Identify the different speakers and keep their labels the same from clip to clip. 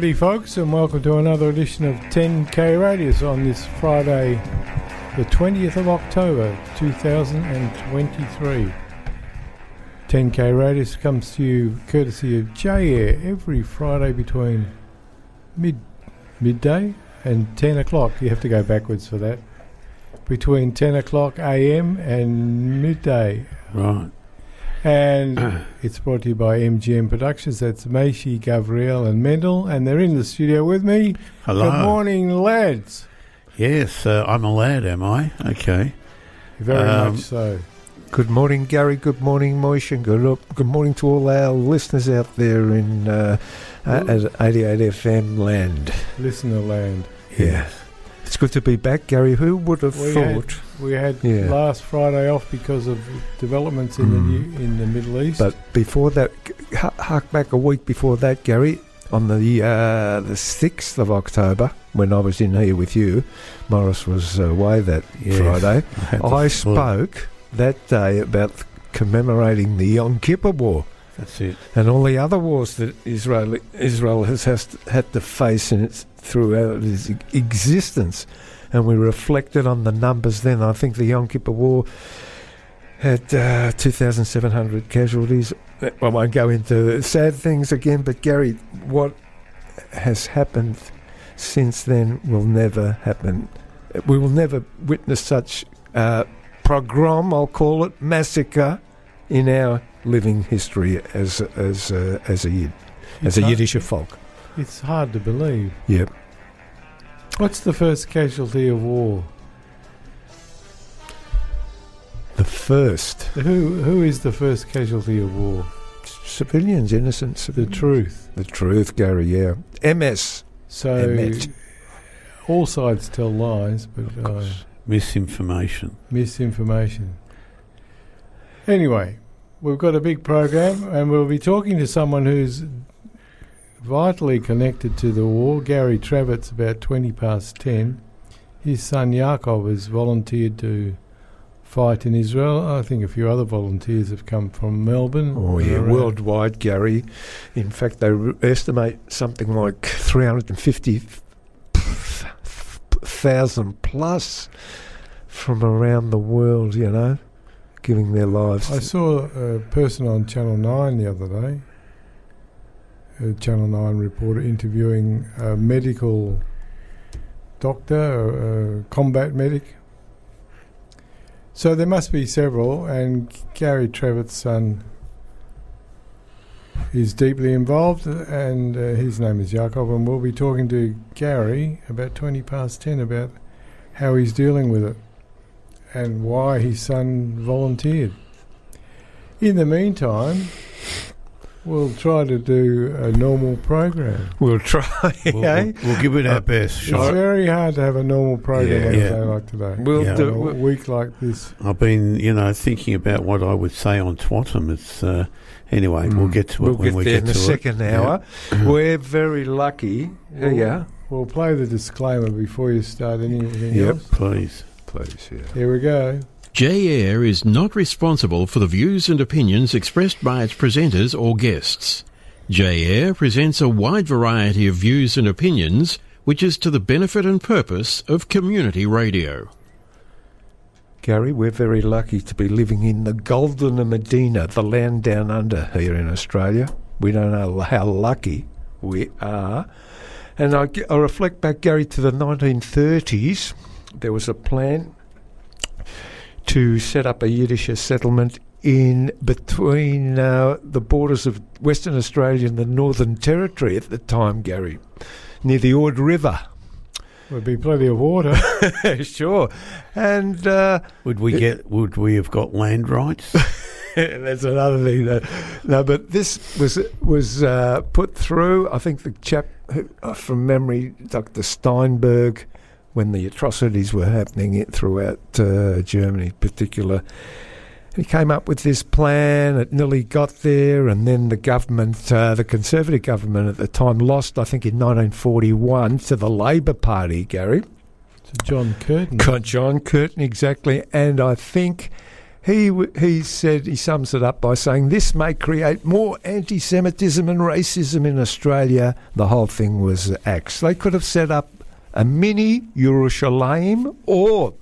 Speaker 1: Howdy, folks, and welcome to another edition of 10K Radius on this Friday, the 20th of October 2023. 10K Radius comes to you courtesy of J Air every Friday between mid midday and 10 o'clock. You have to go backwards for that. Between 10 o'clock a.m. and midday.
Speaker 2: Right.
Speaker 1: And it's brought to you by MGM Productions. That's Maishi, Gavriel, and Mendel, and they're in the studio with me.
Speaker 2: Hello.
Speaker 1: Good morning, lads.
Speaker 2: Yes, uh, I'm a lad, am I? Okay.
Speaker 1: Very
Speaker 2: Um,
Speaker 1: much so.
Speaker 3: Good morning, Gary. Good morning, Moish, and good, good morning to all our listeners out there in uh, uh, at 88 FM land.
Speaker 1: Listener land.
Speaker 3: Yeah. It's good to be back, Gary. Who would have
Speaker 1: We had-
Speaker 3: thought?
Speaker 1: We had
Speaker 3: Yeah.
Speaker 1: last Friday off because of developments in the
Speaker 3: Mm.
Speaker 1: new, in the Middle East.
Speaker 3: But before that, hark back a week before that, Gary, on the uh, the 6th of October, when I was in here with you, Morris was away that
Speaker 2: Yes.
Speaker 3: Friday.
Speaker 2: I,
Speaker 3: I spoke that day about commemorating the Yom Kippur War.
Speaker 2: That's it.
Speaker 3: and all the other wars that Israel Israel has, has had to face in its throughout its existence, and we reflected on the numbers. Then I think the Yom Kippur War had uh, 2,700 casualties. I won't go into sad things again, but Gary, what has happened since then will never happen. We will never witness such uh, pogrom, I'll call it, massacre in our living history as as uh, as a Yid, as a
Speaker 1: It's
Speaker 3: Yiddish folk.
Speaker 1: It's hard to believe.
Speaker 3: Yep.
Speaker 1: What's the first casualty of war?
Speaker 3: The first
Speaker 1: Who Who is the first casualty of war?
Speaker 3: civilians, innocent
Speaker 1: The truth.
Speaker 3: The truth, Gary. Yeah. MS.
Speaker 1: So
Speaker 3: Emmet.
Speaker 1: all sides tell lies, but
Speaker 3: Of
Speaker 1: uh.
Speaker 2: Misinformation.
Speaker 1: misinformation. Anyway, we've got a big program, and we'll be talking to someone who's vitally connected to the war. Gary Travitz about 20 past 10. His son Yaacov has volunteered to fight in Israel. I think a few other volunteers have come from Melbourne.
Speaker 3: Oh yeah,
Speaker 1: around.
Speaker 3: worldwide, Gary. In fact, they estimate something like three hundred and fifty thousand plus from around the world. You know, giving their lives.
Speaker 1: I saw a person on Channel 9 the other day, a Channel 9 reporter interviewing a medical doctor, a, a combat medic. So there must be several, and Gary Travitz's son is deeply involved, and uh, his name is Jacob, and we'll be talking to Gary about 20 past 10 about how he's dealing with it and why his son volunteered. In the meantime, we'll try to do a normal program.
Speaker 3: We'll try.
Speaker 2: We'll,
Speaker 3: eh?
Speaker 2: we'll, we'll give it our best
Speaker 1: It's
Speaker 2: shot.
Speaker 1: very hard to have a normal program
Speaker 3: Yeah.
Speaker 1: on
Speaker 2: Yeah.
Speaker 1: a day like today.
Speaker 3: We'll
Speaker 2: Yeah.
Speaker 1: On
Speaker 3: do.
Speaker 1: a
Speaker 3: we'll-
Speaker 1: week like this.
Speaker 2: I've been, you know, thinking about what I would say on TWATM. It's uh, anyway. We'll
Speaker 3: Mm.
Speaker 2: get to it
Speaker 3: We'll
Speaker 2: when
Speaker 3: get
Speaker 2: we
Speaker 3: there
Speaker 2: get
Speaker 3: in
Speaker 2: to
Speaker 3: the
Speaker 2: it.
Speaker 3: second hour. We're very lucky.
Speaker 1: Well,
Speaker 3: yeah.
Speaker 1: We'll play the disclaimer before you start anything
Speaker 3: Yep.
Speaker 1: else.
Speaker 2: Please.
Speaker 3: Please, yeah.
Speaker 1: Here we go.
Speaker 4: J Air is not responsible for the views and opinions expressed by its presenters or guests. J Air presents a wide variety of views and opinions, which is to the benefit and purpose of community radio.
Speaker 3: Gary, we're very lucky to be living in the Golden Medina, the land down under here in Australia. We don't know how lucky we are. And I, I reflect back, Gary, to the 1930s. There was a plan to set up a Yiddish settlement in between uh, the borders of Western Australia and the Northern Territory at the time, Gary, near the Ord River.
Speaker 1: There'll be plenty of water.
Speaker 3: sure. And uh,
Speaker 2: Would we get? Would we have got land rights?
Speaker 3: That's another thing. That, no, but this was was uh, put through. I think the chap who, uh, from memory, Dr. Steinberg, when the atrocities were happening throughout uh, Germany, in particular, he came up with this plan. It nearly got there, and then the government, uh, the Conservative government at the time, lost. I think in 1941 to the Labor Party, Gary.
Speaker 1: to John Curtin.
Speaker 3: John Curtin exactly, and I think He he said he sums it up by saying this may create more anti-Semitism and racism in Australia. The whole thing was axed. They could have set up a mini Jerusalem or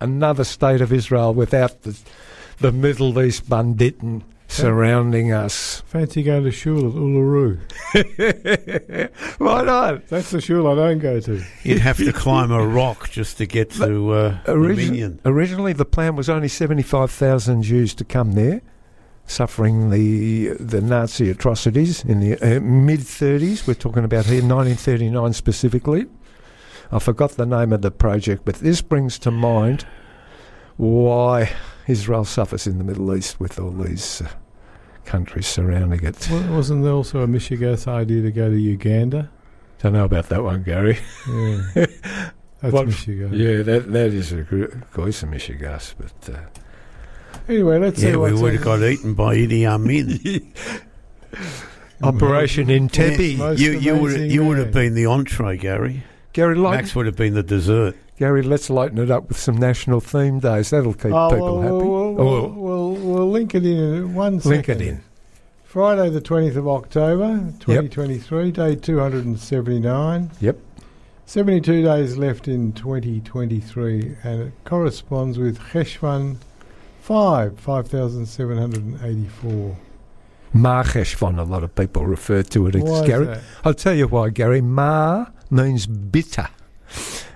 Speaker 3: another state of Israel without the the Middle East banditten surrounding us.
Speaker 1: Fancy going to shul at Uluru.
Speaker 3: Why not?
Speaker 1: That's the shul I don't go to.
Speaker 2: You'd have to climb a rock just to get to uh,
Speaker 3: Origi-
Speaker 2: Dominion.
Speaker 3: originally, the plan was only 75,000 Jews to come there, suffering the the Nazi atrocities in the uh, mid 30s. We're talking about here 1939 specifically. I forgot the name of the project, but this brings to mind why Israel suffers in the Middle East with all these uh, countries surrounding it.
Speaker 1: Wa- Wasn't there also a Michigas idea to go to Uganda?
Speaker 3: Don't know about that one, Gary.
Speaker 1: Yeah. That's
Speaker 3: What-
Speaker 1: Michigan.
Speaker 3: Yeah, that that is a gr- voice of Michigas, but. Uh,
Speaker 1: Anyway, let's see
Speaker 2: Yeah, we would have got eaten by Idi Amin.
Speaker 3: Operation Entebbe.
Speaker 1: Most
Speaker 2: you you would you would have been the entree, Gary.
Speaker 3: Gary, light,
Speaker 2: Max would have been the dessert.
Speaker 3: Gary, let's lighten it up with some national theme days. That'll keep
Speaker 1: Oh,
Speaker 3: people
Speaker 1: well,
Speaker 3: happy.
Speaker 1: We'll, oh, we'll,
Speaker 3: Oh,
Speaker 1: we'll, we'll link it in in one second.
Speaker 3: link it in.
Speaker 1: Friday, the 20th of October, 2023, day 279.
Speaker 3: Yep.
Speaker 1: 72 days left in 2023, and it corresponds with Cheshvan 5, 5,784.
Speaker 3: Marcheshvan, a lot of people refer to it as
Speaker 1: Why
Speaker 3: Gary.
Speaker 1: that?
Speaker 3: I'll tell you why, Gary. Mar means bitter.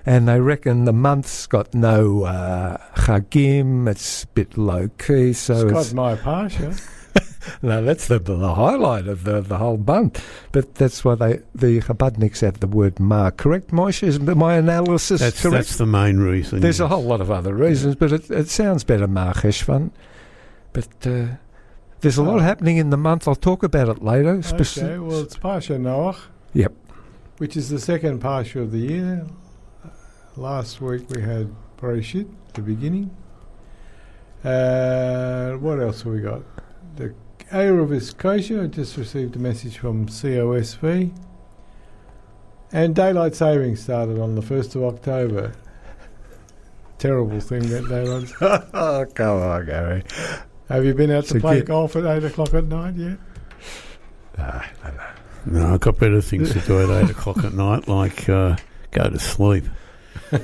Speaker 3: And they reckon the month's got no uh, chagim, it's a bit low key, so
Speaker 1: It's
Speaker 3: it's,
Speaker 1: got my Parsha.
Speaker 3: no, that's the, the highlight of the, the whole month. But that's why they the Chabadniks have the word mar. Correct, Moshe? Is my analysis
Speaker 2: That's
Speaker 3: correct?
Speaker 2: that's the main reason.
Speaker 3: There's a whole lot of other reasons, but it, it sounds better, Marcheshvan. But uh, there's a lot
Speaker 1: Oh.
Speaker 3: happening in the month. I'll talk about it later. Speci-
Speaker 1: okay, well, it's Parsha Noach.
Speaker 3: Yep.
Speaker 1: Which is the second Parsha of the year. Last week we had Bereshit, the beginning. Uh, what else have we got? The Erev is kosher. I just received a message from COSV. And daylight saving started on the 1st of October. Terrible thing that daylight.
Speaker 3: oh, come on, Gary.
Speaker 1: Have you been out to
Speaker 3: So
Speaker 1: play golf at 8 o'clock at night yet?
Speaker 3: I know.
Speaker 2: No, I've got better things to do at eight o'clock at night, like uh, go to sleep.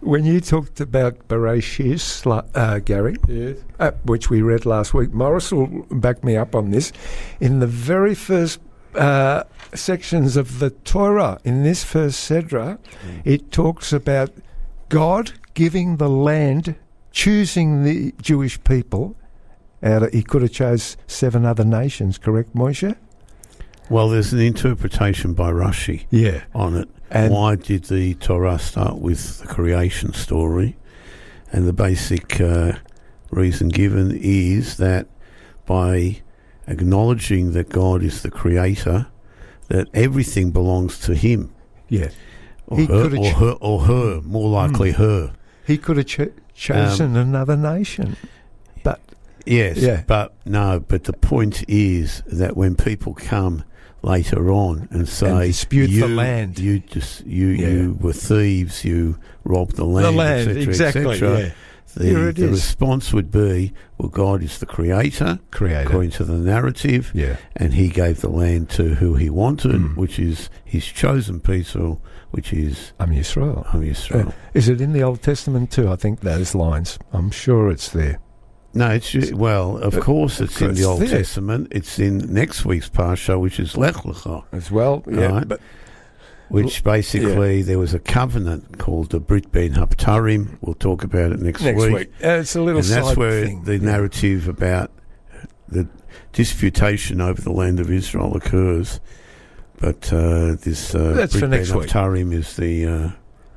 Speaker 3: When you talked about Bereshit, uh, Gary,
Speaker 1: Yes.
Speaker 3: uh, which we read last week, Morris will back me up on this. In the very first uh, sections of the Torah, in this first Sedra, it talks about God giving the land, choosing the Jewish people. Out of, he could have chose seven other nations, correct, Moshe?
Speaker 2: Well, there's an interpretation by Rashi
Speaker 3: Yeah.
Speaker 2: on it.
Speaker 3: And
Speaker 2: Why did the Torah start with the creation story? And the basic uh, reason given is that by acknowledging that God is the creator, that everything belongs to Him.
Speaker 3: yeah,
Speaker 2: Or,
Speaker 3: He
Speaker 2: her, or,
Speaker 3: ch-
Speaker 2: her, or her, more likely her.
Speaker 3: he could have cho- chosen another nation.
Speaker 2: But yes,
Speaker 3: Yeah.
Speaker 2: but no, but the point is that when people come later on and say
Speaker 3: dispute the
Speaker 2: you,
Speaker 3: land."
Speaker 2: you just you
Speaker 3: Yeah.
Speaker 2: you were thieves, you robbed the land,
Speaker 3: the land,
Speaker 2: etc.,
Speaker 3: exactly.
Speaker 2: etc.,
Speaker 3: Yeah.
Speaker 2: The, the response would be, well, God is the creator,
Speaker 3: Creator.
Speaker 2: according to the narrative,
Speaker 3: Yeah.
Speaker 2: and He gave the land to who He wanted,
Speaker 3: Mm.
Speaker 2: which is His chosen people, which is
Speaker 3: I'm Yisrael.
Speaker 2: Am Yisrael.
Speaker 3: Uh, is it in the Old Testament too? I think those lines. I'm sure it's there.
Speaker 2: No, it's well, of
Speaker 3: But-
Speaker 2: course, it's in the Old
Speaker 3: there.
Speaker 2: Testament. It's in next week's parsha, which is Lech Lecha,
Speaker 3: As well, yeah.
Speaker 2: Right.
Speaker 3: But
Speaker 2: which basically there was a covenant called the Brit Bein HaBetarim. We'll talk about it next,
Speaker 3: next week, Uh, it's a little
Speaker 2: and that's where
Speaker 3: thing.
Speaker 2: the
Speaker 3: Yeah.
Speaker 2: narrative about the disputation over the land of Israel occurs. But uh, this uh,
Speaker 3: That's for
Speaker 2: Brit
Speaker 3: next
Speaker 2: Ben
Speaker 3: week.
Speaker 2: Haptarim is the uh,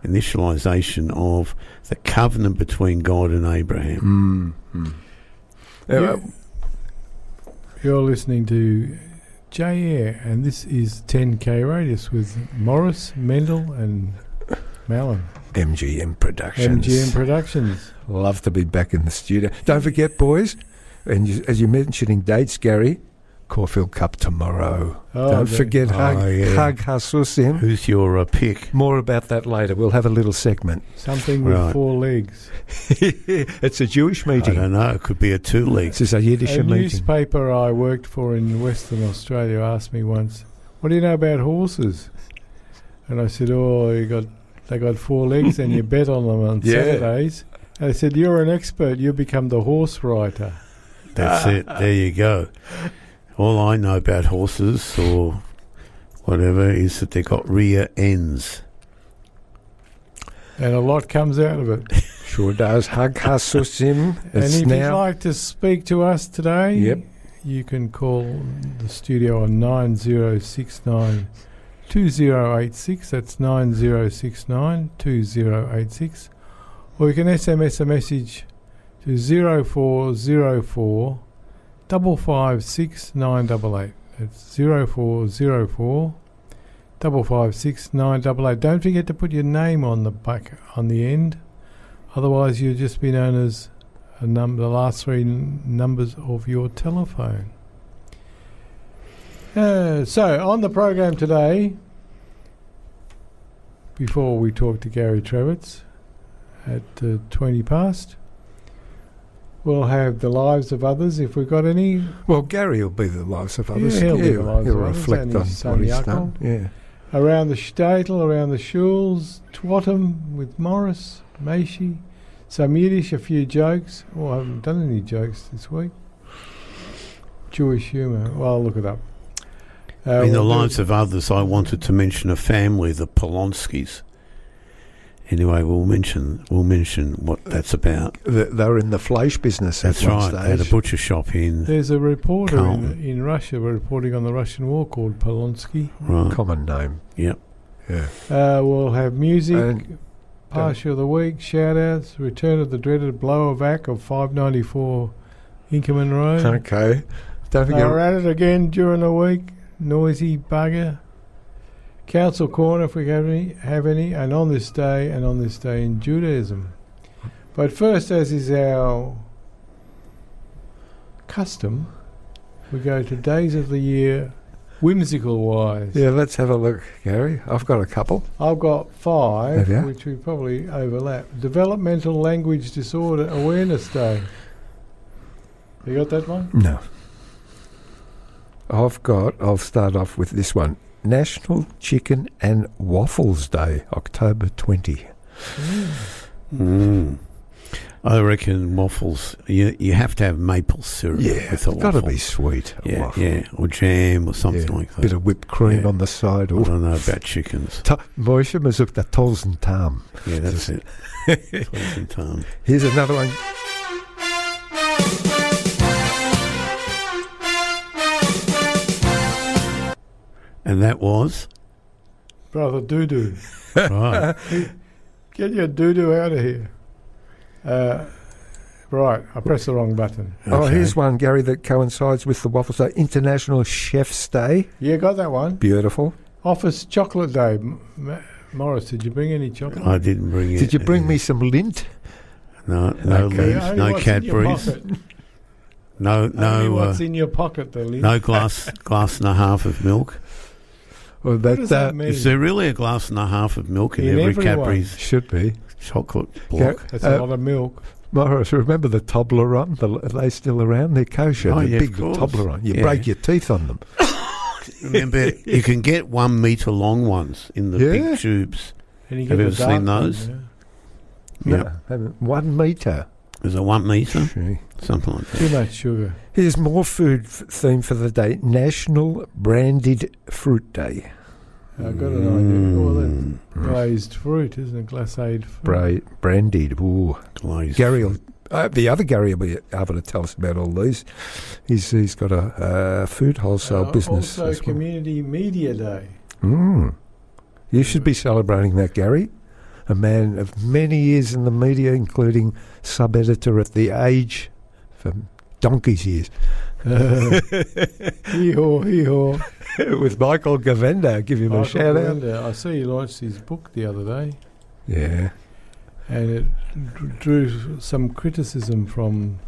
Speaker 2: initialization of the covenant between God and Abraham.
Speaker 3: Mm, mm.
Speaker 1: You- You're listening to J Air, and this is 10K Radius with Morris, Mendel, and Malin.
Speaker 3: MGM Productions.
Speaker 1: MGM Productions.
Speaker 3: Love to be back in the studio. Don't forget, boys, and you, as you're mentioning dates, Gary, Caulfield Cup tomorrow.
Speaker 1: Oh,
Speaker 3: Don't
Speaker 1: the-
Speaker 3: forget
Speaker 2: Oh,
Speaker 3: Hug,
Speaker 2: yeah.
Speaker 3: Hug Hasusim.
Speaker 2: Who's your uh, pick?
Speaker 3: More about that later. We'll have a little segment.
Speaker 1: Something with
Speaker 2: Right.
Speaker 1: four legs.
Speaker 3: it's a Jewish meeting.
Speaker 2: I don't know. It could be a two leg.
Speaker 3: This is a Yiddish
Speaker 1: A
Speaker 3: meeting.
Speaker 1: A newspaper I worked for in Western Australia asked me once, "What do you know about horses?" And I said, "Oh, you got they got four legs, and you bet on them on
Speaker 3: Yeah.
Speaker 1: Saturdays." And I said, "You're an expert. You become the horse writer."
Speaker 2: That's it. There you go. All I know about horses or whatever is that they've got rear ends.
Speaker 1: And a lot comes out of it.
Speaker 3: Sure does. Hug Hasusim.
Speaker 1: and
Speaker 3: It's
Speaker 1: if you'd like to speak to us today,
Speaker 3: Yep.
Speaker 1: you can call the studio on 9069 2086. That's 9069 2086. Or you can SMS a message to 0404 556 988. That's 0404 556 988. Don't forget to put your name on the back on the end. Otherwise, you'll just be known as num- the last three n- numbers of your telephone. Uh, so, on the program today, before we talk to Gary Travitz at uh, 20 past, we'll have the lives of others if we've got any.
Speaker 3: Well, Gary will be the lives of others.
Speaker 1: Yeah, he'll be the lives
Speaker 3: he'll reflect on what he's done. Yeah.
Speaker 1: Around the Shtetl, around the Schules, TWATM with Morris, Maishi, some Yiddish, a few jokes. Oh, I haven't done any jokes this week. Jewish humour. Well, I'll look it up. Uh,
Speaker 2: In the lives of others, I wanted to mention a family, the Polonskis. Anyway, we'll mention we'll mention what that's about.
Speaker 3: They they were in the flesh business
Speaker 2: That's
Speaker 3: at one
Speaker 2: right. They had a butcher shop in
Speaker 1: There's a reporter in,
Speaker 2: Calm.
Speaker 1: in Russia reporting on the Russian war called Polonsky.
Speaker 2: right.
Speaker 3: Common name.
Speaker 2: Yep.
Speaker 3: Yeah.
Speaker 1: Uh, we'll have music,
Speaker 3: And-
Speaker 1: parsha of the week, shout outs, return of the dreaded blowovac of 594 Inkerman Road.
Speaker 3: Okay. Don't
Speaker 1: They
Speaker 3: forget.
Speaker 1: were at it again during the week. Noisy bugger. Council corner, if we have any, have any, and on this day, and on this day in Judaism. But first, as is our custom, we go to days of the year, whimsical wise.
Speaker 3: Yeah, let's have a look, Gary. I've got a couple.
Speaker 1: I've got five, which we probably overlap. Developmental Language Disorder Awareness Day. You got that one?
Speaker 3: No. I've got, I'll start off with this one National Chicken and Waffles Day, October 20.
Speaker 2: Mm. I reckon waffles. You you have to have maple syrup
Speaker 3: Yeah,
Speaker 2: with a
Speaker 3: it's got to be sweet. a
Speaker 2: yeah,
Speaker 3: waffle.
Speaker 2: yeah, or jam or something
Speaker 3: Yeah,
Speaker 2: like that.
Speaker 3: A bit of whipped cream
Speaker 2: Yeah.
Speaker 3: on the side.
Speaker 2: I don't know about chickens.
Speaker 3: Ta- Moishe mazuk the tausend tam.
Speaker 2: Yeah, that's it. Pleasant time.
Speaker 3: Here's another one.
Speaker 2: And that was
Speaker 1: Brother Doodoo.
Speaker 2: right.
Speaker 1: Get your doo-doo out of here. Uh, right, I pressed the wrong button.
Speaker 3: Oh, here's one, Gary, that coincides with the Waffles Day. International Chef's Day.
Speaker 1: Yeah, got that one.
Speaker 3: Beautiful.
Speaker 1: Office Chocolate Day. M- M- Morris, did you bring any chocolate?
Speaker 2: I didn't bring it.
Speaker 3: Did you bring me some lint?
Speaker 2: No, no
Speaker 3: Okay.
Speaker 2: leaves,
Speaker 1: Yeah, only
Speaker 2: no
Speaker 1: what's in your
Speaker 2: Cadbury's,
Speaker 1: pocket.
Speaker 2: no
Speaker 1: Only
Speaker 2: no uh,
Speaker 1: what's in your pocket, the lid.
Speaker 2: no glass glass and a half of milk.
Speaker 3: Well,
Speaker 1: What
Speaker 3: that,
Speaker 1: does that
Speaker 3: uh,
Speaker 1: mean?
Speaker 2: Is there really a glass and a half of milk in,
Speaker 1: In
Speaker 2: every
Speaker 1: everyone.
Speaker 2: Cadbury's
Speaker 3: should be.
Speaker 2: chocolate
Speaker 3: Yeah.
Speaker 2: block?
Speaker 1: That's
Speaker 3: Uh,
Speaker 1: a lot of milk.
Speaker 3: Morris, remember the Toblerone? The, are they still around? They're kosher.
Speaker 2: Oh,
Speaker 3: the
Speaker 2: yeah, of
Speaker 3: big
Speaker 2: course.
Speaker 3: Toblerone. You
Speaker 2: Yeah.
Speaker 3: break your teeth on them.
Speaker 2: Remember, you can get one metre long ones in the
Speaker 3: Yeah.
Speaker 2: big tubes.
Speaker 1: And you
Speaker 2: have
Speaker 1: get
Speaker 2: you
Speaker 1: the
Speaker 2: ever seen
Speaker 1: dark
Speaker 2: those?
Speaker 1: one, yeah.
Speaker 2: Yeah.
Speaker 3: No, haven't. One metre.
Speaker 2: Is it one metre?
Speaker 3: Gee.
Speaker 2: Something like that.
Speaker 1: Too much sugar.
Speaker 3: Here's more food f- theme for the day. National Branded Fruit Day.
Speaker 1: I've got an idea. Oh, that's
Speaker 2: Mm,
Speaker 1: glazed fruit, isn't it? Glacade fruit.
Speaker 3: Bra- branded. Ooh.
Speaker 2: glazed
Speaker 3: Gary will, uh, the other Gary will be able to tell us about all these. He's he's got a uh, food wholesale
Speaker 1: Uh,
Speaker 3: business.
Speaker 1: Also,
Speaker 3: as well.
Speaker 1: Community Media Day.
Speaker 3: Mm. You should be celebrating that, Gary. A man of many years in the media, including sub editor at The Age for donkey's years.
Speaker 1: hee haw, hee haw.
Speaker 3: With Michael Gawenda. Give him a
Speaker 1: Michael
Speaker 3: shout out.
Speaker 1: Brenda, I see he launched his book the other day,
Speaker 3: Yeah.
Speaker 1: and it drew some criticism from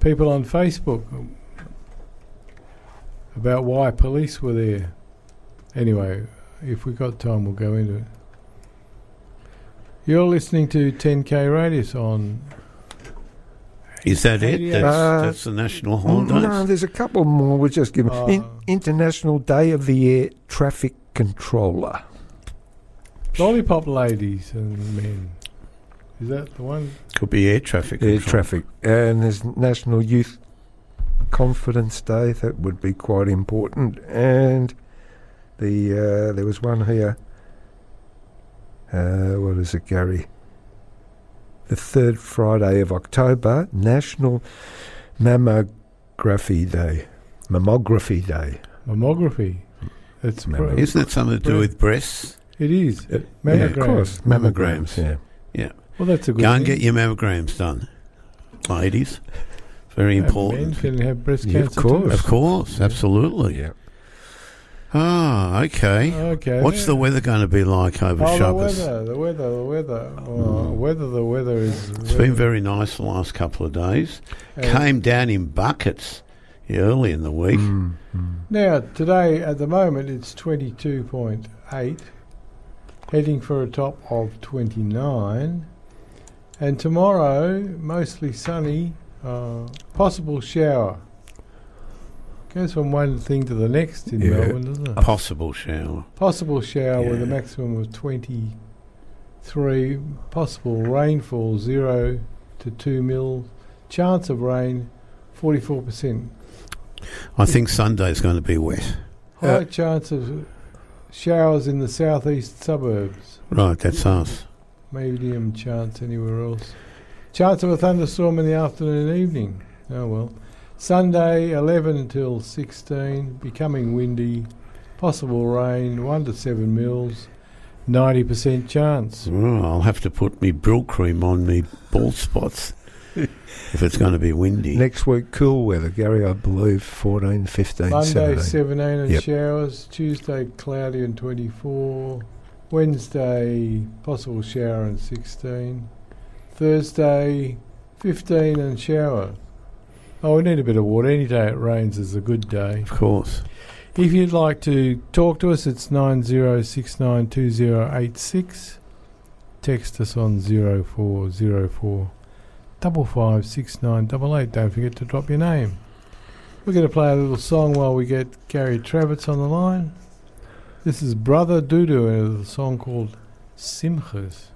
Speaker 1: people on Facebook. about why police were there. Anyway, if we've got time, we'll go into it. You're listening to 10K Radius on.
Speaker 2: Is that it? That's,
Speaker 3: Uh,
Speaker 2: that's the national holidays.
Speaker 3: No, there's a couple more. We'll just give 'em.
Speaker 1: Oh.
Speaker 3: In, International Day of the Air Traffic Controller.
Speaker 1: Lollipop ladies and men. Is that the one?
Speaker 2: Could be air traffic.
Speaker 3: Air
Speaker 2: control.
Speaker 3: traffic. And there's National Youth Confidence Day. That would be quite important. And the uh, there was one here. Uh, what is it, Gary? The third Friday of October, National Mammography Day. Mammography Day.
Speaker 1: Mammography. It's
Speaker 3: Mammo-
Speaker 1: pro-
Speaker 2: Isn't that something to do with breasts?
Speaker 1: it is.
Speaker 3: Yeah, of course.
Speaker 2: Mammograms.
Speaker 3: Yeah. Yeah.
Speaker 1: Well, that's a good
Speaker 2: Go and
Speaker 1: thing.
Speaker 2: get your mammograms done, ladies. Very
Speaker 1: Uh, Men
Speaker 2: important.
Speaker 1: can have breast
Speaker 3: Yeah, of
Speaker 1: cancer
Speaker 3: course.
Speaker 1: too.
Speaker 2: Of course, absolutely.
Speaker 3: Yeah.
Speaker 2: Ah, okay.
Speaker 1: Okay.
Speaker 2: What's the weather going to be like over
Speaker 1: Oh, the weather, the weather, the weather. Oh,
Speaker 2: Mm.
Speaker 1: weather, the weather is.
Speaker 2: It's been very nice the last couple of days. Came down in buckets early in the week.
Speaker 3: Mm, mm.
Speaker 1: Now, today, at the moment, it's 22.8, heading for a top of 29. And tomorrow, mostly sunny, uh, possible shower. Goes from one thing to the next in
Speaker 3: Yeah.
Speaker 1: Melbourne, doesn't it?
Speaker 2: Possible shower.
Speaker 1: Possible shower with a maximum of 23. Possible rainfall 0 to 2 mil. Chance of rain 44%.
Speaker 2: I think Sunday's going to be wet.
Speaker 1: High
Speaker 3: Yeah.
Speaker 1: chance of showers in the southeast suburbs.
Speaker 2: Right, that's us.
Speaker 1: Medium chance anywhere else. Chance of a thunderstorm in the afternoon and evening. Oh well. Sunday 11 until 16, becoming windy. Possible rain 1 to 7 mils. 90% chance.
Speaker 2: Oh, I'll have to put me brill cream on me bald spots if it's going to be windy.
Speaker 3: Next week, cool weather, Gary, I believe 14, 15,
Speaker 1: Monday
Speaker 3: 17.
Speaker 1: 17 and
Speaker 3: Yep.
Speaker 1: showers. Tuesday cloudy and 24. Wednesday possible shower and 16. Thursday 15 and shower. Oh, we need a bit of water. Any day it rains is a good day.
Speaker 2: Of course.
Speaker 1: If you'd like to talk to us, it's 90692086. Text us on 0404 double five six nine double eight. Don't forget to drop your name. We're going to play a little song while we get Gary Travitz on the line. This is Brother Dudu and a song called Simchas.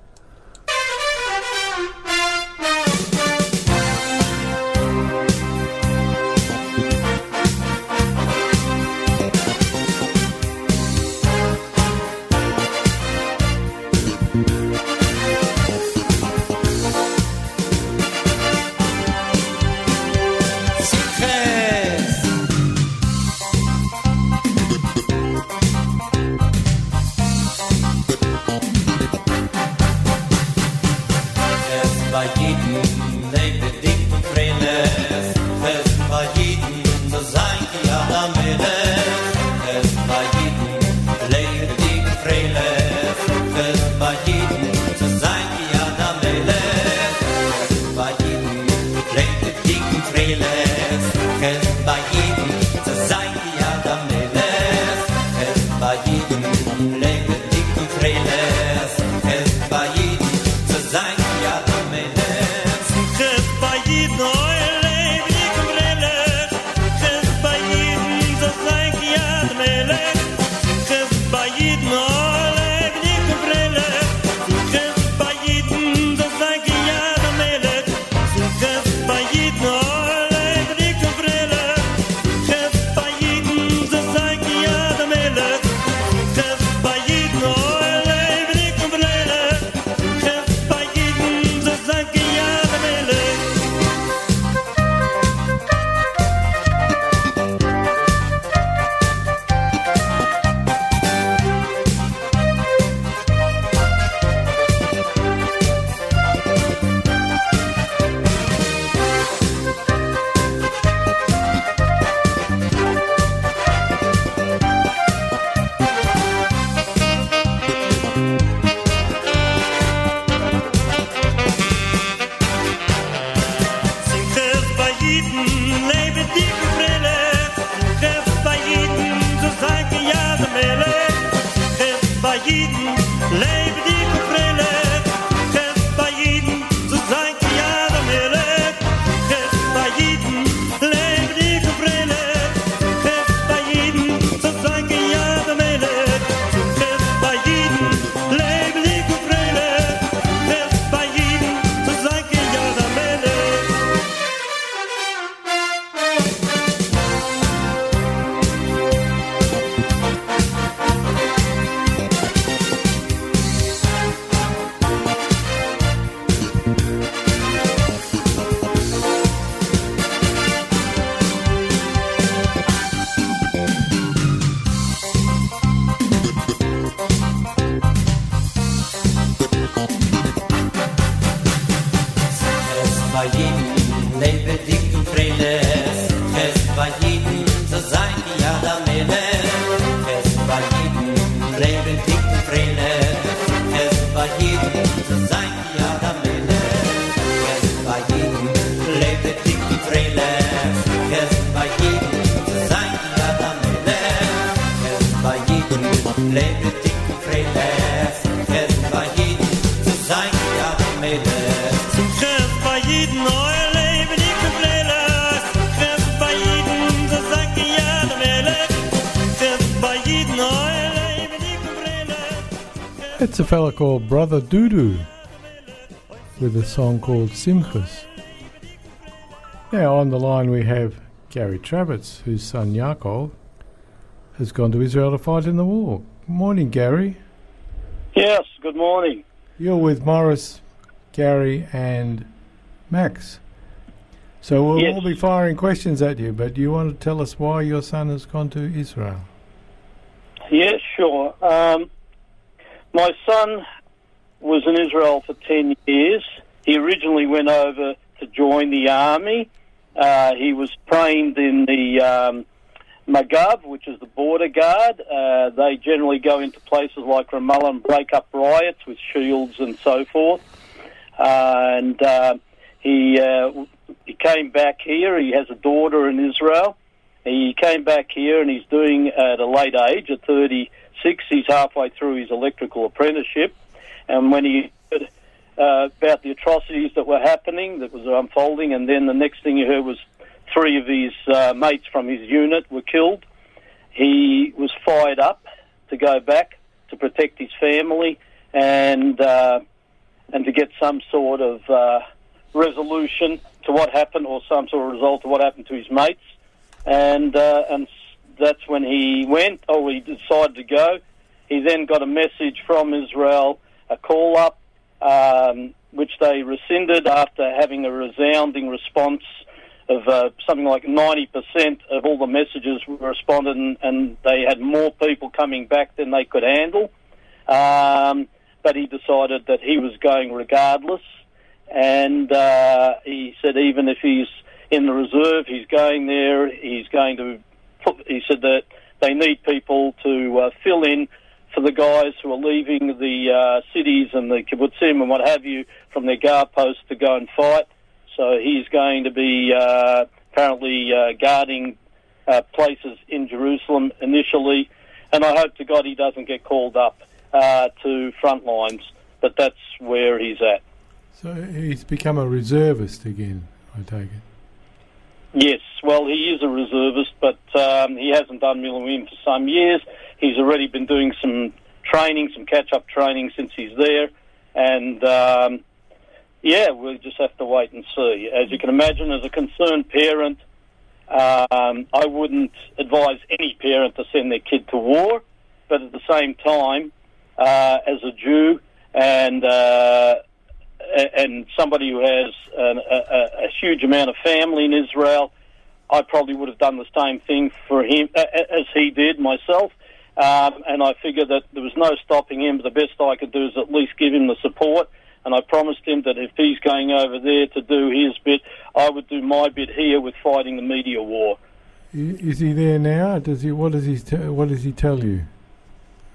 Speaker 1: A fella called Brother Doodoo with a song called Simchas. Now on the line we have Gary Travitz, whose son Yaacov has gone to Israel to fight in the war. Good Morning, Gary.
Speaker 5: Yes, good morning.
Speaker 1: You're with Morris, Gary, and Max. So we'll
Speaker 5: Yes.
Speaker 1: all be firing questions at you, but do you want to tell us why your son has gone to Israel?
Speaker 5: Yes, sure. Um, my son was in Israel for 10 years. He originally went over to join the army. Uh, he was trained in the um, Magav, which is the border guard. Uh, they generally go into places like Ramallah and break up riots with shields and so forth. Uh, and uh, he uh, he came back here. He has a daughter in Israel. He came back here and he's doing at a late age, at 36, he's halfway through his electrical apprenticeship. And when he heard uh, about the atrocities that were happening, that was unfolding, and then the next thing he heard was three of his uh, mates from his unit were killed, he was fired up to go back to protect his family and uh, and to get some sort of uh, resolution to what happened or some sort of result to what happened to his mates and uh, and that's when he went. or he decided to go. He then got a message from Israel, a call up, um, which they rescinded after having a resounding response of uh, something like 90% of all the messages were responded, and, and they had more people coming back than they could handle. Um, but he decided that he was going regardless, and uh, he said even if he's in the reserve, he's going there. He's going to. He said that they need people to uh, fill in for the guys who are leaving the uh, cities and the kibbutzim and what have you from their guard posts to go and fight. So he's going to be uh, apparently uh, guarding uh, places in Jerusalem initially, and I hope to God he doesn't get called up uh, to front lines. But that's where he's at.
Speaker 1: So he's become a reservist again, I take it.
Speaker 5: Yes, well, he is a reservist, but um, he hasn't done miluim for some years. He's already been doing some training, some catch-up training since he's there, and um, yeah, we'll just have to wait and see. As you can imagine, as a concerned parent, um, I wouldn't advise any parent to send their kid to war, but at the same time, uh, as a Jew and uh, and somebody who has an, a, a- huge amount of family in Israel, I probably would have done the same thing for him as he did myself. Um, and I figured that there was no stopping him. But the best I could do is at least give him the support. And I promised him that if he's going over there to do his bit, I would do my bit here with fighting the media war.
Speaker 1: Is he there now? Does he? What does he? T- what does he tell you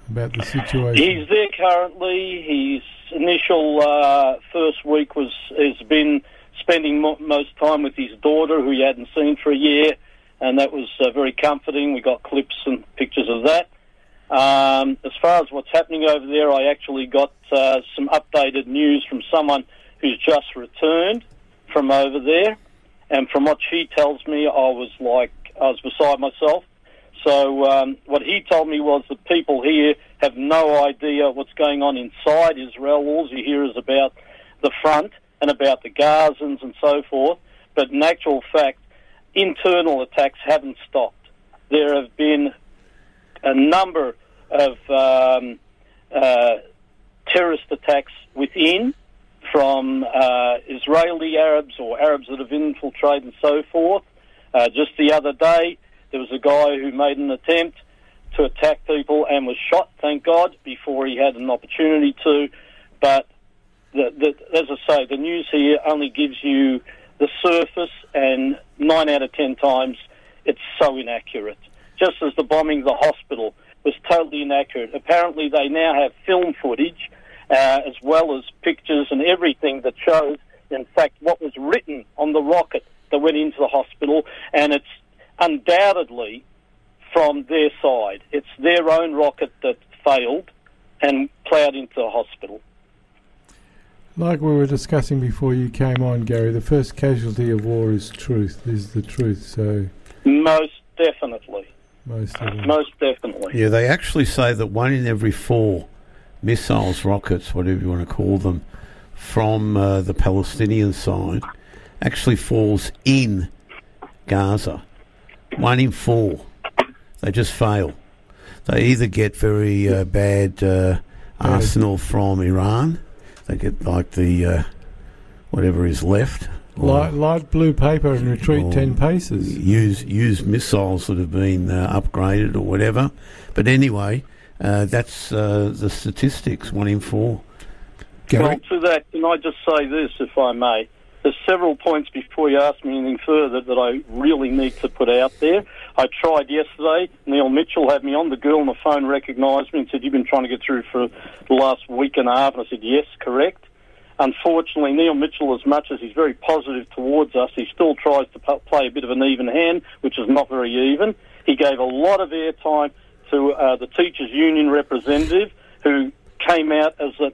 Speaker 1: about the situation?
Speaker 5: He's there currently. His initial uh, first week was has been spending mo- most time with his daughter, who he hadn't seen for a year, and that was uh, very comforting. We got clips and pictures of that. Um, as far as what's happening over there, I actually got uh, some updated news from someone who's just returned from over there, and from what she tells me, I was like I was beside myself. So um, what he told me was that people here have no idea what's going on inside Israel. All you hear is about the front and about the Gazans and so forth. But in actual fact, internal attacks haven't stopped. There have been a number of um, uh, terrorist attacks within from uh, Israeli Arabs or Arabs that have infiltrated and so forth. Uh, just the other day, there was a guy who made an attempt to attack people and was shot, thank God, before he had an opportunity to. But the, the, as I say, the news here only gives you the surface, and nine out of ten times it's so inaccurate. Just as the bombing of the hospital was totally inaccurate. Apparently, they now have film footage uh, as well as pictures and everything that shows, in fact, what was written on the rocket that went into the hospital, and it's undoubtedly from their side. It's their own rocket that failed and ploughed into the hospital.
Speaker 1: Like we were discussing before you came on, Gary, the first casualty of war is truth, is the truth. So
Speaker 5: Most definitely.
Speaker 1: most of them.
Speaker 5: Most definitely.
Speaker 2: Yeah, they actually say that one in every four missiles, rockets, whatever you want to call them, from uh, the Palestinian side actually falls in Gaza. One in four. They just fail. They either get very uh, bad uh, arsenal from Iran, they get like the uh, whatever is left. or-
Speaker 1: Light, light blue paper and retreat ten paces.
Speaker 2: Use use missiles that have been uh, upgraded or whatever. But anyway, uh, that's uh, the statistics. One in four.
Speaker 3: Gary?
Speaker 5: Well, to that, can I just say this, if I may? There's several points before you ask me anything further that I really need to put out there. I tried yesterday. Neil Mitchell had me on. The girl on the phone recognised me and said, "You've been trying to get through for the last week and a half." And I said, "Yes, correct." Unfortunately, Neil Mitchell, as much as he's very positive towards us, he still tries to p- play a bit of an even hand, which is not very even. He gave a lot of airtime to uh, the teachers' union representative, who came out as an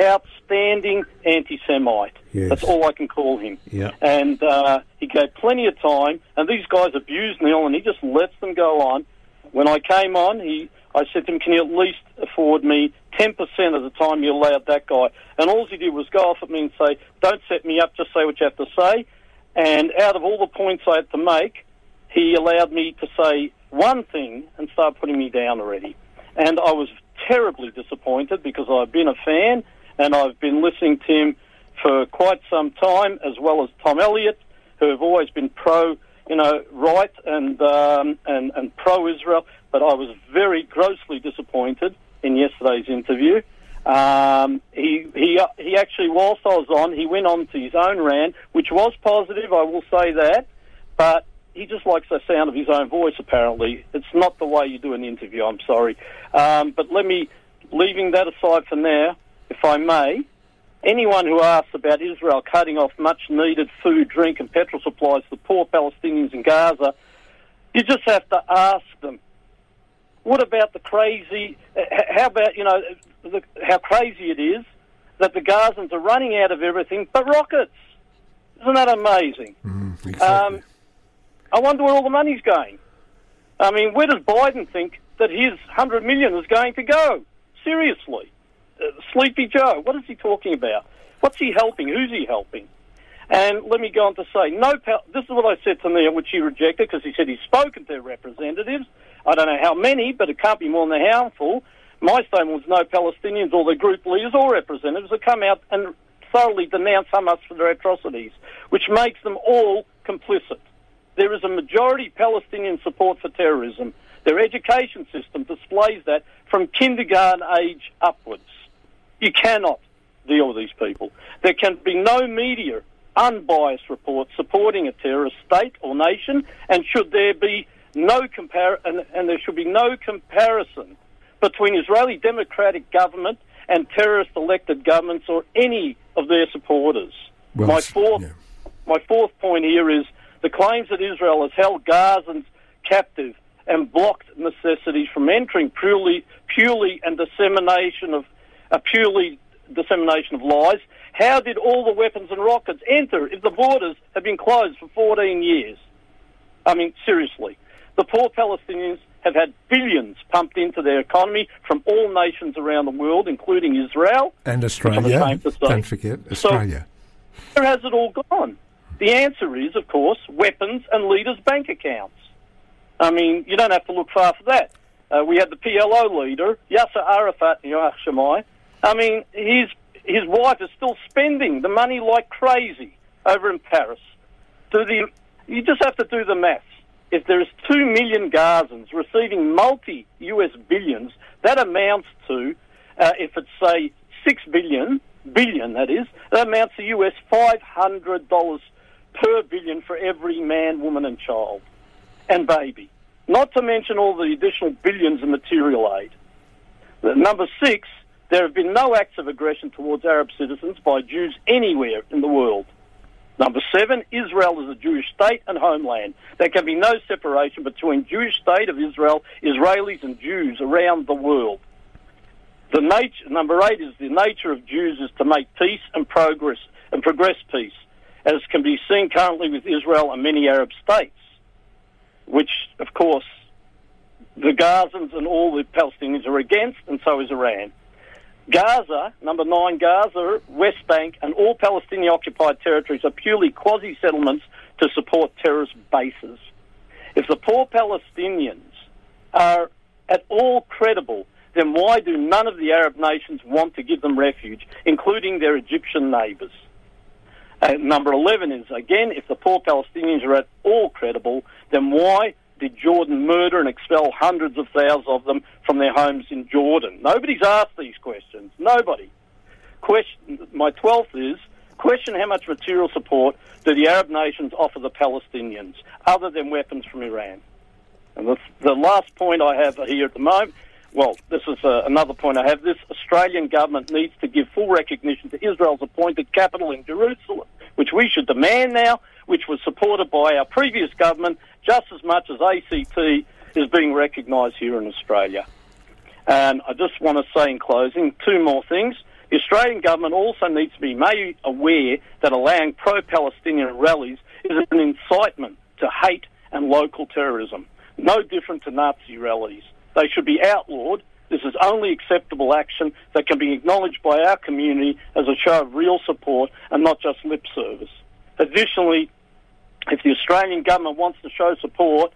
Speaker 5: outstanding anti-Semite.
Speaker 2: Yes.
Speaker 5: That's all I can call him.
Speaker 2: Yeah.
Speaker 5: And uh, he gave plenty of time, and these guys abused Neil, and he just lets them go on. When I came on, he, I said to him, "Can you at least afford me ten percent of the time you allowed that guy?" And all he did was go off at me and say, "Don't set me up. Just say what you have to say." And out of all the points I had to make, he allowed me to say one thing and start putting me down already. And I was terribly disappointed because I've been a fan and I've been listening to him for quite some time, as well as Tom Elliott, who have always been pro, you know, right and um, and and pro Israel. But I was very grossly disappointed in yesterday's interview. Um, he he he actually, whilst I was on, he went on to his own rant, which was positive. I will say that, but he just likes the sound of his own voice. Apparently, it's not the way you do an interview. I'm sorry, um, but let me, leaving that aside for now, if I may, anyone who asks about Israel cutting off much needed food, drink, and petrol supplies to poor Palestinians in Gaza, you just have to ask them. What about the crazy? How about you know the, how crazy it is that the Gazans are running out of everything but rockets? Isn't that amazing? Um, I wonder where all the money's going. I mean, where does Biden think that his hundred million is going to go? Seriously, uh, Sleepy Joe, what is he talking about? What's he helping? Who's he helping? And let me go on to say, no. Pal- this is what I said to Neil, which he rejected because he said he's spoken to representatives. I don't know how many, but it can't be more than a handful. My statement was no Palestinians or their group leaders or representatives have come out and thoroughly denounce Hamas for their atrocities, which makes them all complicit. There is a majority Palestinian support for terrorism. Their education system displays that from kindergarten age upwards. You cannot deal with these people. There can be no media unbiased report supporting a terrorist state or nation, and should there be no compar- and, and there should be no comparison between Israeli democratic government and terrorist elected governments or any of their supporters.
Speaker 3: Well,
Speaker 5: my fourth,
Speaker 3: yeah.
Speaker 5: my fourth point here is the claims that Israel has held Gazans captive and blocked necessities from entering purely, purely and dissemination of a purely dissemination of lies. How did all the weapons and rockets enter if the borders have been closed for 14 years? I mean, seriously. The poor Palestinians have had billions pumped into their economy from all nations around the world, including Israel.
Speaker 3: And Australia.
Speaker 5: ashamed to say.
Speaker 3: Don't forget Australia.
Speaker 5: Where has it all gone? The answer is, of course, weapons and leaders' bank accounts. I mean, you don't have to look far for that. Uh, we had the PLO leader, Yasser Arafat, Yahya Shamai. I mean, his, his wife is still spending the money like crazy over in Paris. Do the, you just have to do the maths. If there is 2 million Gazans receiving multi US billions, that amounts to, uh, if it's, say, 6 billion, billion that is, that amounts to US $500 per billion for every man, woman, and child and baby. Not to mention all the additional billions in material aid. Number six, there have been no acts of aggression towards Arab citizens by Jews anywhere in the world. Number seven, Israel is a Jewish state and homeland. There can be no separation between Jewish state of Israel, Israelis, and Jews around the world. The nature, number eight is the nature of Jews is to make peace and progress and progress peace, as can be seen currently with Israel and many Arab states, which, of course, the Gazans and all the Palestinians are against, and so is Iran. Gaza, number nine, Gaza, West Bank, and all Palestinian occupied territories are purely quasi settlements to support terrorist bases. If the poor Palestinians are at all credible, then why do none of the Arab nations want to give them refuge, including their Egyptian neighbours? And uh, number 11 is, again, if the poor Palestinians are at all credible, then why did Jordan murder and expel hundreds of thousands of them from their homes in Jordan? Nobody's asked these questions. Nobody. Question, my 12th is, question how much material support do the Arab nations offer the Palestinians, other than weapons from Iran? And the, the last point I have here at the moment, well, this is uh, another point I have. This Australian government needs to give full recognition to Israel's appointed capital in Jerusalem, which we should demand now, which was supported by our previous government just as much as ACT is being recognised here in Australia. And I just want to say in closing two more things. The Australian government also needs to be made aware that allowing pro Palestinian rallies is an incitement to hate and local terrorism, no different to Nazi rallies. They should be outlawed. This is only acceptable action that can be acknowledged by our community as a show of real support and not just lip service. Additionally, if the Australian government wants to show support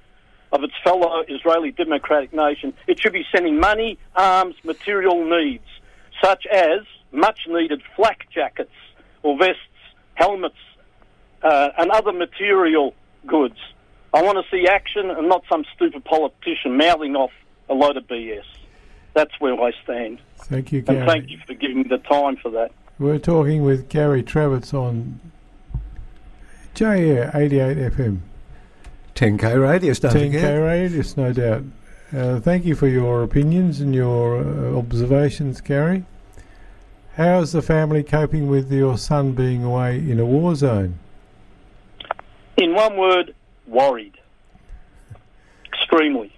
Speaker 5: of its fellow Israeli democratic nation, it should be sending money, arms, material needs, such as much needed flak jackets or vests, helmets, uh, and other material goods. I want to see action and not some stupid politician mouthing off a load of BS. That's where I stand.
Speaker 1: Thank you, Gary.
Speaker 5: And thank you for giving me the time for that.
Speaker 1: We're talking with Gary Travitz on JAir 88 FM.
Speaker 3: 10K radius, don't
Speaker 1: 10K
Speaker 3: forget.
Speaker 1: radius, no doubt. Uh, thank you for your opinions and your uh, observations, Gary. How's the family coping with your son being away in a war zone?
Speaker 5: In one word, worried. Extremely.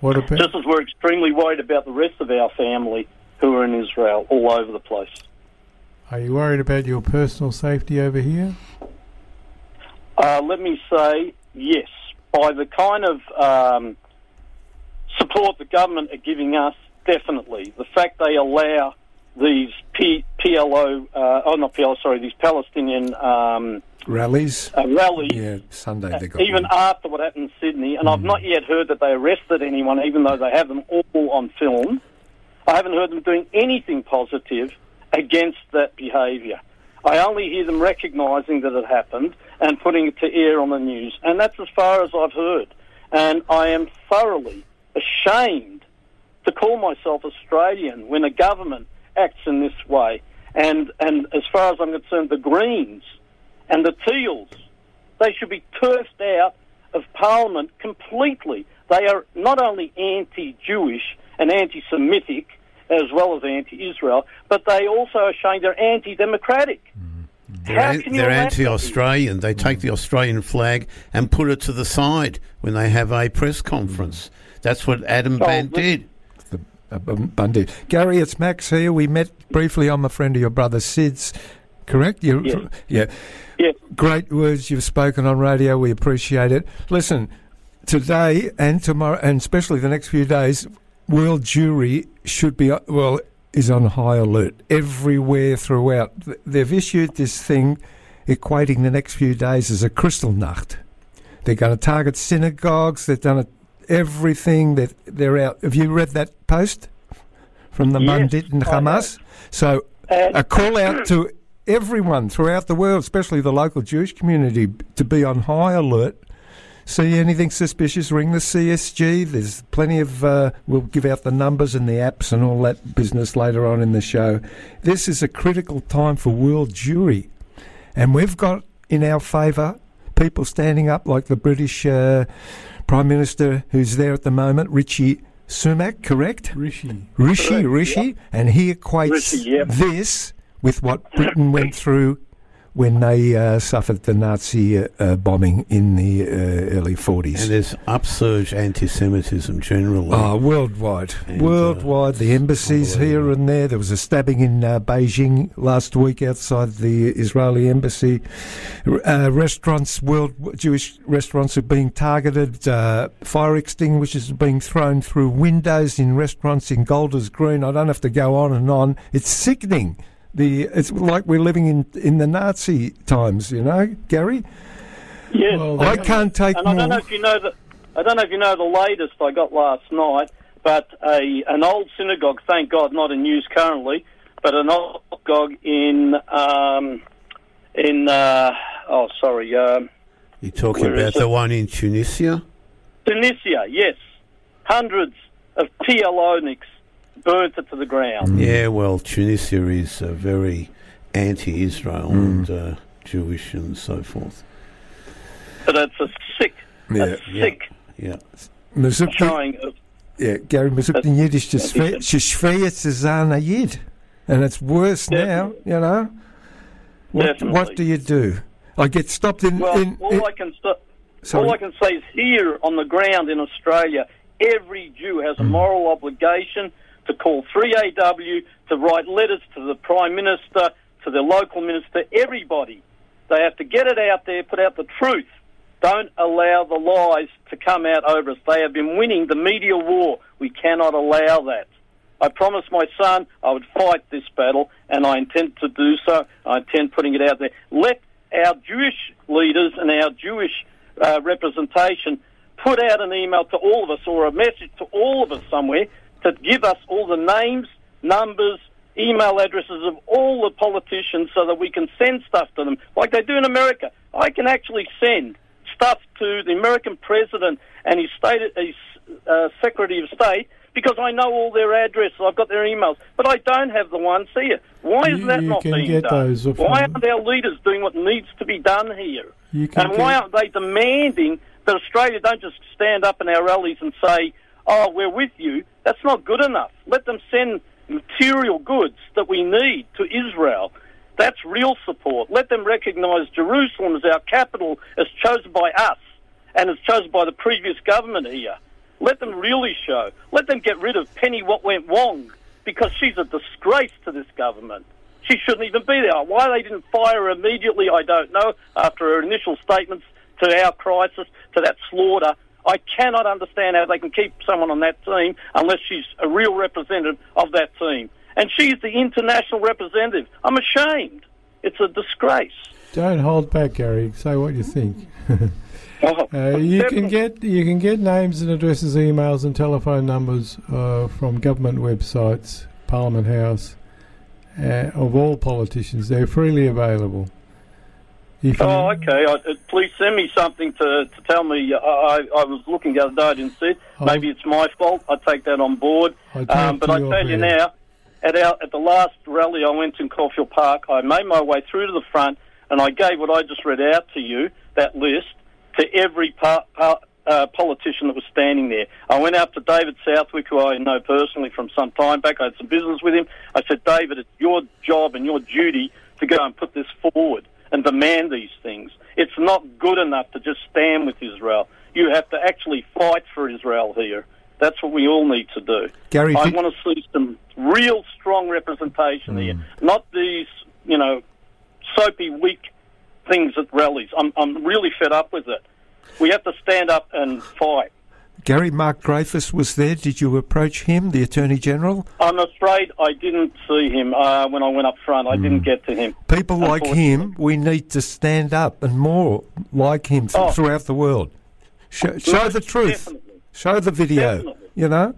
Speaker 1: What about
Speaker 5: Just as we're extremely worried about the rest of our family who are in Israel all over the place.
Speaker 1: Are you worried about your personal safety over here?
Speaker 5: Uh, let me say yes. By the kind of um, support the government are giving us, definitely. The fact they allow these P- PLO, uh, oh not PLO, sorry, these Palestinian um,
Speaker 3: Rallies.
Speaker 5: uh, rallies,
Speaker 3: Yeah, Sunday they got
Speaker 5: even
Speaker 3: one.
Speaker 5: after what happened in Sydney, and I've not yet heard that they arrested anyone, even though they have them all on film. I haven't heard them doing anything positive against that behaviour. I only hear them recognising that it happened and putting it to air on the news, and that's as far as I've heard. And I am thoroughly ashamed to call myself Australian when a government acts in this way. And and as far as I'm concerned, the Greens and the Teals, they should be turfed out of Parliament completely. They are not only anti-Jewish and anti-Semitic as well as anti-Israel, but they also are showing they're anti-democratic.
Speaker 2: They're,
Speaker 5: How can you
Speaker 2: they're anti-Australian. They take the Australian flag and put it to the side when they have a press conference. That's what Adam
Speaker 5: Oh,
Speaker 2: Band
Speaker 5: but-
Speaker 2: did.
Speaker 3: Uh, um, Bundy. Gary, it's Max here. We met briefly. I'm a friend of your brother Sid's. Correct? You,
Speaker 5: Yes.
Speaker 3: Yeah.
Speaker 5: Yes.
Speaker 3: Great words you've spoken on radio. We appreciate it. Listen, today and tomorrow, and especially the next few days, World Jewry should be, uh, well, is on high alert everywhere throughout. They've issued this thing equating the next few days as a Kristallnacht. They're going to target synagogues. They've done everything that they're out. Have you read that post from the
Speaker 5: Yes,
Speaker 3: Mundit and Hamas? So
Speaker 5: And-
Speaker 3: a call out to everyone throughout the world, especially the local Jewish community, to be on high alert. See anything suspicious, ring the CSG. There's plenty of, uh, we'll give out the numbers and the apps and all that business later on in the show. This is a critical time for world jewry. And we've got in our favour people standing up like the British uh, Prime Minister who's there at the moment, Richie Sunak, correct?
Speaker 1: Rishi.
Speaker 3: Rishi,
Speaker 5: Correct,
Speaker 3: Rishi, and he equates
Speaker 5: Rishi, yep.
Speaker 3: this with what Britain went through when they uh, suffered the Nazi uh, uh, bombing in the uh, early
Speaker 2: And there's upsurge anti-Semitism generally.
Speaker 3: Oh, worldwide.
Speaker 2: And, uh,
Speaker 3: worldwide. the embassies here and there. There was a stabbing in uh, Beijing last week outside the Israeli embassy. Uh, restaurants, world Jewish restaurants are being targeted. Uh, fire extinguishers are being thrown through windows in restaurants in Golders Green. I don't have to go on and on. It's sickening. The it's like we're living in in the Nazi times. You know, Gary.
Speaker 5: Yes.
Speaker 1: Well,
Speaker 3: I can't take
Speaker 5: and I don't know if you know the, I don't know if you know the latest I got last night, but a an old synagogue, thank God, not in use currently, but an old synagogue in um, in uh, oh sorry, um,
Speaker 2: You're talking about the one in Tunisia?
Speaker 5: Tunisia. Yes, hundreds of PLOniks burnt it to the ground.
Speaker 2: Yeah, well, Tunisia is uh, very anti-Israel and uh, Jewish and so forth.
Speaker 5: But it's a sick,
Speaker 3: Yeah.
Speaker 5: a sick
Speaker 2: Yeah.
Speaker 3: Mazupki-
Speaker 5: showing of
Speaker 3: Yeah, Gary, man zoekt in Yiddish to
Speaker 5: That's-
Speaker 3: schwe- ze schweert ze zijn naar Yid. And it's worse now, you know. What, what do you do? I get stopped in.
Speaker 5: Well,
Speaker 3: in,
Speaker 5: all
Speaker 3: in-
Speaker 5: I can st- all I can say is here on the ground in Australia, every Jew has a moral obligation to call 3AW, to write letters to the Prime Minister, to the local minister, everybody. They have to get it out there, put out the truth. Don't allow the lies to come out over us. They have been winning the media war. We cannot allow that. I promised my son I would fight this battle, and I intend to do so. I intend putting it out there. Let our Jewish leaders and our Jewish uh, representation put out an email to all of us or a message to all of us somewhere to give us all the names, numbers, email addresses of all the politicians so that we can send stuff to them like they do in America. I can actually send stuff to the American president and his state, his uh, secretary of state because I know all their addresses. I've got their emails, but I don't have the ones here. Why is
Speaker 1: You-
Speaker 5: that
Speaker 1: you
Speaker 5: not being done? Why aren't our leaders doing what needs to be done here? And why aren't they demanding that Australia don't just stand up in our rallies and say, "Oh, we're with you"? That's not good enough. Let them send material goods that we need to Israel. That's real support. Let them recognise Jerusalem as our capital, as chosen by us, and as chosen by the previous government here. Let them really show. Let them get rid of Penny What Went Wong because she's a disgrace to this government. She shouldn't even be there. Why they didn't fire her immediately, I don't know, after her initial statements to our crisis, to that slaughter. I cannot understand how they can keep someone on that team unless she's a real representative of that team. And she's the international representative. I'm ashamed. It's a disgrace.
Speaker 1: Don't hold back, Gary. Say what you think. Uh, you can get you can get names and addresses, emails and telephone numbers uh, from government websites, Parliament House, uh, of all politicians. They're freely available. If you-
Speaker 5: Oh, okay. I, uh, please send me something to, to tell me. Uh, I, I was looking the other day, I didn't see it.
Speaker 1: I'll-
Speaker 5: Maybe it's my fault. I take that on board.
Speaker 1: I
Speaker 5: Um, but I
Speaker 1: you
Speaker 5: tell you now, at our at the last rally I went to in Caulfield Park, I made my way through to the front and I gave what I just read out to you, that list, to every par, uh, politician that was standing there. I went out to David Southwick, who I know personally from some time back. I had some business with him. I said, David, it's your job and your duty to go and put this forward. And demand these things. It's not good enough to just stand with Israel. You have to actually fight for Israel here. That's what we all need to do.
Speaker 3: Gary,
Speaker 5: I want to see some real strong representation here, hmm. not these, you know, soapy, weak things at rallies. I'm, I'm really fed up with it. We have to stand up and fight.
Speaker 3: Gary Mark Dreyfus was there. Did you approach him, the Attorney General?
Speaker 5: I'm afraid I didn't see him uh, when I went up front. I hmm. didn't get to him.
Speaker 3: People like him, we need to stand up and more like him
Speaker 5: Oh.
Speaker 3: throughout the world. Show, show the truth.
Speaker 5: definitely.
Speaker 3: Show the video.
Speaker 5: Definitely.
Speaker 3: You know?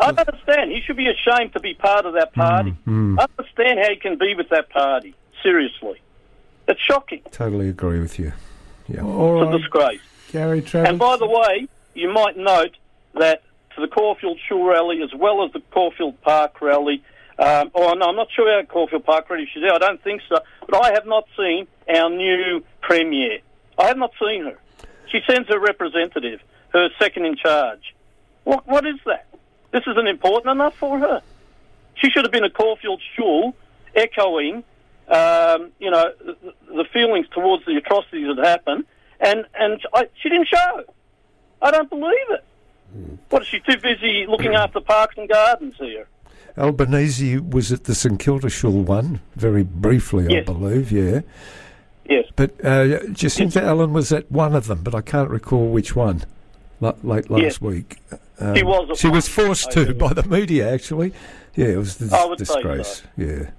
Speaker 5: I understand. He should be ashamed to be part of that hmm. party. Hmm. I understand how he can be with that party. Seriously. It's shocking.
Speaker 3: Totally agree with you. Yeah.
Speaker 1: All
Speaker 5: It's a disgrace.
Speaker 1: Gary Travitz.
Speaker 5: And by the way, you might note that to the Caulfield Shul rally as well as the Caulfield Park rally, um, oh no, I'm not sure how Caulfield Park rally she's there. I don't think so. But I have not seen our new premier. I have not seen her. She sends her representative, her second in charge. What what is that? This isn't important enough for her. She should have been a Caulfield Shul echoing, um, you know, the, the feelings towards the atrocities that happened, and and I, she didn't show. I don't believe it. What is she too busy looking after parks and gardens here?
Speaker 3: Albanese was at the St Kilda Shul one, very briefly, I believe, yeah.
Speaker 5: Yes,
Speaker 3: But uh, Jacinta Allan was at one of them, but I can't recall which one. la- late last
Speaker 5: Yes.
Speaker 3: week. Um,
Speaker 5: She was
Speaker 3: She was forced to by the media, actually. Yeah, it was a
Speaker 5: I would say
Speaker 3: disgrace. Yeah.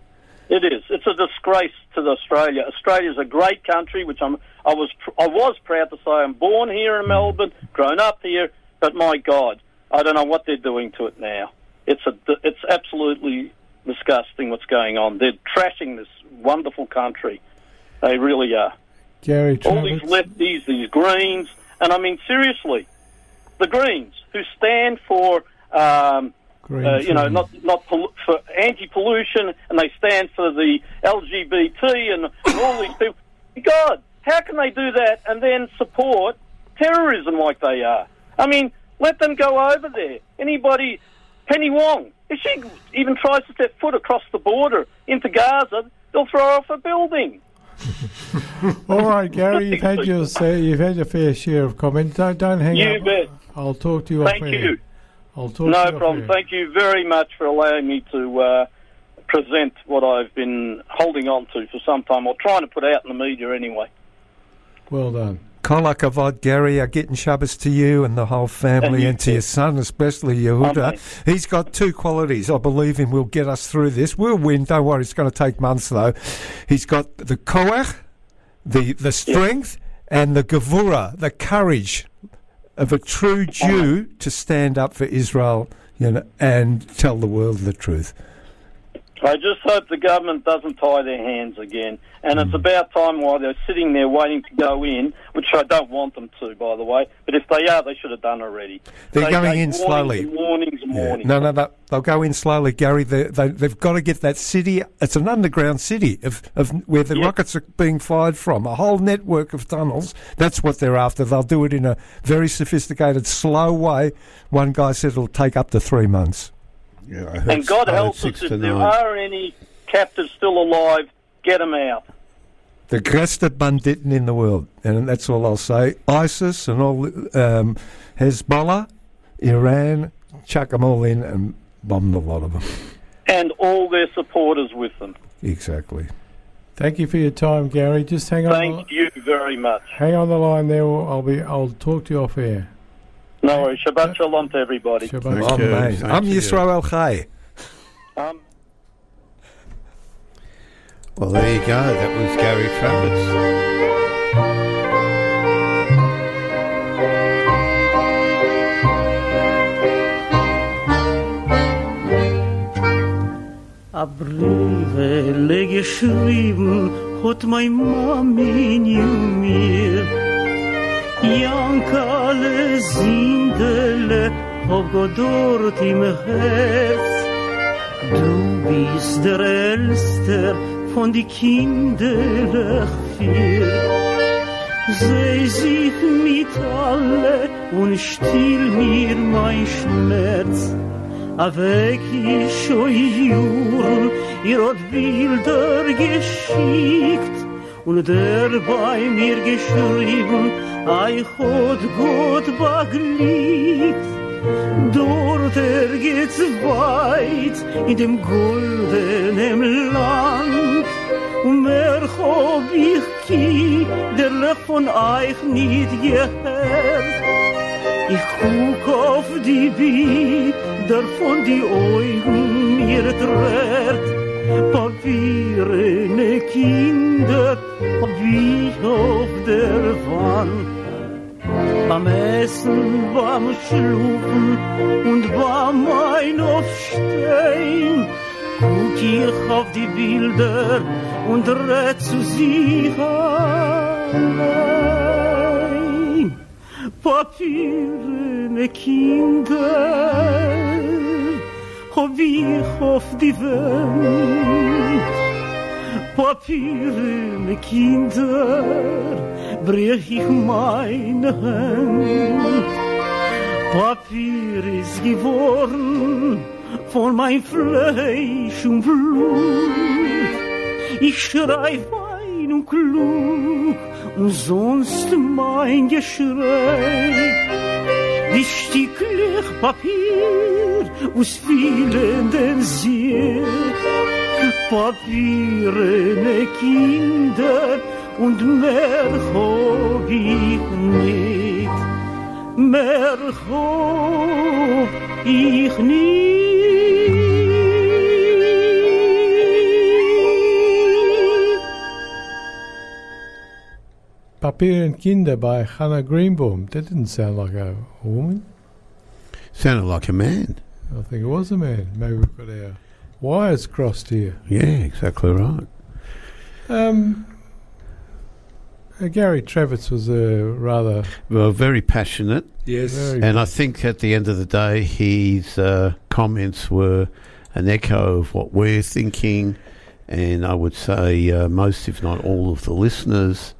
Speaker 5: it is. It's a disgrace to Australia. Australia's a great country, which I'm. I was. pr- I was proud to say I'm born here in Melbourne, grown up here, but my God, I don't know what they're doing to it now. It's a. It's absolutely disgusting what's going on. They're trashing this wonderful country. They really are.
Speaker 1: Gary
Speaker 5: all these lefties, these Greens, and I mean seriously, the Greens who stand for um, uh, you know not not pol- for anti-pollution, and they stand for the LGBT and, and all these people. God, how can they do that and then support terrorism like they are? I mean, let them go over there. Anybody, Penny Wong, if she even tries to step foot across the border into Gaza, they'll throw her off a building.
Speaker 1: All right, Gary, you've had your say, you've had your fair share of comments. Don't don't hang
Speaker 5: You
Speaker 1: up.
Speaker 5: bet.
Speaker 1: I'll talk to you
Speaker 5: Thank you.
Speaker 1: I'll talk to
Speaker 5: No
Speaker 1: you
Speaker 5: problem. Thank you very much for allowing me to uh, present what I've been holding on to for some time, or trying to put out in the media anyway.
Speaker 1: Well done.
Speaker 3: Kol hakavod, Gary, are getting Shabbos to you and the whole family
Speaker 5: And
Speaker 3: and to your son, especially Yehuda.
Speaker 5: Amen.
Speaker 3: He's got two qualities. I believe him will get us through this. We'll win. Don't worry. It's going to take months, though. He's got the koach, the, the strength, and the gevura, the courage of a true Jew to stand up for Israel you know, and tell the world the truth.
Speaker 5: I just hope the government doesn't tie their hands again. And it's hmm. about time while they're sitting there waiting to go in, which I don't want them to, by the way. But if they are, they should have done already.
Speaker 3: They're
Speaker 5: They
Speaker 3: going in
Speaker 5: warnings
Speaker 3: slowly.
Speaker 5: and Warnings and
Speaker 3: Yeah.
Speaker 5: warnings.
Speaker 3: No, no, no. They'll go in slowly, Gary. They, they, they've got to get that city. It's an underground city of, of where the
Speaker 5: Yeah.
Speaker 3: rockets are being fired from. A whole network of tunnels. That's what they're after. They'll do it in a very sophisticated, slow way. One guy said it'll take up to three months.
Speaker 2: Yeah,
Speaker 5: And God
Speaker 2: I
Speaker 5: help us if
Speaker 2: to
Speaker 5: there are any captives still alive, get them out.
Speaker 3: The greatest banditen in the world, and that's all I'll say. ISIS and all, um, Hezbollah, Iran, chuck them all in and bomb a lot of them.
Speaker 5: And all their supporters with them.
Speaker 3: Exactly.
Speaker 1: Thank you for your time, Gary. Just hang on.
Speaker 5: Thank you very much.
Speaker 1: Hang on the line there. I'll be. I'll talk to you off air.
Speaker 5: No worries. Shabbat shalom to everybody.
Speaker 1: Shabbat
Speaker 2: shalom. you.
Speaker 3: Amen. I'm
Speaker 2: you.
Speaker 3: Yisrael Chai.
Speaker 5: Um,
Speaker 2: Well, there you go. That was Gary Travitz.
Speaker 6: A Briefe geschrieben hat mein Mami in mir. Jankale Sindele hab Gott im Herz. Du bist der Älster von die Kinderlech vier. Sei sich mit alle und still mir mein Schmerz. Avec ich oi Juren, ihr hat Bilder geschickt und der bei mir geschrieben, euch hat Gott beglückt. Dort er geht's weit in dem goldenen Land. Und mehr hab ich kinderlich von euch nicht gehört. Ich guck auf die Bilder von die Augen mir trägt. Papierene Kinder hab ich auf der Wand. Beim Essen, beim Schlufen und beim Aufstehen guck ich auf die Bilder und red zu sie allein. Papierene Kinder auf die Welt. Kinder brech ich meine Hand. Papier ist geworden von mein Fleisch und Blut. Ich schreib ein und klug und sonst mein Geschrei. Wie stücklich Papier aus vielen See. Papierene Kinder und mehr hab ich nicht. Mehr hab ich nicht.
Speaker 1: Papier and Kinder by Hannah Greenbaum. That didn't sound like a woman.
Speaker 2: Sounded like a man.
Speaker 1: I think it was a man. Maybe we've got our wires crossed here.
Speaker 2: Yeah, exactly right.
Speaker 1: Um, uh, Gary Travitz was a rather
Speaker 2: Well, very passionate,
Speaker 3: Yes.
Speaker 1: very
Speaker 2: and I think at the end of the day, his uh, comments were an echo of what we're thinking, and I would say uh, most, if not all, of the listeners.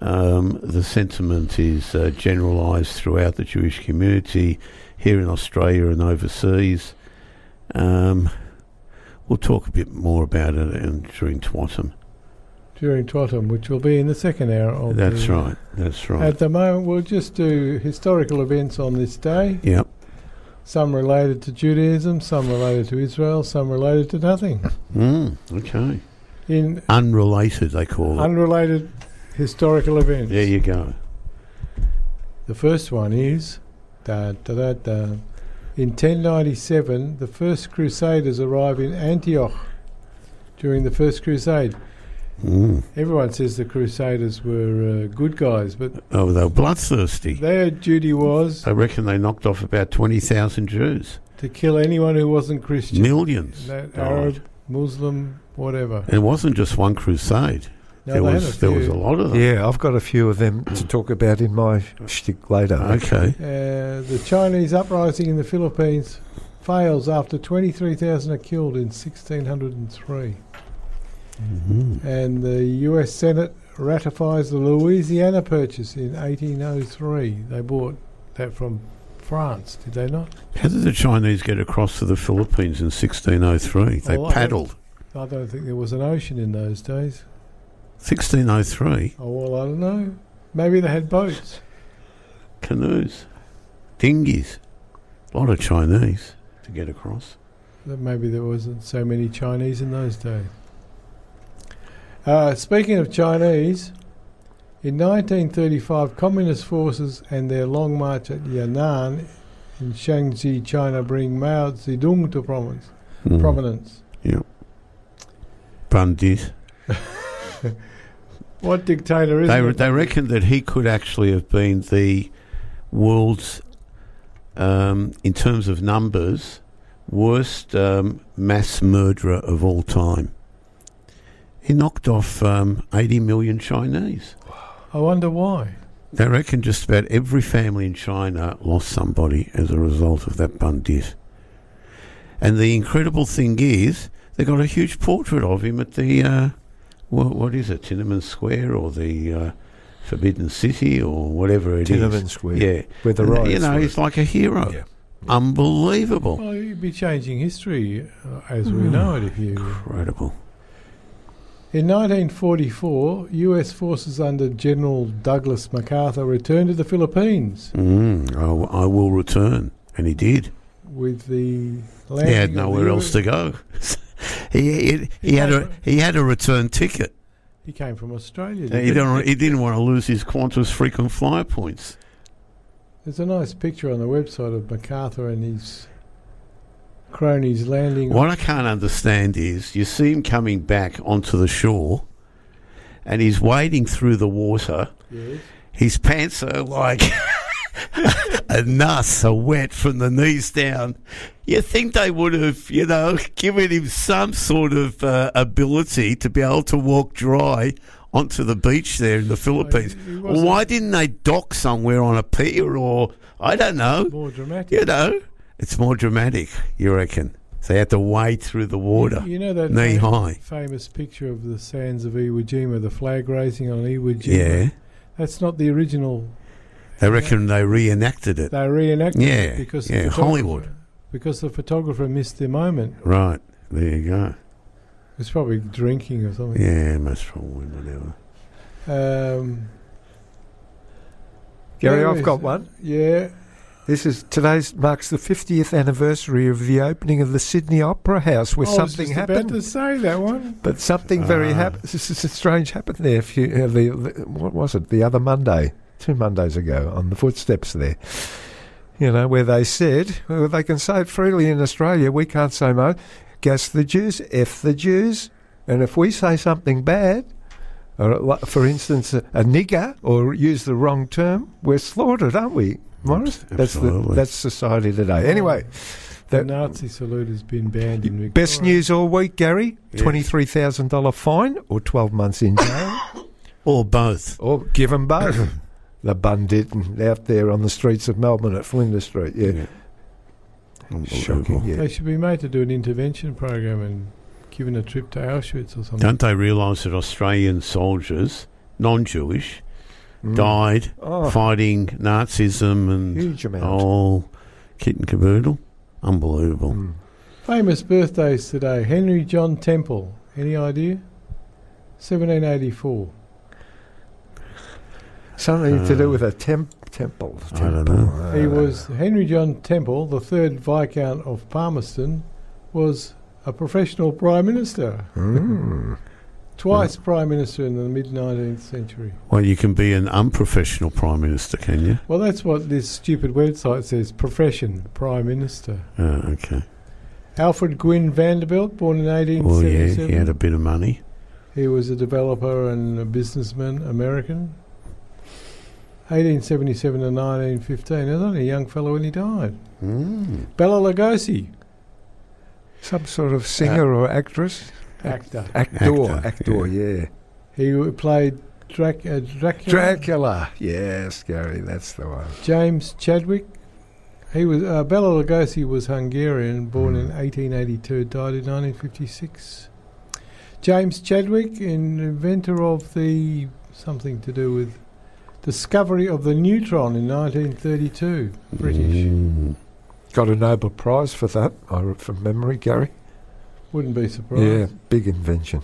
Speaker 2: Um, the sentiment is uh, generalised throughout the Jewish community here in Australia and overseas. Um, we'll talk a bit more about it in, during TWATM.
Speaker 1: during TWATM, which will be in the second hour. Of
Speaker 2: That's
Speaker 1: the-
Speaker 2: right. That's right.
Speaker 1: At the moment, we'll just do historical events on this day.
Speaker 2: yep.
Speaker 1: Some related to Judaism, some related to Israel, some related to nothing.
Speaker 2: Mm, okay.
Speaker 1: In
Speaker 2: Unrelated, they call it.
Speaker 1: unrelated historical events.
Speaker 2: there you go.
Speaker 1: The first one is da, da, da, da. in 1097, the first Crusaders arrive in Antioch during the First Crusade.
Speaker 2: Mm.
Speaker 1: Everyone says the Crusaders were uh, good guys, but
Speaker 2: Oh, they were bloodthirsty.
Speaker 1: their duty was
Speaker 2: I reckon they knocked off about 20,000 Jews.
Speaker 1: to kill anyone who wasn't Christian.
Speaker 2: Millions.
Speaker 1: Arab, Muslim, whatever.
Speaker 2: It wasn't just one crusade.
Speaker 1: No,
Speaker 2: there was
Speaker 1: a
Speaker 2: there was a lot of them.
Speaker 3: Yeah, I've got a few of them to talk about in my shtick later.
Speaker 2: Okay.
Speaker 1: Uh, the Chinese uprising in the Philippines fails after 23,000 are killed in 1603.
Speaker 2: Mhm.
Speaker 1: And the US Senate ratifies the Louisiana Purchase in 1803. They bought that from France, did they not?
Speaker 2: How did the Chinese get across to the Philippines in 1603? They
Speaker 1: Oh, I-
Speaker 2: paddled.
Speaker 1: I don't think there was an ocean in those days.
Speaker 2: 1603
Speaker 1: Oh, well, I don't know. Maybe they had boats.
Speaker 2: canoes, dinghies, a lot of Chinese to get across.
Speaker 1: That maybe there wasn't so many Chinese in those days. Uh, speaking of Chinese, in 1935, communist forces and their long march at Yan'an in Shaanxi, China, bring Mao Zedong to prominence.
Speaker 2: Mm.
Speaker 1: prominence.
Speaker 2: Bandit.
Speaker 1: What dictator is
Speaker 2: They,
Speaker 1: it?
Speaker 2: they reckon that he could actually have been the world's, um, in terms of numbers, worst um, mass murderer of all time. He knocked off um, 80 million Chinese.
Speaker 1: I wonder why.
Speaker 2: They reckon just about every family in China lost somebody as a result of that bandit. And the incredible thing is, they got a huge portrait of him at the, uh, what, what is it, Tiananmen Square or the uh, Forbidden City or whatever it is.
Speaker 3: Tiananmen Square.
Speaker 2: Yeah.
Speaker 3: Where the
Speaker 2: And,
Speaker 3: riots
Speaker 2: you know,
Speaker 3: were.
Speaker 2: he's like a hero.
Speaker 3: Yeah.
Speaker 2: Unbelievable.
Speaker 1: Well, you'd be changing history uh, as we
Speaker 2: Hmm.
Speaker 1: know it if you.
Speaker 2: Incredible.
Speaker 1: In 1944, U.S. forces under General Douglas MacArthur returned to the Philippines
Speaker 2: Mm, I, I will return. And he did.
Speaker 1: with the
Speaker 2: He
Speaker 1: landing
Speaker 2: had
Speaker 1: of
Speaker 2: nowhere
Speaker 1: the
Speaker 2: else to go. he, he, he, had a he had a return ticket.
Speaker 1: He came from Australia.
Speaker 2: He
Speaker 1: didn't he?
Speaker 2: didn't he didn't want to lose his Qantas frequent flyer points.
Speaker 1: There's a nice picture on the website of MacArthur and his cronies landing.
Speaker 2: What I can't understand is you see him coming back onto the shore, and he's wading through the water.
Speaker 1: Yes.
Speaker 2: His pants are like a nuss, are wet from the knees down. You think they would have, you know, given him some sort of uh, ability to be able to walk dry onto the beach there in the Philippines? Why didn't they dock somewhere on a pier or I don't know?
Speaker 1: More dramatic.
Speaker 2: You know, it's more dramatic. You reckon? So they had to wade through the water,
Speaker 1: You know that
Speaker 2: knee
Speaker 1: fam-
Speaker 2: high.
Speaker 1: famous picture of the sands of Iwo Jima, the flag raising on Iwo Jima.
Speaker 2: Yeah,
Speaker 1: That's not the original.
Speaker 2: they reckon they reenacted it.
Speaker 1: They reenacted
Speaker 2: Yeah,
Speaker 1: it because
Speaker 2: yeah, Hollywood.
Speaker 1: Because the photographer missed the moment.
Speaker 2: Right there you go.
Speaker 1: It's probably drinking or something.
Speaker 2: Yeah, most probably whatever.
Speaker 1: Um,
Speaker 3: Gary, I've got one.
Speaker 1: Yeah.
Speaker 3: This is today's marks the 50th anniversary of the opening of the Sydney Opera House, where
Speaker 1: I was
Speaker 3: something
Speaker 1: just
Speaker 3: happened.
Speaker 1: about to say that one.
Speaker 3: But something very
Speaker 2: Ah.
Speaker 3: hap- this is strange happened there. If you, uh, the, the, what was it? The other Monday, two Mondays ago, on the footsteps there. You know, where they said, well, they can say it freely in Australia. We can't say no. Gas the Jews, F the Jews. And if we say something bad, or like, for instance, a, a nigger, or use the wrong term, we're slaughtered, aren't we, Morris? That's the,
Speaker 2: Absolutely.
Speaker 3: that's society today. Anyway,
Speaker 1: The
Speaker 3: that,
Speaker 1: Nazi salute has been banned in Victoria.
Speaker 3: Best news all week, Gary.
Speaker 2: Yes.
Speaker 3: Twenty-three thousand dollar fine or twelve months in jail,
Speaker 2: Or both.
Speaker 3: or give them both. the bandit and out there on the streets of Melbourne at Flinders Street. Yeah, shocking.
Speaker 2: Unbelievable.
Speaker 3: Yeah,
Speaker 1: They should be made to do an intervention program and given a trip to Auschwitz or something.
Speaker 2: Don't they realise that Australian soldiers, non-Jewish,
Speaker 3: Mm.
Speaker 2: died
Speaker 3: Oh,
Speaker 2: fighting Nazism and
Speaker 3: huge amount.
Speaker 2: all kit and caboodle? Unbelievable.
Speaker 3: Mm.
Speaker 1: Famous birthdays today. Henry John Temple. Any idea? 1784.
Speaker 3: Something to
Speaker 2: Uh,
Speaker 3: do with a temp temple.
Speaker 2: I don't
Speaker 3: temple.
Speaker 2: know.
Speaker 1: He
Speaker 3: Uh,
Speaker 1: was Henry John Temple, the third Viscount of Palmerston, was a professional prime minister.
Speaker 3: mm.
Speaker 1: Twice prime minister in the mid 19th century.
Speaker 2: Well, you can be an unprofessional prime minister, can you?
Speaker 1: Well, that's what this stupid website says profession, prime minister.
Speaker 2: Uh, okay.
Speaker 1: Alfred Gwynne Vanderbilt, born in
Speaker 2: Well, yeah, he had a bit of money.
Speaker 1: He was a developer and a businessman, American. 1877 to 1915. He was only a young fellow when he died.
Speaker 2: Mm.
Speaker 1: Bela Lugosi,
Speaker 3: some sort of singer or actress.
Speaker 1: actor.
Speaker 3: Actor,
Speaker 2: Actor,
Speaker 3: actor, yeah.
Speaker 1: He played Drac- uh, Dracula.
Speaker 3: Dracula. Yes, Gary, that's the one.
Speaker 1: James Chadwick. He was uh, Bela Lugosi was Hungarian, born
Speaker 3: Hmm.
Speaker 1: in 1882, died in 1956. James Chadwick, in- inventor of the something to do with discovery of the neutron in 1932, British.
Speaker 2: Mm.
Speaker 3: Got a Nobel Prize for that, I, from memory, Gary.
Speaker 1: Wouldn't be surprised.
Speaker 3: Yeah, big invention.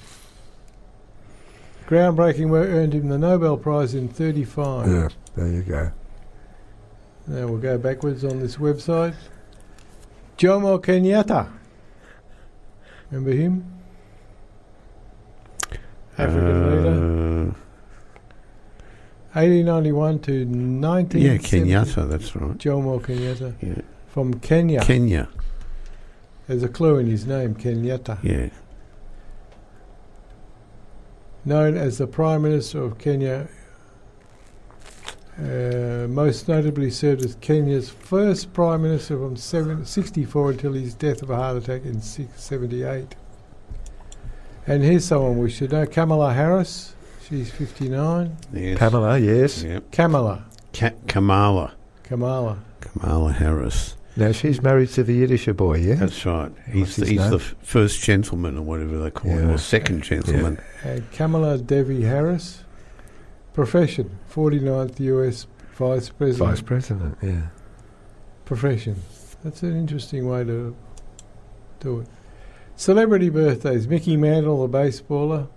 Speaker 1: Groundbreaking work earned him the Nobel Prize in 35.
Speaker 3: Yeah, there you go.
Speaker 1: Now we'll go backwards on this website. Jomo Kenyatta. Remember him? African leader.
Speaker 2: Uh,
Speaker 1: 1891 to 1970.
Speaker 2: yeah, Kenyatta, that's right.
Speaker 1: Jomo Kenyatta.
Speaker 2: Yeah.
Speaker 1: From Kenya.
Speaker 2: Kenya,
Speaker 1: There's a clue in his name, Kenyatta.
Speaker 2: yeah.
Speaker 1: Known as the Prime Minister of Kenya. Uh, most notably served as Kenya's first Prime Minister from seven, 64 until his death of a heart attack in 678. And here's someone we should know Kamala Harris. She's 59.
Speaker 2: Yes.
Speaker 3: Pamela, yes.
Speaker 2: Yeah.
Speaker 1: Kamala.
Speaker 2: Ka- Kamala.
Speaker 1: Kamala.
Speaker 2: Kamala Harris.
Speaker 3: Now she's married to the Yiddish boy, yeah?
Speaker 2: That's right. He's,
Speaker 3: What's his
Speaker 2: he's
Speaker 3: name?
Speaker 2: the f- first gentleman or whatever they call him,
Speaker 3: Yeah.
Speaker 2: or second gentleman.
Speaker 1: Uh, Kamala Devi Harris. Profession 49th US Vice President.
Speaker 3: Vice President, yeah.
Speaker 1: Profession. That's an interesting way to do it. Celebrity birthdays Mickey Mantle, the baseballer.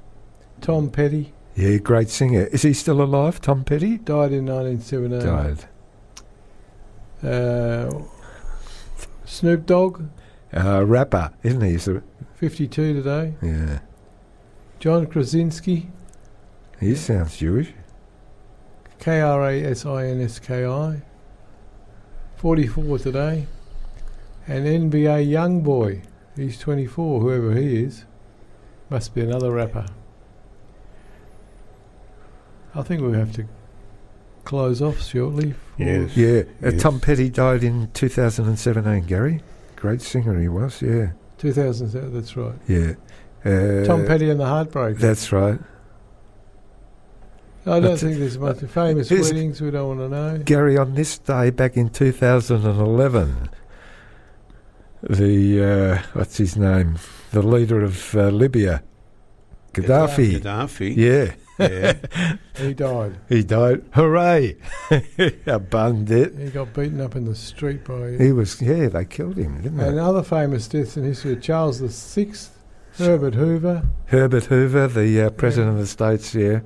Speaker 1: Tom Petty
Speaker 3: Yeah, great singer. Is he still alive, Tom Petty?
Speaker 1: died in 1917.
Speaker 3: Died.
Speaker 1: Uh, Snoop Dogg,
Speaker 3: Uh, rapper, isn't he? He's a-
Speaker 1: 52 today.
Speaker 3: yeah.
Speaker 1: John Krasinski,
Speaker 3: He sounds Jewish.
Speaker 1: K R A S I N S K I, 44 today. An NBA Young Boy, he's 24, whoever he is. Must be another rapper. I think we'll have to close off shortly. for-
Speaker 2: Yes.
Speaker 3: Yeah. Uh,
Speaker 2: Yes.
Speaker 3: Tom Petty died in 2017, Gary. Great singer he was, yeah.
Speaker 1: 2007, that's right.
Speaker 3: Yeah. Uh,
Speaker 1: Tom Petty and the Heartbreakers.
Speaker 3: That's right.
Speaker 1: I don't
Speaker 3: That's-
Speaker 1: think there's much famous weddings we don't want to know.
Speaker 3: Gary, on this day back in 2011, the, uh, what's his name? The leader of uh, Libya, Gaddafi.
Speaker 2: Gaddafi.
Speaker 3: Yeah.
Speaker 2: Yeah.
Speaker 1: He died.
Speaker 3: He died. Hooray! I bunged it.
Speaker 1: He got beaten up in the street by.
Speaker 3: He was, yeah, they killed him, didn't they?
Speaker 1: And other famous deaths in history: Charles the Sixth, Herbert Hoover,
Speaker 3: Herbert Hoover, the uh, president of the States, yeah.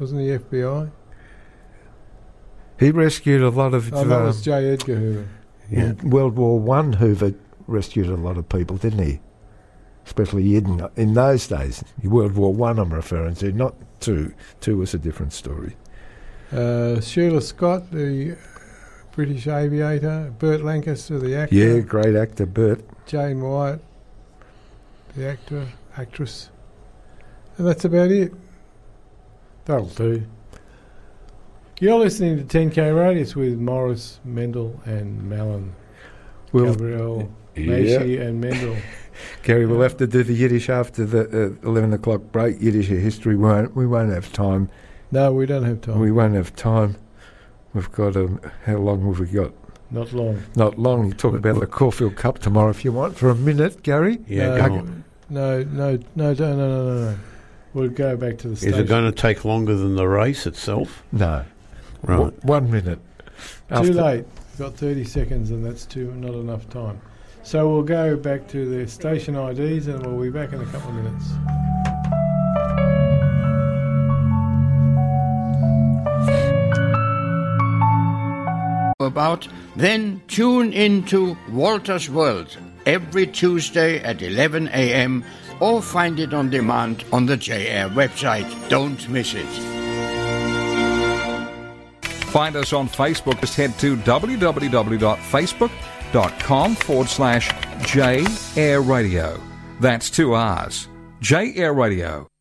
Speaker 1: wasn't he FBI?
Speaker 3: He rescued a lot of.
Speaker 1: Oh, that
Speaker 3: um,
Speaker 1: was J. Edgar Hoover.
Speaker 2: yeah.
Speaker 3: World War One, Hoover rescued a lot of people, didn't he? Especially in, in those days. World War One, I'm referring to, not two. Two was a different story.
Speaker 1: Uh, Sheila Scott, the British aviator. Burt Lancaster, the actor.
Speaker 3: Yeah, great actor, Burt.
Speaker 1: Jane Wyatt, the actor, actress. And that's about it. That'll do. You're listening to 10K Radius with Morris, Mendel, and Malin.
Speaker 3: We'll,
Speaker 1: Gabriel,
Speaker 3: yeah.
Speaker 1: Macy, and Mendel.
Speaker 3: Gary, we'll have to do the Yiddish after the uh, 11 o'clock break. Yiddish history. We won't, we won't have time.
Speaker 1: No, we don't have time.
Speaker 3: We won't have time. We've got, um, how long have we got?
Speaker 1: Not long.
Speaker 3: Not long. You talk about the Caulfield Cup tomorrow if you want for a minute, Gary.
Speaker 2: Yeah,
Speaker 1: no,
Speaker 2: go on.
Speaker 1: no, no, no, no, no, no, no. We'll go back to the
Speaker 2: Is
Speaker 1: station.
Speaker 2: it going to take longer than the race itself?
Speaker 3: No.
Speaker 2: Right.
Speaker 3: W- one minute.
Speaker 1: Too late. We've got 30 seconds, and that's too not enough time. So we'll go back to the station IDs, and we'll be back in a couple of minutes.
Speaker 7: about, then tune into Walter's World every Tuesday at 11 a.m. or find it on demand on the JR website. Don't miss it.
Speaker 8: Find us on Facebook. Just head to www.facebook.com forward slash J Air Radio. That's two R's. J Air Radio.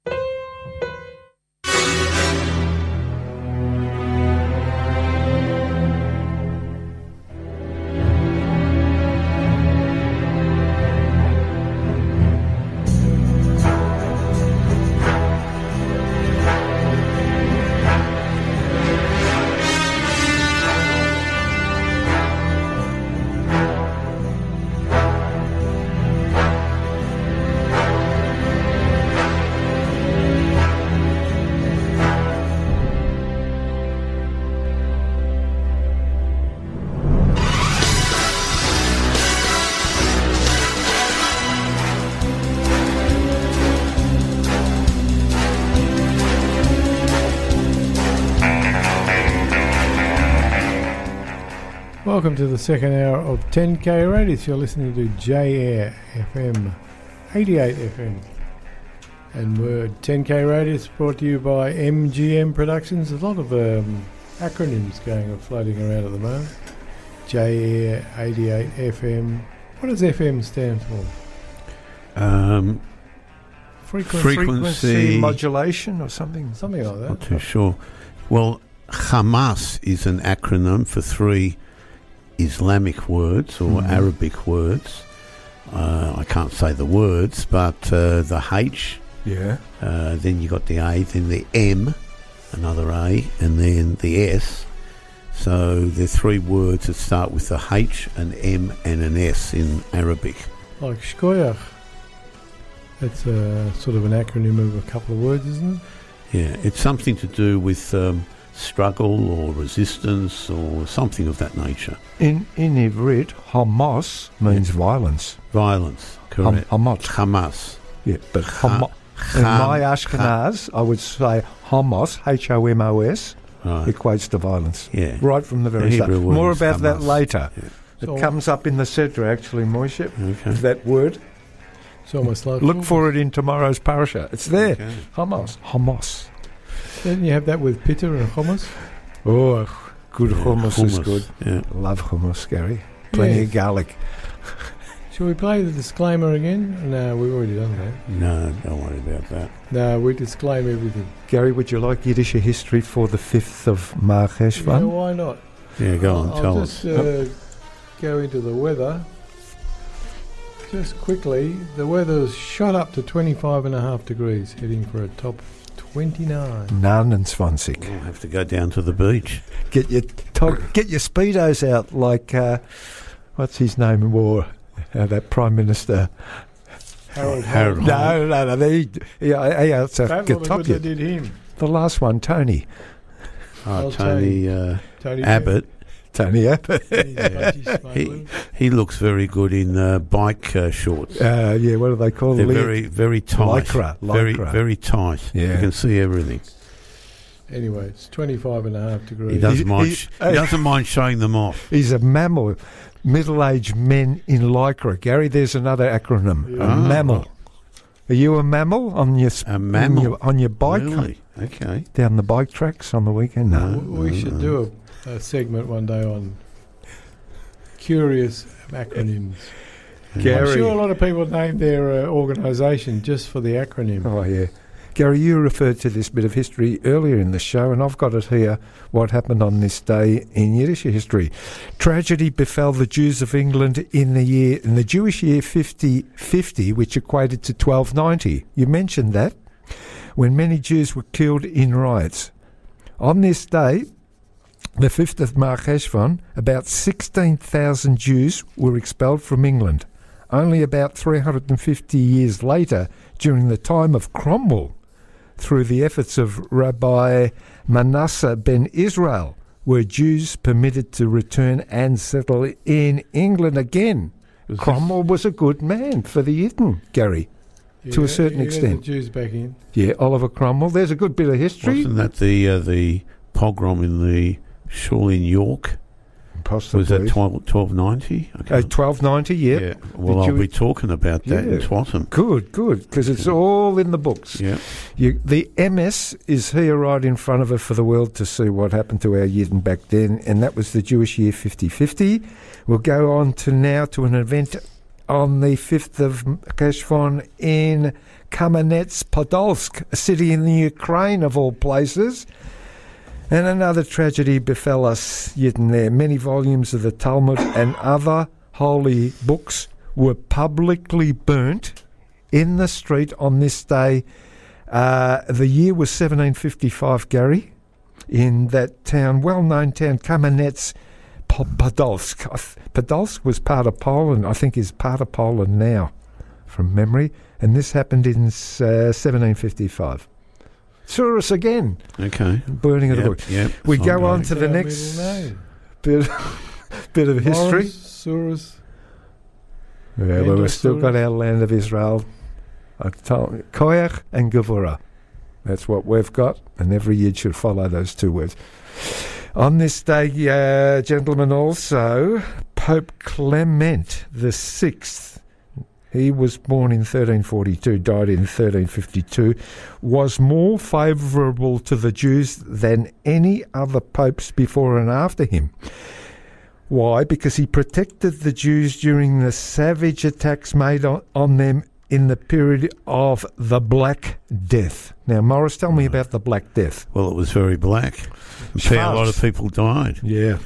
Speaker 1: Welcome to the second hour of 10K Radius. You're listening to J Air FM 88 FM. And we're 10K Radius brought to you by MGM Productions. There's a lot of um, acronyms going and floating around at the moment. J Air 88 FM. What does FM stand for?
Speaker 2: Um,
Speaker 1: Frequency.
Speaker 2: Frequency.
Speaker 3: modulation or something.
Speaker 1: Something like that.
Speaker 2: not too sure. Well, Hamas is an acronym for three Islamic words or
Speaker 3: Mhm.
Speaker 2: Arabic words. Uh, I can't say the words, but uh, the H,
Speaker 3: Yeah.
Speaker 2: uh, then you got the A, then the M, another A, and then the S. So there are three words that start with a H, an M, and an S in Arabic.
Speaker 1: Like Shkoyach. That's a, sort of an acronym of a couple of words, isn't it?
Speaker 2: Yeah, it's something to do with um, struggle or resistance or something of that nature.
Speaker 3: In in Ivrit, Hamas means violence.
Speaker 2: Violence,
Speaker 3: Ham-
Speaker 2: correct.
Speaker 3: Hamas.
Speaker 2: Hamas.
Speaker 3: Yeah, but
Speaker 2: Ha-
Speaker 3: Hama- In my Ashkenaz, I would say homos, H O M O S,
Speaker 2: Right.
Speaker 3: equates to violence.
Speaker 2: Yeah.
Speaker 3: Right from the
Speaker 2: The
Speaker 3: very start.
Speaker 2: Word
Speaker 3: More
Speaker 2: is
Speaker 3: about that later.
Speaker 2: Yeah.
Speaker 3: It
Speaker 1: So-
Speaker 3: comes up in the Sedra, actually, Moishe.
Speaker 2: Okay.
Speaker 3: That word.
Speaker 1: It's almost like
Speaker 3: Look for it in tomorrow's parasha. It's there.
Speaker 2: Okay.
Speaker 3: Homos. Homos.
Speaker 1: Didn't you have that with pitta and hummus?
Speaker 3: Oh, good
Speaker 2: Yeah,
Speaker 3: hummus, is good.
Speaker 2: Yeah.
Speaker 3: Love hummus, Gary. Plenty
Speaker 1: Yeah.
Speaker 3: of garlic.
Speaker 1: Shall we play the disclaimer again? No, we've already done that.
Speaker 2: No, don't worry about that.
Speaker 1: No, we disclaim everything.
Speaker 3: Gary, would you like Yiddish history for the 5th of Mar
Speaker 1: Yeah, why not?
Speaker 2: Yeah, go on,
Speaker 1: I'll
Speaker 2: tell
Speaker 1: just
Speaker 2: us.
Speaker 1: uh, go into the weather. Just quickly, the weather's shot up to 25 and a half degrees, heading for a top 29.
Speaker 3: None and Swansea.
Speaker 2: We'll have to go down to the beach.
Speaker 3: Get your to- get your speedos out, like uh, what's his name wore uh, that prime minister.
Speaker 1: Harold
Speaker 2: Harold
Speaker 1: Holt.
Speaker 3: No, no, no. They, yeah, yeah, it's a
Speaker 1: That
Speaker 3: good top
Speaker 1: of good
Speaker 3: yet.
Speaker 1: they did him.
Speaker 3: The last one, Tony,
Speaker 2: Oh,
Speaker 1: I'll
Speaker 2: Tony uh,
Speaker 1: Tony
Speaker 2: Abbott.
Speaker 3: Tony Abbott.
Speaker 1: He's a budgie smuggler.
Speaker 2: He, he looks very good in uh, bike uh, shorts.
Speaker 3: Uh, yeah, what do they call
Speaker 2: They're
Speaker 3: it?
Speaker 2: very, very tight.
Speaker 3: Lycra,
Speaker 2: Very,
Speaker 3: lycra.
Speaker 2: very tight.
Speaker 3: Yeah.
Speaker 2: You can see everything.
Speaker 1: Anyway, it's 25 and a half degrees.
Speaker 2: He doesn't
Speaker 3: He-
Speaker 2: mind.
Speaker 3: he-
Speaker 2: sh- he doesn't mind showing them off.
Speaker 3: He's a mammal. Middle-aged men in lycra. Gary, there's another acronym. A
Speaker 2: Ah.
Speaker 3: mammal. Are you a mammal on your sp-
Speaker 2: A
Speaker 3: on your, on your bike
Speaker 2: Really? Okay.
Speaker 3: down the bike tracks on the weekend? No.
Speaker 2: No.
Speaker 1: W- we should do a, segment one day on curious acronyms.
Speaker 3: Gary.
Speaker 1: I'm sure a lot of people named their uh, organisation just for the acronym.
Speaker 3: Oh, yeah. Gary, you referred to this bit of history earlier in the show, and I've got it here what happened on this day in Yiddish history. Tragedy befell the Jews of England in the year in the Jewish year 5050, which equated to 1290. You mentioned that, when many Jews were killed in riots. On this day, the 5th of Mar Cheshvan, about 16,000 Jews were expelled from England. Only about 350 years later, during the time of Cromwell, through the efforts of Rabbi Manasseh ben Israel, were Jews permitted to return and settle in England again.
Speaker 2: Was
Speaker 3: Cromwell was a good man for the Yidden, Gary. To a certain extent.
Speaker 1: The Jews back in.
Speaker 3: Yeah, Oliver Cromwell. There's a good bit of history.
Speaker 2: Wasn't that the uh, the pogrom in the shul in York?
Speaker 3: Possibly.
Speaker 2: Was that 12, 1290?
Speaker 3: Uh, 1290, yeah.
Speaker 2: Yeah. Well,
Speaker 3: The
Speaker 2: I'll
Speaker 3: Jew-
Speaker 2: be talking about that in
Speaker 3: Yeah.
Speaker 2: TWATM.
Speaker 3: Good, good, because it's all in the books.
Speaker 2: Yeah.
Speaker 3: You, the MS is here right in front of it for the world to see what happened to our Yidden back then, and that was the Jewish year 5050. We'll go on to now to an event on the 5th of Cheshvan in Kamenets Podolsk, a city in the Ukraine of all places. And another tragedy befell us Yidden there. Many volumes of the Talmud and other holy books were publicly burnt in the street on this day. Uh, the year was 1755, Gary, in that town, well known town, Kamenets Podolsk. Podolsk was part of Poland, I think is part of Poland now, from memory. And this happened in uh, 1755. Saw us again,
Speaker 2: Okay.
Speaker 3: burning of the
Speaker 2: Yep,
Speaker 3: book.
Speaker 2: yep.
Speaker 3: We go
Speaker 2: mate.
Speaker 3: on to the
Speaker 1: Our
Speaker 3: next bit, bit of history.
Speaker 1: Morris, Surus.
Speaker 3: Yeah, but
Speaker 1: Endor
Speaker 3: we've still got our land of Israel. I've told- Koyach and Gevurah. That's what we've got, and every year should follow those two words. On this day, uh, gentlemen, also, Pope Clement the Sixth, he was born in 1342, died in 1352, was more favourable to the Jews than any other popes before and after him. Why? Because he protected the Jews during the savage attacks made on, on them in the period of the Black Death. Now, Morris, tell me about the Black Death.
Speaker 2: Well, it was very black. A lot of people died.
Speaker 3: Yeah.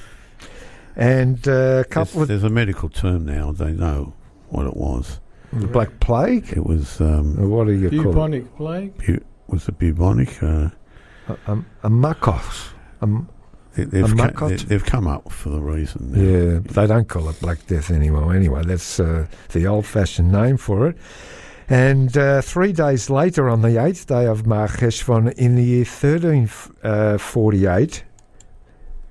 Speaker 3: And uh, a
Speaker 2: There's,
Speaker 3: couple of
Speaker 2: there's a medical term now. They know what it was.
Speaker 3: The Black Plague.
Speaker 2: It was um,
Speaker 3: Or What do you call it?
Speaker 1: Bubonic plague.
Speaker 2: bu- was it bubonic? Uh,
Speaker 3: A, a, a makos. Um,
Speaker 2: they, they've,
Speaker 3: A
Speaker 2: co-
Speaker 3: makot?
Speaker 2: they, they've come up for the reason. now.
Speaker 3: yeah, they don't call it Black Death anymore. Anyway, that's uh, the old-fashioned name for it. And uh, three days later, on the eighth day of Mar Cheshvan in the year 1348,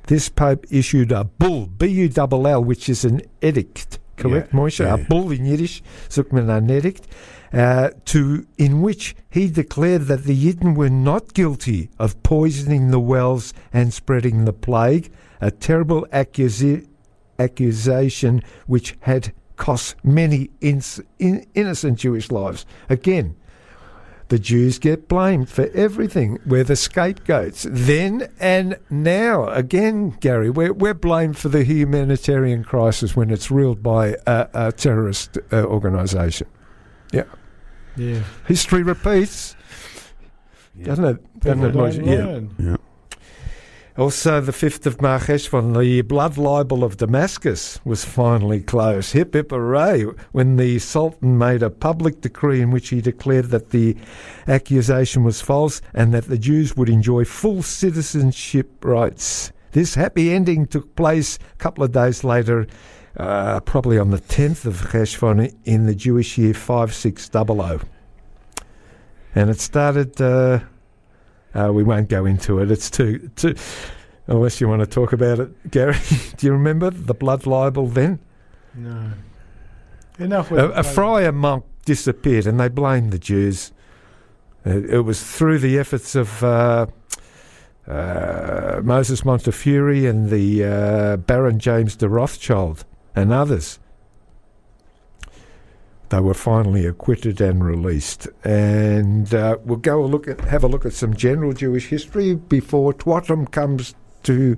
Speaker 3: this pope issued a bull, B-U-L-L, which is an edict. Correct,
Speaker 2: Yeah,
Speaker 3: Moshe?
Speaker 2: yeah.
Speaker 3: A bull in Yiddish, sagt man ein edict. uh, to in which he declared that the Yidden were not guilty of poisoning the wells and spreading the plague, a terrible accusi- accusation which had cost many in- innocent Jewish lives. Again, the Jews get blamed for everything. We're the scapegoats. Then and now, again, Gary, we're, we're blamed for the humanitarian crisis when it's ruled by a, a terrorist uh, organisation. Yeah.
Speaker 1: Yeah.
Speaker 3: History repeats. Doesn't it? Doesn't it, Yeah.
Speaker 2: Yeah.
Speaker 3: Also, the 5th of Marcheshvan, the blood libel of Damascus was finally closed. Hip hip hooray! When the Sultan made a public decree in which he declared that the accusation was false and that the Jews would enjoy full citizenship rights. This happy ending took place a couple of days later, uh, probably on the 10th of Cheshvan in the Jewish year 5600. And it started. Uh, uh, we won't go into it. It's too, too. Unless you want to talk about it, Gary. Do you remember the blood libel then?
Speaker 1: No. Enough with
Speaker 3: A, a friar monk disappeared, and they blamed the Jews. It, it was through the efforts of uh, uh, Moses Montefiore and the uh, Baron James de Rothschild and others. They were finally acquitted and released. And uh, we'll go a look at, have a look at some general Jewish history before TWATM comes to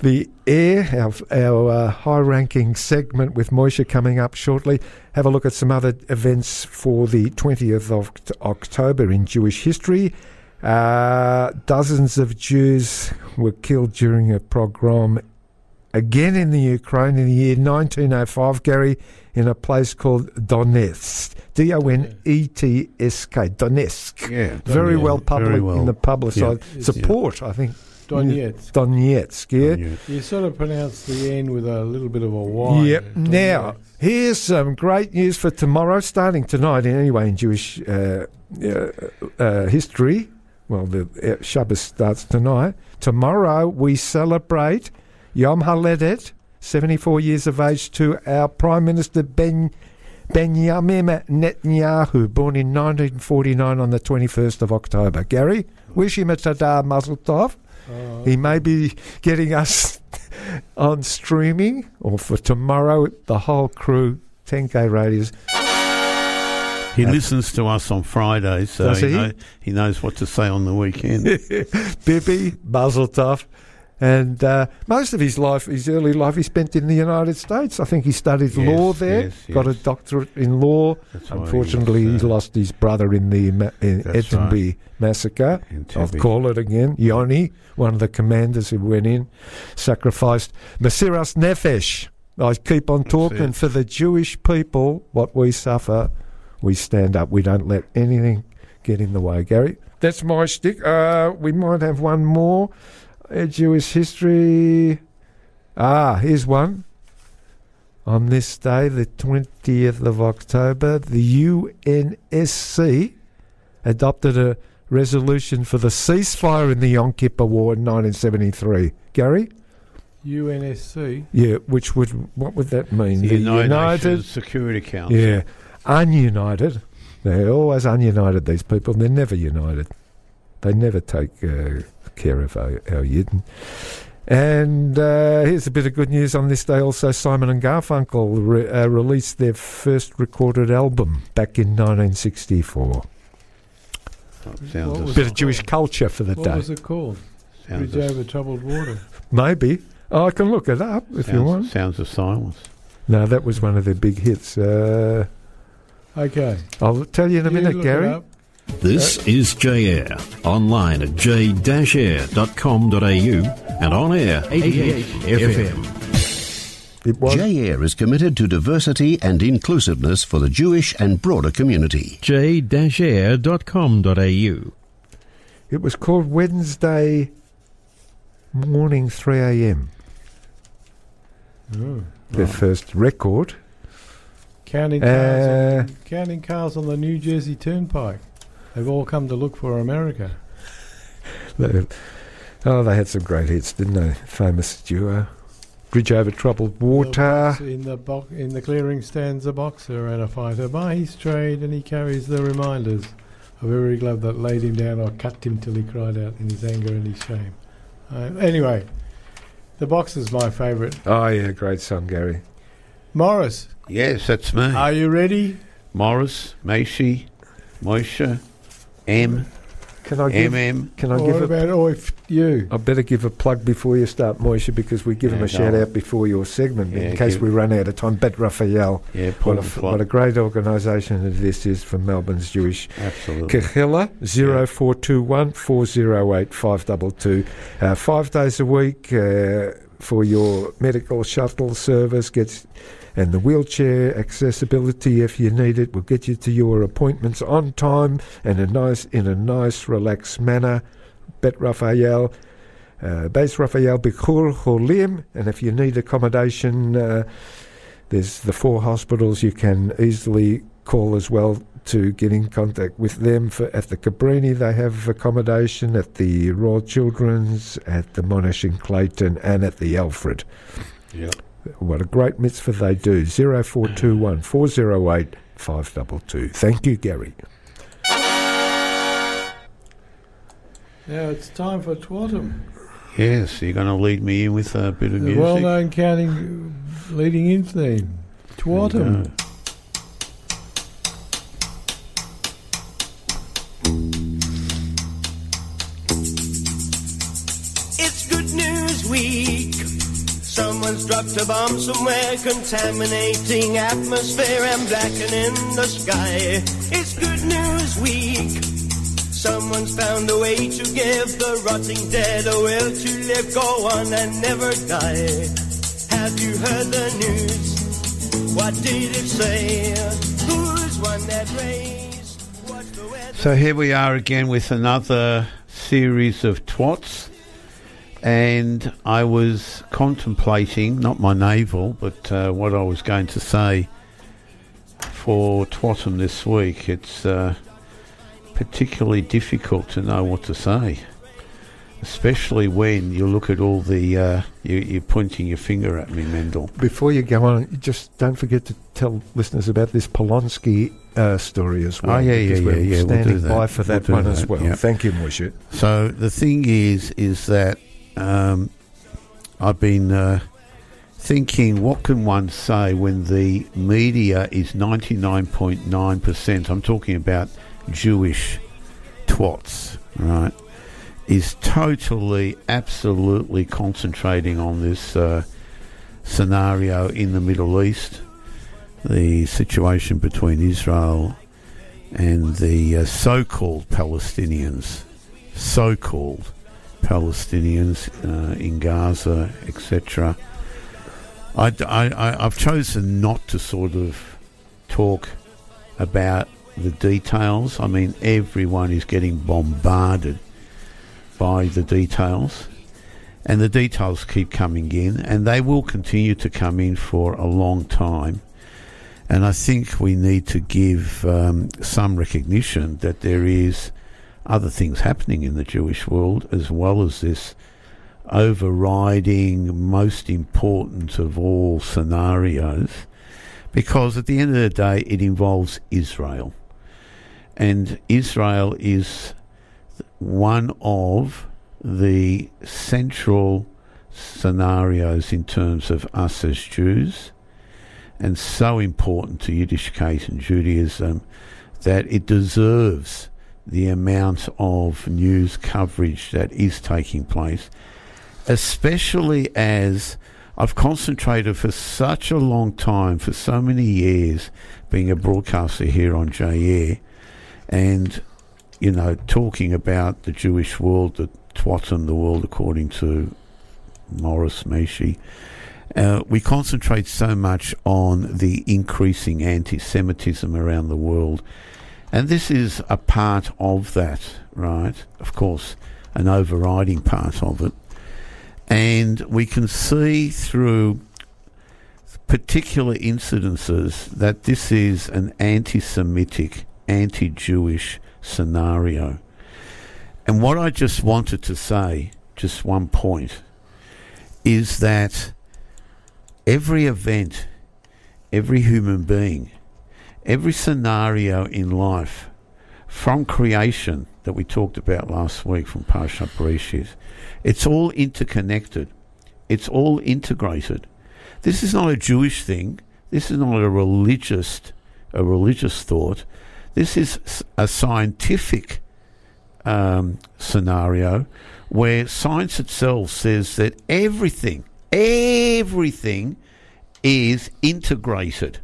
Speaker 3: the air, our, our uh, high ranking segment with Moisha coming up shortly. Have a look at some other events for the 20th of October in Jewish history. Uh, dozens of Jews were killed during a pogrom again in the Ukraine in the year 1905, Gary, in a place called Donetsk. D O N E T S K, Donetsk.
Speaker 2: Yeah.
Speaker 3: Very
Speaker 2: Yeah,
Speaker 3: well public
Speaker 2: very well.
Speaker 3: in the publicised
Speaker 1: Yeah.
Speaker 3: support, I think.
Speaker 1: Donetsk.
Speaker 3: Donetsk, yeah.
Speaker 2: Yeah.
Speaker 1: You sort of pronounce the N with a little bit of a Y.
Speaker 3: Yep.
Speaker 1: Donetsk.
Speaker 3: Now, here's some great news for tomorrow, starting tonight, anyway, in Jewish uh, uh, uh, history. Well, the uh, Shabbos starts tonight. Tomorrow, we celebrate Yom Haledet, 74 years of age, to our Prime Minister Ben. Benjamin Netanyahu, born in 1949 on the 21st of October. Gary, wish him a tada mazel tov.
Speaker 1: Oh,
Speaker 3: He may be getting us on streaming or for tomorrow, the whole crew, TenKradius.
Speaker 2: He
Speaker 3: Uh,
Speaker 2: listens to us on Fridays, so he,
Speaker 3: he?
Speaker 2: Know, he knows what to say on the weekend.
Speaker 3: Bibi, Mazel tov. And uh, most of his life, his early life, he spent in the United States. I think he studied
Speaker 2: Yes,
Speaker 3: law there,
Speaker 2: yes,
Speaker 3: got a doctorate in law.
Speaker 2: That's
Speaker 3: Unfortunately, he
Speaker 2: was, uh,
Speaker 3: lost his brother in the ma- in
Speaker 2: That's
Speaker 3: Entebbe massacre. I'll call it again. Yoni, one of the commanders who went in, sacrificed Mesiras Nefesh. I keep on talking for the Jewish people. What we suffer, we stand up. We don't let anything get in the way. Gary, that's my stick. Uh, we might have one more. Uh, Jewish history. Ah, here's one. On this day, the 20th of October, the UNSC adopted a resolution for the ceasefire in the Yom Kippur War in 1973. Gary?
Speaker 1: UNSC.
Speaker 3: Yeah, which would, what would that mean?
Speaker 2: The United, Nations Security Council.
Speaker 3: yeah, ununited. They're always ununited, these people. They're never united. They never take uh, care of our, our Yidden. And uh, here's a bit of good news on this day also. Simon and Garfunkel re- uh, released their first recorded album back in 1964.
Speaker 2: Sounds
Speaker 1: What
Speaker 2: a-
Speaker 3: Bit of Jewish
Speaker 1: called?
Speaker 3: culture for the
Speaker 1: What
Speaker 3: day.
Speaker 1: What was it called?
Speaker 2: sounds
Speaker 1: Bridge over troubled water.
Speaker 3: Maybe. Oh, I can look it up if you want.
Speaker 2: Sounds of silence.
Speaker 3: No, that was one of their big hits. Uh,
Speaker 1: Okay.
Speaker 3: I'll tell you in a
Speaker 1: You
Speaker 3: minute,
Speaker 1: look it
Speaker 3: Gary.
Speaker 1: Up.
Speaker 4: This is J-Air, online at j-air.com.au and on air 88 FM.
Speaker 9: J-Air is committed to diversity and inclusiveness for the Jewish and broader community.
Speaker 4: j-air.com.au.
Speaker 3: It was called Wednesday morning 3 a.m.
Speaker 1: Oh,
Speaker 3: Their first record.
Speaker 1: Counting cars,
Speaker 3: Uh,
Speaker 1: on, counting cars on the New Jersey Turnpike. They've all come to look for America.
Speaker 3: They- oh, they had some great hits, didn't they? Famous duo. Bridge over troubled water.
Speaker 1: In the bo- in the clearing stands a boxer and a fighter by his trade, and he carries the reminders of every glove that laid him down or cut him till he cried out in his anger and his shame. Uh, anyway, the boxer's my favourite.
Speaker 3: Oh yeah, great song, Gary.
Speaker 1: Morris,
Speaker 2: Yes, that's me.
Speaker 1: are you ready?
Speaker 2: Morris, Maishi, Moisha, M,
Speaker 3: Can I give?
Speaker 2: MM.
Speaker 3: Can I
Speaker 1: Or
Speaker 3: give
Speaker 1: what
Speaker 3: a
Speaker 1: about Oif?
Speaker 3: I better give a plug before you start, Moisha, because we give
Speaker 2: Yeah,
Speaker 3: him a
Speaker 2: go
Speaker 3: shout out before your segment
Speaker 2: Yeah,
Speaker 3: in case we run out of time. Bet Raphael.
Speaker 2: Yeah,
Speaker 3: What a,
Speaker 2: plug.
Speaker 3: what a great organisation this is for Melbourne's Jewish.
Speaker 2: Absolutely.
Speaker 3: Kahilla, 0421 408 522. Uh, five days a week uh, for your medical shuttle service. Gets and the wheelchair accessibility if you need it will get you to your appointments on time and a nice in a nice relaxed manner. Bet Raphael. Uh, Base Raphael Bikur Holim, and if you need accommodation, uh, there's the four hospitals you can easily call as well to get in contact with them. For, at the Cabrini, they have accommodation at the Royal Children's, at the Monash in Clayton, and at the Alfred.
Speaker 2: Yeah.
Speaker 3: What a great mitzvah they do. 0421 408 522. Thank you, Gary.
Speaker 1: Now it's time for TWATM.
Speaker 2: Yes, you're going to lead me in with a bit of
Speaker 1: The
Speaker 2: music.
Speaker 1: well-known counting leading in theme.
Speaker 2: There TWATM.
Speaker 10: It's Good News Week. Someone's dropped a bomb somewhere, contaminating atmosphere and blackening the sky. It's Good News Week. Someone's found a way to give the rotting dead a will to live, go on and never die. Have you heard the news? What did it say? Who's won that race?
Speaker 2: So here we are again with another series of twats. And I was contemplating, not my navel, but uh, what I was going to say for TWATM this week. It's uh, particularly difficult to know what to say, especially when you look at all the. Uh, you, you're pointing your finger at me, Mendel.
Speaker 3: Before you go on, just don't forget to tell listeners about this Polonsky uh, story as well.
Speaker 2: Oh, yeah, yeah, yeah, yeah, we'll do
Speaker 3: Standing
Speaker 2: that.
Speaker 3: by for
Speaker 2: We'll
Speaker 3: that one as well.
Speaker 2: yeah.
Speaker 3: Thank you, Moshe.
Speaker 2: So the thing is, is that um, I've been uh, thinking, what can one say when the media is ninety nine point nine percent? I'm talking about Jewish twats, right? Is totally, absolutely concentrating on this uh, scenario in the Middle East, the situation between Israel and the uh, so-called Palestinians so-called Palestinians uh, in Gaza, etc. I, I, have chosen not to sort of talk about the details. I mean, everyone is getting bombarded by the details, and the details keep coming in, and they will continue to come in for a long time. And I think we need to give um, some recognition that there is other things happening in the Jewish world as well as this overriding, most important of all scenarios, because at the end of the day, it involves Israel. And Israel is one of the central scenarios in terms of us as Jews, and so important to Yiddishkeit and Judaism that it deserves the amount of news coverage that is taking place, especially as I've concentrated for such a long time, for so many years, being a broadcaster here on J and you know, talking about the Jewish world, the TWATM, the world according to Morris Meshi. Uh, we concentrate so much on the increasing anti Semitism around the world. And this is a part of that, right? Of course, an overriding part of it. And we can see through particular incidences that this is an anti Semitic, anti Jewish scenario. And what I just wanted to say, just one point, is that every event, every human being, every scenario in life, from creation that we talked about last week from Parsha Bereshit, it's all interconnected. It's all integrated. This is not a Jewish thing. This is not a religious, a religious thought. This is a scientific um, scenario where science itself says that everything, everything is integrated.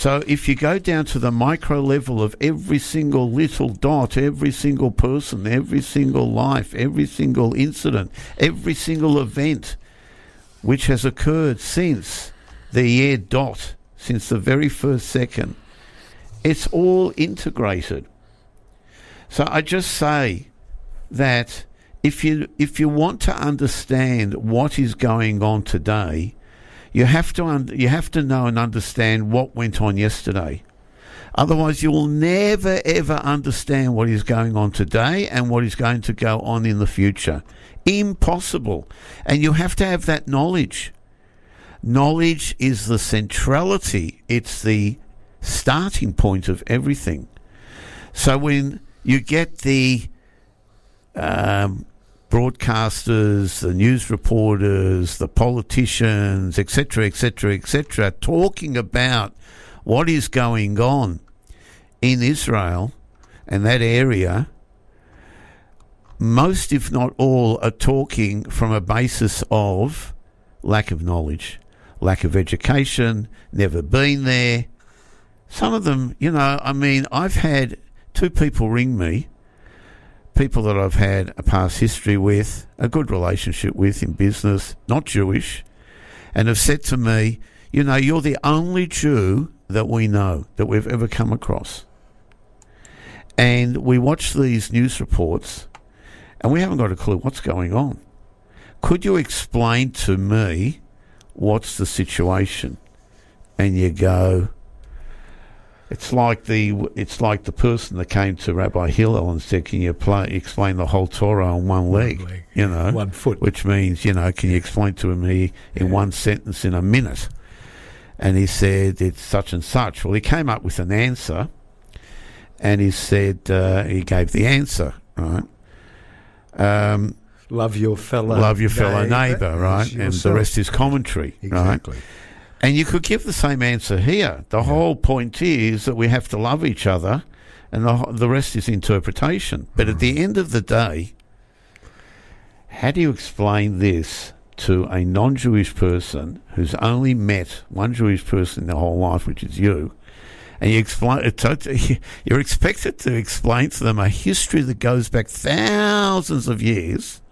Speaker 2: So if you go down to the micro level of every single little dot, every single person, every single life, every single incident, every single event which has occurred since the year dot, since the very first second, it's all integrated. So I just say that if you if you want to understand what is going on today, you have to un- you have to know and understand what went on yesterday. Otherwise, you will never ever understand what is going on today and what is going to go on in the future. Impossible. And you have to have that knowledge. Knowledge is the centrality, it's the starting point of everything. So when you get the um, broadcasters, the news reporters, the politicians, etc., etc., etc., talking about what is going on in Israel and that area, most, if not all, are talking from a basis of lack of knowledge, lack of education, never been there. Some of them, you know, I mean, I've had two people ring me, people that I've had a past history with, a good relationship with in business, not Jewish, and have said to me, you know, you're the only Jew that we know, that we've ever come across. And we watch these news reports and we haven't got a clue what's going on. Could you explain to me what's the situation? And you go, it's like the it's like the person that came to Rabbi Hillel and said, "Can you play, explain the whole Torah on one leg?"
Speaker 3: leg,
Speaker 2: you know,
Speaker 3: one foot.
Speaker 2: which means you know, can you explain to me in one sentence in a minute? And he said, "It's such and such." Well, he came up with an answer, and he said uh, he gave the answer right. Um,
Speaker 3: Love your fellow
Speaker 2: love your fellow neighbour,
Speaker 3: as
Speaker 2: right? And the rest is commentary,
Speaker 3: Exactly.
Speaker 2: right? And you could give the same answer here. The whole point is that we have to love each other, and the, the rest is interpretation. But at the mm. end of the day, how do you explain this to a non Jewish person who's only met one Jewish person in their whole life, which is you? And you explain, you're expected to explain to them a history that goes back thousands of years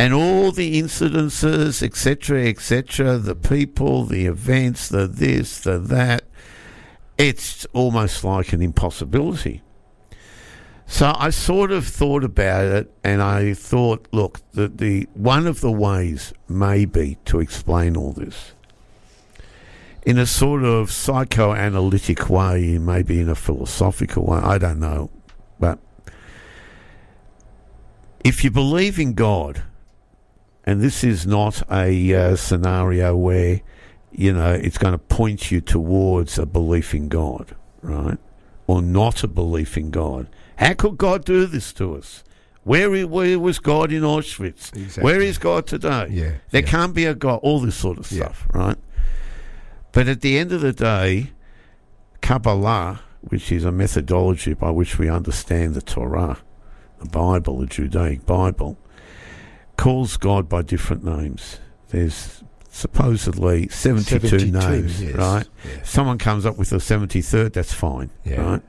Speaker 2: and all the incidences, etc., etc., the people, the events, the this, the that, it's almost like an impossibility. So I sort of thought about it, and I thought, look, the, the one of the ways may be to explain all this in a sort of psychoanalytic way, maybe in a philosophical way. I don't know, but if you believe in God, and this is not a uh, scenario where you know it's going to point you towards a belief in God, right, or not a belief in God. How could God do this to us? Where, where was God in Auschwitz?
Speaker 3: Exactly.
Speaker 2: Where is God today?
Speaker 3: Yeah,
Speaker 2: there
Speaker 3: yeah.
Speaker 2: can't be a God. All this sort of
Speaker 3: Yeah.
Speaker 2: stuff, right? But at the end of the day, Kabbalah, which is a methodology by which we understand the Torah, the Bible, the Judaic Bible, calls God by different names. There's supposedly 72,
Speaker 3: 72,
Speaker 2: names,
Speaker 3: yes,
Speaker 2: right?
Speaker 3: yes.
Speaker 2: Someone comes up with a 73rd, that's fine,
Speaker 3: Yeah.
Speaker 2: right?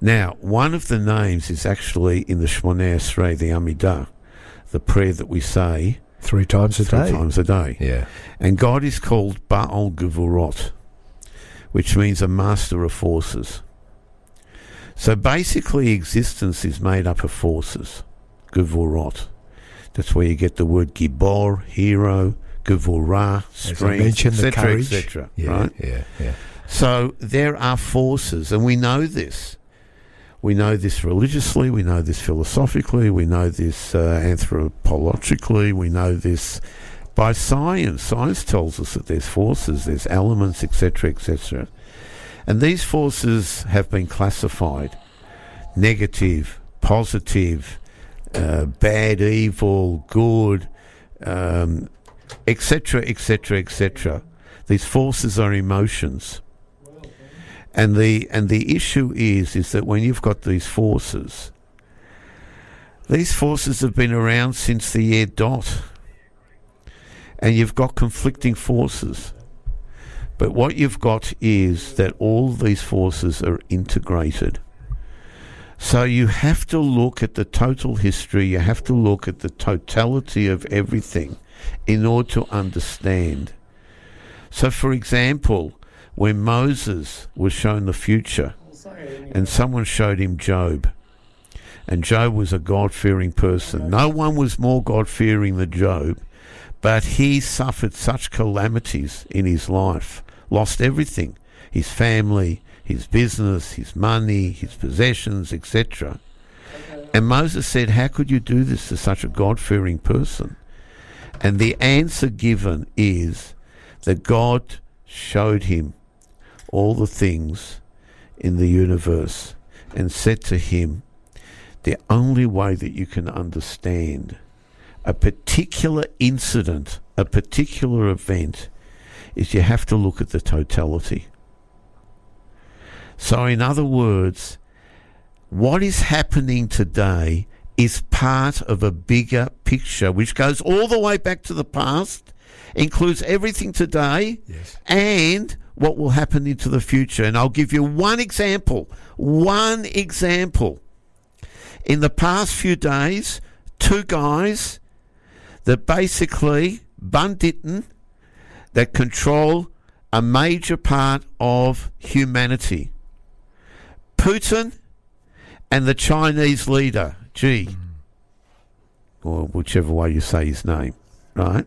Speaker 2: Now, one of the names is actually in the Shmoneh Esrei, the Amidah, the prayer that we say
Speaker 3: Three times a
Speaker 2: three
Speaker 3: day.
Speaker 2: times a day.
Speaker 3: Yeah.
Speaker 2: And God is called Baal Gevurot, which means a master of forces. So basically, existence is made up of forces. Gevurot. That's where you get the word Gibor, hero, Gevurah, strength, etc., etc.
Speaker 3: Yeah,
Speaker 2: right?
Speaker 3: yeah, yeah.
Speaker 2: So there are forces, and we know this. We know this religiously, we know this philosophically, we know this uh, anthropologically, we know this by science. Science tells us that there's forces, there's elements, etc., etc. And these forces have been classified negative, positive, uh, bad, evil, good, etc., etc., etc. These forces are emotions. And the and the issue is is that when you've got these forces, these forces have been around since the year dot. And you've got conflicting forces. But what you've got is that all these forces are integrated. So you have to look at the total history, you have to look at the totality of everything in order to understand. So, for example, when Moses was shown the future and someone showed him Job, and Job was a God fearing person, no one was more God fearing than Job, but he suffered such calamities in his life, lost everything his family, his business, his money, his possessions, etc. And Moses said, How could you do this to such a God fearing person? And the answer given is that God showed him all the things in the universe and said to him, The only way that you can understand a particular incident, a particular event, is you have to look at the totality. So, in other words, what is happening today is part of a bigger picture which goes all the way back to the past, includes everything today, and what will happen into the future. And I'll give you one example. One example. In the past few days, two guys that basically, banditen, that control a major part of humanity. Putin and the Chinese leader, Xi, or whichever way you say his name, right,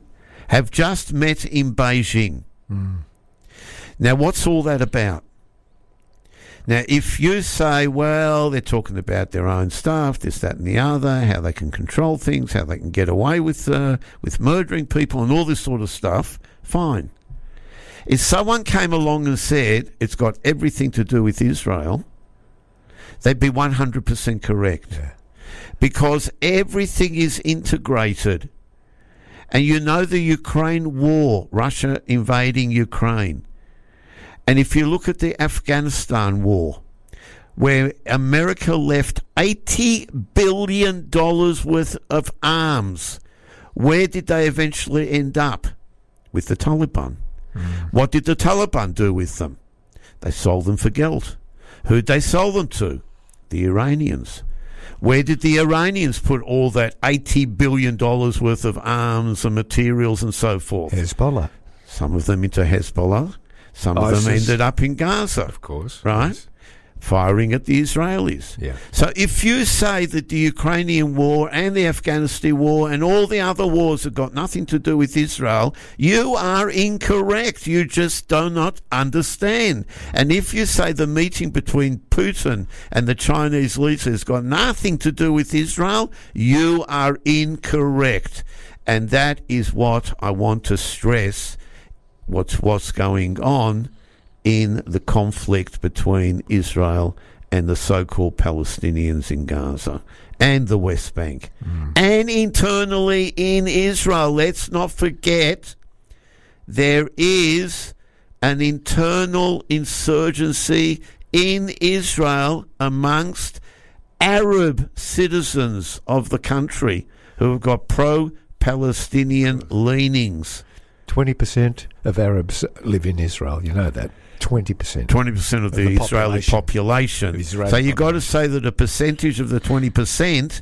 Speaker 2: have just met in Beijing. Now, what's all that about? Now, if you say, well, they're talking about their own stuff, this, that, and the other, how they can control things, how they can get away with uh, with murdering people, and all this sort of stuff, fine. If someone came along and said it's got everything to do with Israel, they'd be 100% correct. Because everything is integrated. And you know the Ukraine war, Russia invading Ukraine. And if you look at the Afghanistan war, where America left $80 billion worth of arms, where did they eventually end up? With the Taliban. Mm. What did the Taliban do with them? They sold them for geld. Who'd they sell them to? The Iranians. Where did the Iranians put all that $80 billion worth of arms and materials and so forth?
Speaker 3: Hezbollah.
Speaker 2: Some of them into Hezbollah. Some of them ended up in Gaza.
Speaker 3: Of course.
Speaker 2: Right? Firing at the Israelis.
Speaker 3: Yeah.
Speaker 2: So if you say that the Ukrainian war and the Afghanistan war and all the other wars have got nothing to do with Israel, you are incorrect. You just do not understand. And if you say the meeting between Putin and the Chinese leader has got nothing to do with Israel, you are incorrect. And that is what I want to stress what's what's going on in the conflict between Israel and the so-called Palestinians in Gaza and the West Bank mm. and internally in Israel let's not forget there is an internal insurgency in Israel amongst Arab citizens of the country who have got pro Palestinian leanings.
Speaker 3: 20% of Arabs live in Israel. You know that. 20%.
Speaker 2: 20% of
Speaker 3: Of
Speaker 2: the,
Speaker 3: the
Speaker 2: Israeli population.
Speaker 3: Of Israeli
Speaker 2: so you've got to say that a percentage of the 20%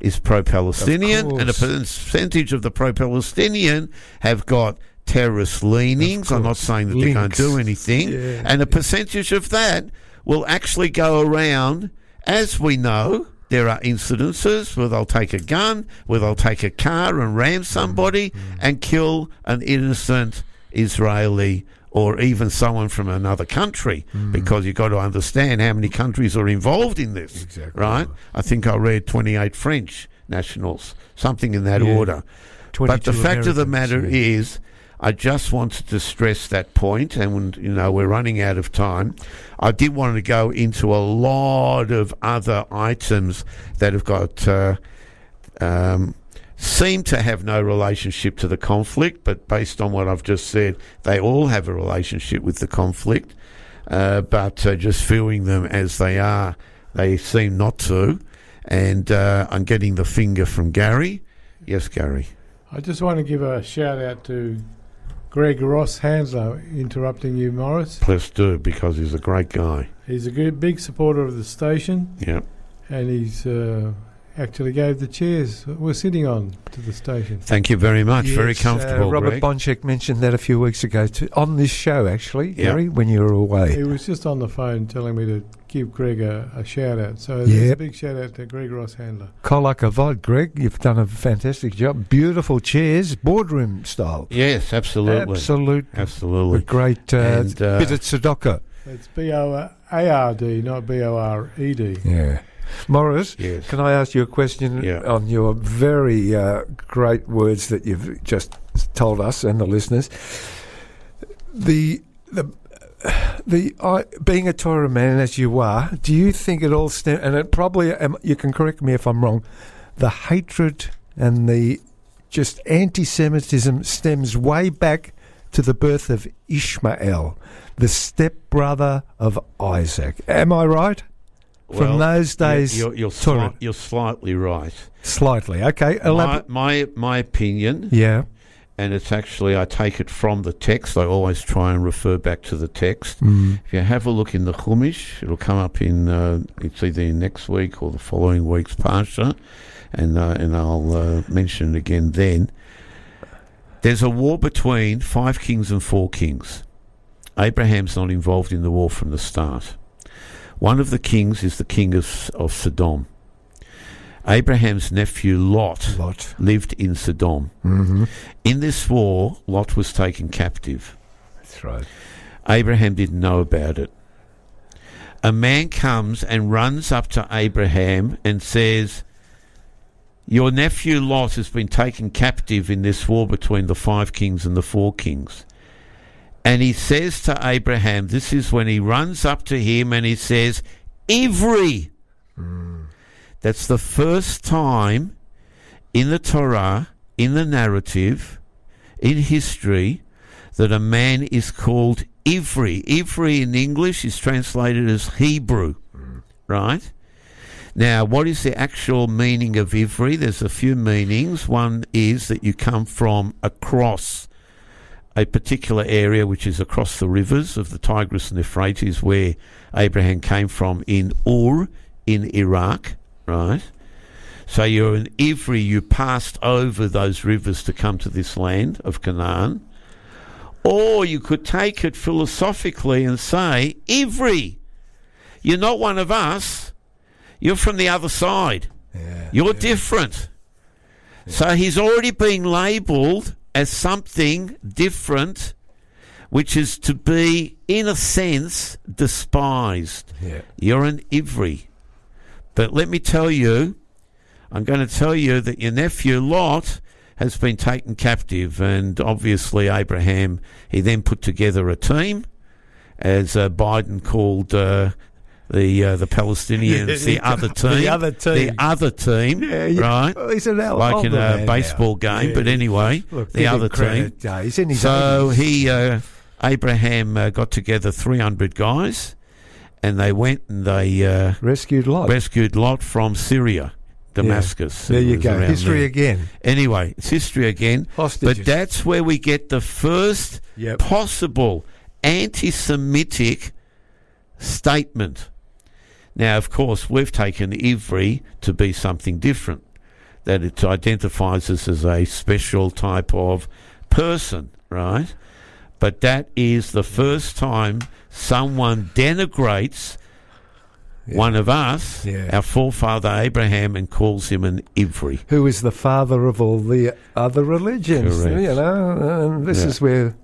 Speaker 2: is pro Palestinian, and a percentage of the pro Palestinian have got terrorist leanings. I'm not saying that they can't do anything.
Speaker 3: Yeah,
Speaker 2: and a percentage of that will actually go around, as we know. There are incidences where they'll take a gun, where they'll take a car and ram somebody mm-hmm. and kill an innocent Israeli or even someone from another country because you've got to understand how many countries are involved in this. Right? I think I read 28 French nationals, something in that
Speaker 3: Yeah.
Speaker 2: order. But the
Speaker 3: 22
Speaker 2: fact of the matter
Speaker 3: yeah.
Speaker 2: is, I just wanted to stress that point, and you know we're running out of time. I did want to go into a lot of other items that have got uh, um, seem to have no relationship to the conflict, but based on what I've just said, they all have a relationship with the conflict. Uh, but uh, just viewing them as they are, they seem not to. And uh, I'm getting the finger from Gary. Yes, Gary.
Speaker 1: I just want to give a shout out to Greg Ross Hanslow, interrupting you, Morris.
Speaker 2: Please do because he's a great guy.
Speaker 1: He's a good, big supporter of the station,
Speaker 2: Yep.
Speaker 1: and he's uh, actually gave the chairs we're sitting on to the station.
Speaker 2: Thank you very much. Very comfortable,
Speaker 3: Uh, Robert
Speaker 2: Greg.
Speaker 3: Bonchek mentioned that a few weeks ago to, on this show, actually,
Speaker 2: Yeah.
Speaker 3: Gary, when you were away.
Speaker 1: He was just on the phone telling me to give Greg a, a shout out. So there's a big shout out to Greg Ross Handler.
Speaker 3: Kol HaKavod, Greg, you've done a fantastic job. Beautiful chairs, boardroom style.
Speaker 2: Yes, absolutely.
Speaker 3: Absolute,
Speaker 2: Absolutely.
Speaker 3: a great uh,
Speaker 2: And, uh,
Speaker 3: bit of Sudoku.
Speaker 1: It's B O A R D, not B O R E D.
Speaker 3: Yeah. Morris,
Speaker 2: Yes.
Speaker 3: can I ask you a question
Speaker 2: Yeah.
Speaker 3: on your very uh, great words that you've just told us and the listeners? The the the I being a Torah man as you are, do you think it all stems? and it probably um, you can correct me if I'm wrong, the hatred and the just anti-Semitism stems way back to the birth of Ishmael, the stepbrother of Isaac. Am I right? From those days,
Speaker 2: you're, you're, sli- you're slightly right.
Speaker 3: Slightly, okay.
Speaker 2: My,
Speaker 3: Elab-
Speaker 2: my my opinion,
Speaker 3: yeah.
Speaker 2: and it's actually I take it from the text. I always try and refer back to the text.
Speaker 3: Mm.
Speaker 2: If you have a look in the Chumash, it'll come up in uh, it's either next week or the following week's parsha, and uh, and I'll uh, mention it again then. There's a war between five kings and four kings. Abraham's not involved in the war from the start. One of the kings is the king of, of Sodom. Abraham's nephew Lot,
Speaker 3: Lot.
Speaker 2: lived in Sodom.
Speaker 3: Mm-hmm.
Speaker 2: In this war, Lot was taken captive.
Speaker 3: That's right.
Speaker 2: Abraham didn't know about it. A man comes and runs up to Abraham and says, Your nephew Lot has been taken captive in this war between the five kings and the four kings. And he says to Abraham, This is when he runs up to him and he says, Ivri. Mm. That's the first time in the Torah, in the narrative, in history, that a man is called Ivri. Ivri in English is translated as Hebrew, mm. right? Now, what is the actual meaning of Ivri? There's a few meanings. One is that you come from across a particular area, which is across the rivers of the Tigris and Euphrates, where Abraham came from in Ur in Iraq, right? So you're in Ivri, you passed over those rivers to come to this land of Canaan. Or you could take it philosophically and say, Ivri, you're not one of us. You're from the other side. You're different. So he's already being labelled as something different, which is to be, in a sense, despised.
Speaker 3: Yeah.
Speaker 2: You're an Ivri. But let me tell you, I'm going to tell you that your nephew Lot has been taken captive, and obviously Abraham, he then put together a team, as uh, Biden called uh, the uh, the Palestinians the other team,
Speaker 3: The other team.
Speaker 2: the other team,
Speaker 3: Yeah, you-
Speaker 2: right?
Speaker 3: well, he's an
Speaker 2: like in a baseball
Speaker 3: now.
Speaker 2: game.
Speaker 3: Yeah.
Speaker 2: But anyway,
Speaker 3: Look,
Speaker 2: the other team.
Speaker 3: credit, he's in his
Speaker 2: so
Speaker 3: 80s.
Speaker 2: he, uh, Abraham, uh, got together 300 guys, and they went and they uh,
Speaker 3: rescued Lot.
Speaker 2: rescued Lot from Syria, Damascus.
Speaker 3: There you go. History
Speaker 2: there.
Speaker 3: again.
Speaker 2: Anyway, it's history again.
Speaker 3: Hostages.
Speaker 2: But that's where we get the first
Speaker 3: Yep.
Speaker 2: possible anti Semitic statement. Now, of course, we've taken Ivri to be something different, that it identifies us as a special type of person, right? But that is the first time someone denigrates one of us,
Speaker 3: Yeah.
Speaker 2: our forefather Abraham, and calls him an Ivri.
Speaker 3: who is the father of all the other religions.
Speaker 2: Correct.
Speaker 3: You know, and this
Speaker 2: Yeah.
Speaker 3: is where,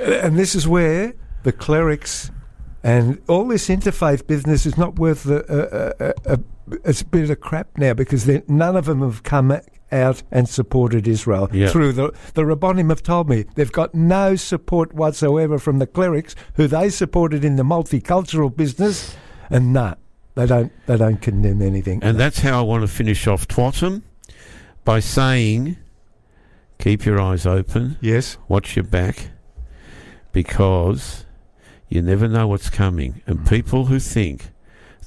Speaker 3: and this is where the clerics and all this interfaith business is not worth a, a, a, a, a bit of crap now because none of them have come out and supported Israel
Speaker 2: Yeah.
Speaker 3: through the the Rabbonim have told me they've got no support whatsoever from the clerics who they supported in the multicultural business, and nah, they don't they don't condemn anything.
Speaker 2: And that's how I want to finish off TWATM by saying, keep your eyes open.
Speaker 3: Yes.
Speaker 2: Watch your back because you never know what's coming. And people who think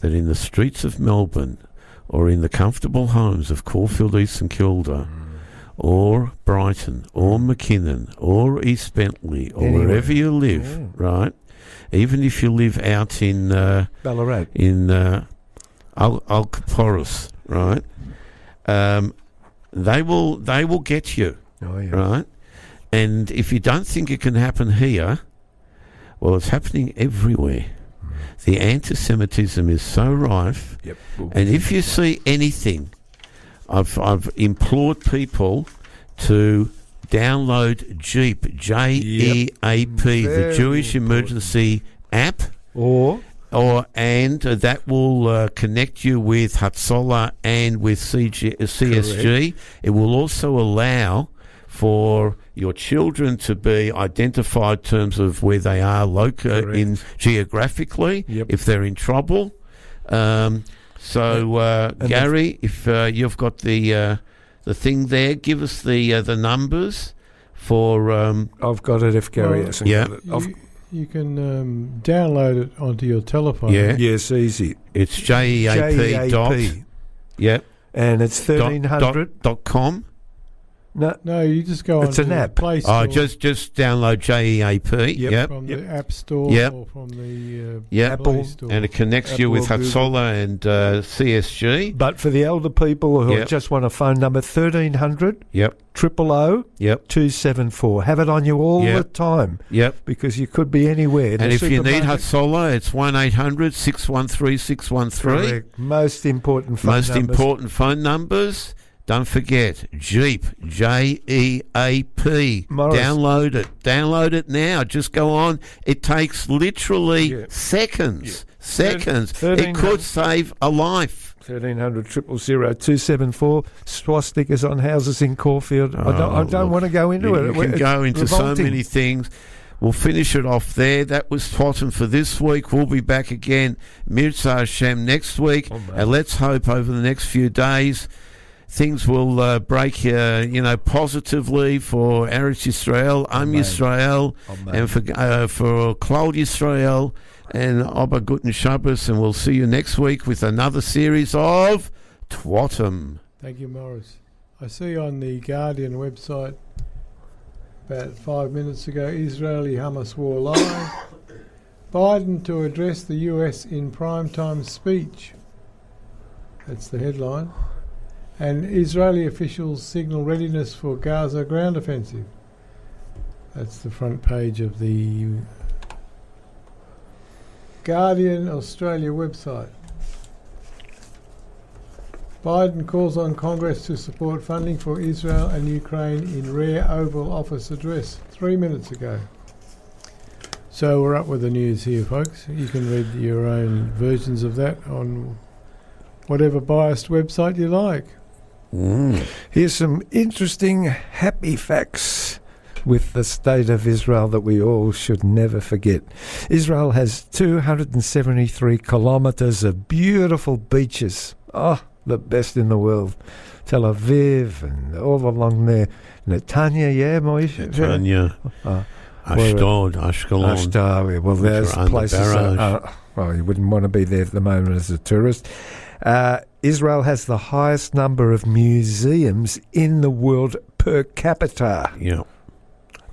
Speaker 2: that in the streets of Melbourne or in the comfortable homes of Caulfield East and Kilda or Brighton or McKinnon or East Bentleigh or
Speaker 3: Anywhere.
Speaker 2: wherever you live,
Speaker 3: Yeah.
Speaker 2: right? Even if you live out in uh,
Speaker 3: Ballarat.
Speaker 2: in uh, Al- right? Um, they will they will get you,
Speaker 3: Oh, yeah.
Speaker 2: right? And if you don't think it can happen here, well, it's happening everywhere. The anti-Semitism is so rife,
Speaker 3: Yep.
Speaker 2: and if you see anything, I've I've implored people to download JEAP J E A P, the Jewish Emergency App
Speaker 3: Or
Speaker 2: or and uh, that will uh, connect you with Hatzola and with CG, uh, CSG. It will also allow for your children to be identified in terms of where they are loca- in geographically
Speaker 3: Yep.
Speaker 2: if they're in trouble. Um, so uh,
Speaker 3: And
Speaker 2: Gary, if uh, you've got the uh, the thing there, give us the uh, the numbers for. Um,
Speaker 3: I've got it if Gary
Speaker 1: Well,
Speaker 3: hasn't
Speaker 2: Yeah.
Speaker 3: got it. I've-
Speaker 1: You, you can um, download it onto your telephone.
Speaker 2: Yeah.
Speaker 3: yes, easy.
Speaker 2: it's J E A P dot.
Speaker 3: JEAP.
Speaker 2: Yep.
Speaker 3: And it's
Speaker 2: dot-
Speaker 3: thirteen hundred.
Speaker 2: dot, dot com.
Speaker 3: No,
Speaker 1: No, you just go
Speaker 3: It's
Speaker 1: onto
Speaker 3: an
Speaker 1: the
Speaker 3: app.
Speaker 1: Play Store
Speaker 2: Oh, just just download JEAP.
Speaker 3: Yep.
Speaker 2: Yep.
Speaker 1: from
Speaker 3: Yep.
Speaker 1: the App Store
Speaker 2: Yep.
Speaker 1: or from the uh,
Speaker 2: Yep.
Speaker 3: Apple.
Speaker 1: Store.
Speaker 2: And it connects you with
Speaker 3: or Google.
Speaker 2: Hatzola and uh, CSG.
Speaker 3: but for the elder people who
Speaker 2: Yep.
Speaker 3: just want a phone number, thirteen hundred
Speaker 2: Yep.
Speaker 3: triple O
Speaker 2: Yep.
Speaker 3: two seven four. Have it on you all
Speaker 2: Yep.
Speaker 3: the time
Speaker 2: Yep.
Speaker 3: because you could be anywhere.
Speaker 2: And if you need
Speaker 3: supermarket-
Speaker 2: Hatzola, it's 1 800 613 613.
Speaker 3: Most important phone
Speaker 2: Most
Speaker 3: numbers.
Speaker 2: important phone numbers. Don't forget JEAP, J E A P. Download it. Download it now. Just go on. It takes literally
Speaker 3: Yeah.
Speaker 2: seconds. Seconds.
Speaker 3: Thir-
Speaker 2: it could save a life.
Speaker 3: Thirteen hundred triple zero two seven four swastikas on houses in Caulfield. I don't, I
Speaker 2: Oh,
Speaker 3: don't want to go into
Speaker 2: you,
Speaker 3: it.
Speaker 2: You can go into so many things. We'll finish it off there. That was TWATM for this week. We'll be back again, Mirza Hashem, next week.
Speaker 3: Oh,
Speaker 2: and let's hope over the next few days things will uh, break, uh, you know, positively for Eretz Yisrael, Am
Speaker 3: Amen.
Speaker 2: Yisrael, and for uh, for Klal Yisrael and Abba Guten Shabbos. And we'll see you next week with another series of TWATM.
Speaker 1: Thank you, Morris. I see on the Guardian website about five minutes ago Israeli Hamas war live. Biden to address the US in primetime speech. That's the headline. And Israeli officials signal readiness for Gaza ground offensive. That's the front page of the Guardian Australia website. Biden calls on Congress to support funding for Israel and Ukraine in rare Oval Office address three minutes ago. So we're up with the news here, folks. You can read your own versions of that on whatever biased website you like.
Speaker 2: Mm.
Speaker 3: Here's some interesting happy facts with the state of Israel that we all should never forget. Israel has 273 kilometers of beautiful beaches. Oh, the best in the world. Tel Aviv and all along there. Netanya, yeah, Moishe?
Speaker 2: Tanya,
Speaker 3: Uh,
Speaker 2: Ashdod, Ashkelon.
Speaker 3: Ashdod, well, there's places. Uh, well, you wouldn't want to be there at the moment as a tourist. Uh, Israel has the highest number of museums in the world per capita.
Speaker 2: Yeah.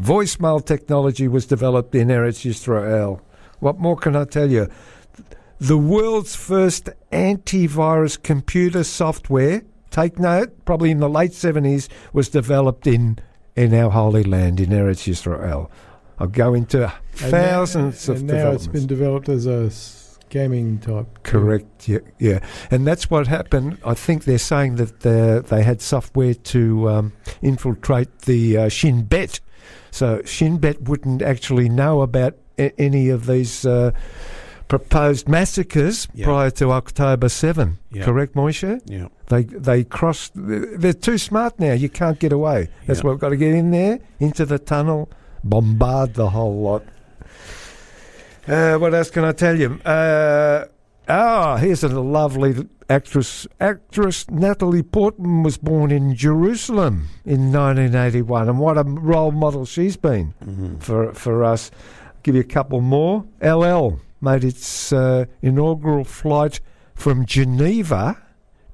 Speaker 3: Voicemail technology was developed in Eretz Yisrael. What more can I tell you? The world's first antivirus computer software, take note, probably in the late 70s, was developed in, in our Holy Land, in Eretz Yisrael. I'll go into
Speaker 1: And
Speaker 3: thousands
Speaker 1: now,
Speaker 3: of
Speaker 1: and now it's
Speaker 3: developments.
Speaker 1: been developed as a scamming type.
Speaker 3: Correct. Yeah, yeah, and that's what happened. I think they're saying that uh, they had software to um, infiltrate the uh, Shin Bet, so Shin Bet wouldn't actually know about a- any of these uh, proposed massacres
Speaker 2: Yeah.
Speaker 3: prior to October 7.
Speaker 2: Yeah.
Speaker 3: Correct, Moishe?
Speaker 2: Yeah.
Speaker 3: They they crossed. They're too smart now. You can't get away. That's
Speaker 2: Yeah.
Speaker 3: why we've got to get in there into the tunnel, bombard the whole lot. Uh, what else can I tell you? Uh, ah, here's a lovely actress. Actress Natalie Portman was born in Jerusalem in 1981, and what a role model she's been for for us. Give you a couple more. El Al made its uh, inaugural flight from Geneva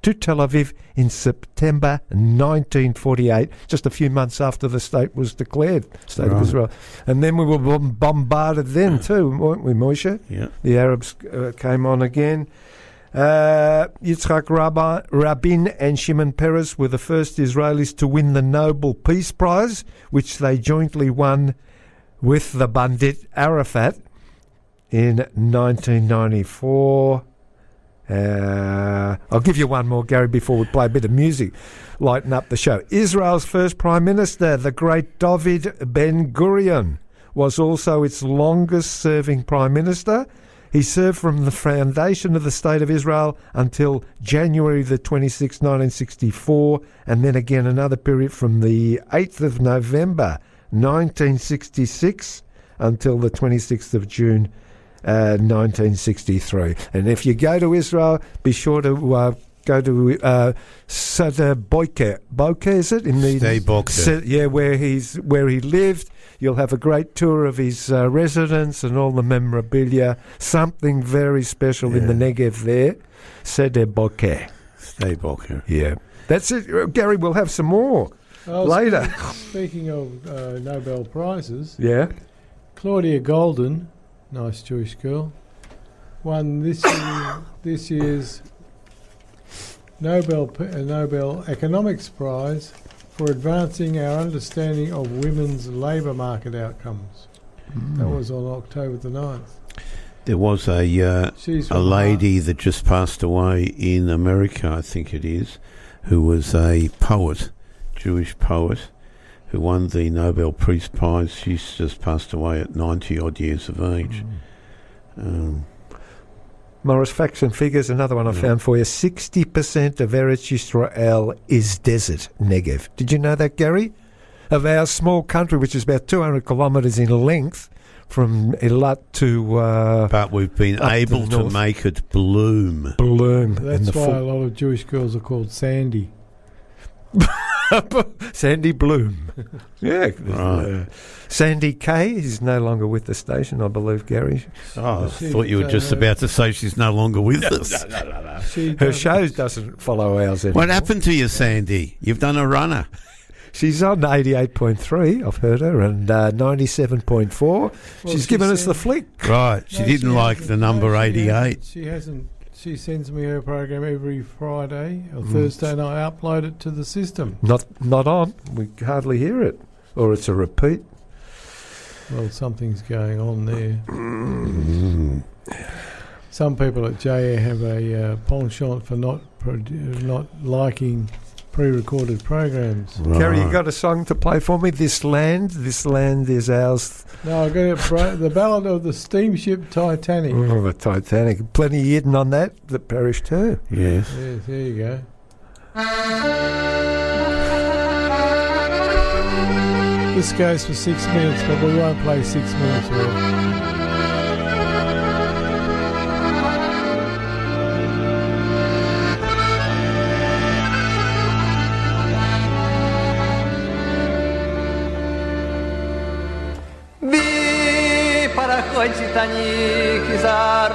Speaker 3: to Tel Aviv in September 1948, just a few months after the state was declared, State of Israel. And then we were bom- bombarded then too, weren't we, Moshe?
Speaker 2: Yeah.
Speaker 3: The Arabs uh, came on again. Uh, Yitzhak Rabin and Shimon Peres were the first Israelis to win the Nobel Peace Prize, which they jointly won with the Bandit Arafat in 1994. Uh, I'll give you one more, Gary, before we play a bit of music, lighten up the show. Israel's first Prime Minister, the great David Ben Gurion, was also its longest serving Prime Minister. He served from the foundation of the State of Israel until January the 26th, 1964, and then again another period from the 8th of November 1966 until the 26th of June uh, 1963. And if you go to Israel, be sure to uh, go to uh, Sada Boike. Boike, is it? In the
Speaker 2: Sde Boker.
Speaker 3: Sa- yeah, where he's where he lived. You'll have a great tour of his uh, residence and all the memorabilia. Something very special in the Negev there. Sede Boke.
Speaker 2: Stay Boker.
Speaker 3: Yeah. That's it. Uh, Gary, we'll have some more
Speaker 1: Oh,
Speaker 3: later.
Speaker 1: spe- Speaking of uh, Nobel Prizes,
Speaker 3: Yeah.
Speaker 1: Claudia Goldin, nice Jewish girl, won this year, this year's Nobel uh, Nobel Economics Prize for advancing our understanding of women's labour market outcomes. That was on October the 9th.
Speaker 2: There was a uh, a lady that just passed away in America, I think it is, who was a poet, Jewish poet, who won the Nobel Peace Prize. She's just passed away at ninety odd years of age. Um,
Speaker 3: Morris Facts and Figures, another one I
Speaker 2: Yeah.
Speaker 3: found for you. 60% of Eretz Yisrael is desert, Negev. Did you know that, Gary? Of our small country, which is about 200 kilometres in length from Eilat to uh,
Speaker 2: but we've been
Speaker 3: Up to
Speaker 2: able to make it bloom.
Speaker 3: Bloom.
Speaker 1: That's why
Speaker 3: full-
Speaker 1: a lot of Jewish girls are called Sandy.
Speaker 3: Sandy Bloom. yeah.
Speaker 2: Right.
Speaker 3: Sandy Kay is no longer with the station, I believe, Gary.
Speaker 2: Oh, I
Speaker 1: She-
Speaker 2: thought you were just about to say she's no longer with us.
Speaker 1: She
Speaker 3: Her
Speaker 1: does-
Speaker 3: show doesn't follow ours anymore.
Speaker 2: What happened to you, Sandy? You've done a runner.
Speaker 3: She's on 88.3, I've heard her, and uh, 97.4.
Speaker 1: Well,
Speaker 3: She's
Speaker 1: she
Speaker 3: given us the flick.
Speaker 2: Right. She
Speaker 1: No,
Speaker 2: didn't like the number
Speaker 1: she
Speaker 2: 88.
Speaker 1: She hasn't. She sends me her program every Friday or
Speaker 3: Mm.
Speaker 1: Thursday, and I upload it to the system.
Speaker 3: Not not on. We hardly hear it. Or it's a repeat.
Speaker 1: Well, something's going on there. Some people at JA have a uh, penchant for not produ- not liking pre-recorded programs.
Speaker 3: Kerry, you
Speaker 2: Right.
Speaker 3: got a song to play for me? This land, this land is ours.
Speaker 1: No, I got it. The Ballad of the Steamship Titanic.
Speaker 3: Oh, the Titanic. Plenty hidden on that that perished too.
Speaker 2: Yes.
Speaker 1: Yes, there you go. This goes for six minutes, but we won't play six minutes worth.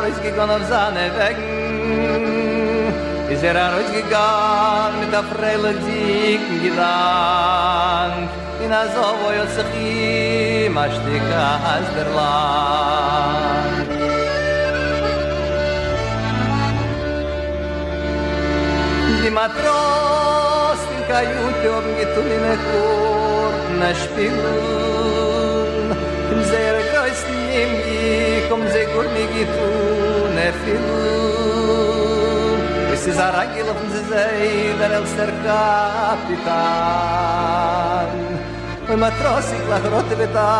Speaker 11: Roiz gegangen auf seine Wegen. Is er roiz gegangen mit a freile dicken Gedank In a so wo yot sich ihm a stika as der Land. Die Matros in Kajute oben getun in a Kurten a Spielen Im im ikum ze gut mi gitu ne fil es iz a ragil fun ze ze der el ster kapitan oy matros ik la grot beta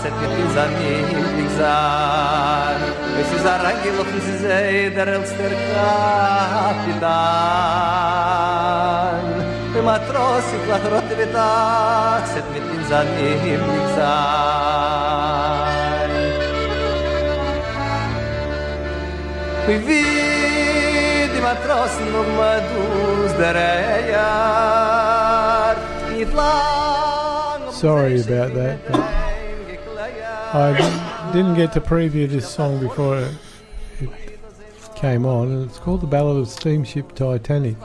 Speaker 11: set ke tin za mi bigzar es iz a ragil fun ze ze der el ster kapitan Der Matros, ich lach rote Betag, set mit ihm sein Himmelsam. Wie wie die Matrosen dus der Eier, mit lang
Speaker 1: Sorry about that. I didn't get to preview this song before it, it came on, and it's called The Ballad of Steamship Titanic.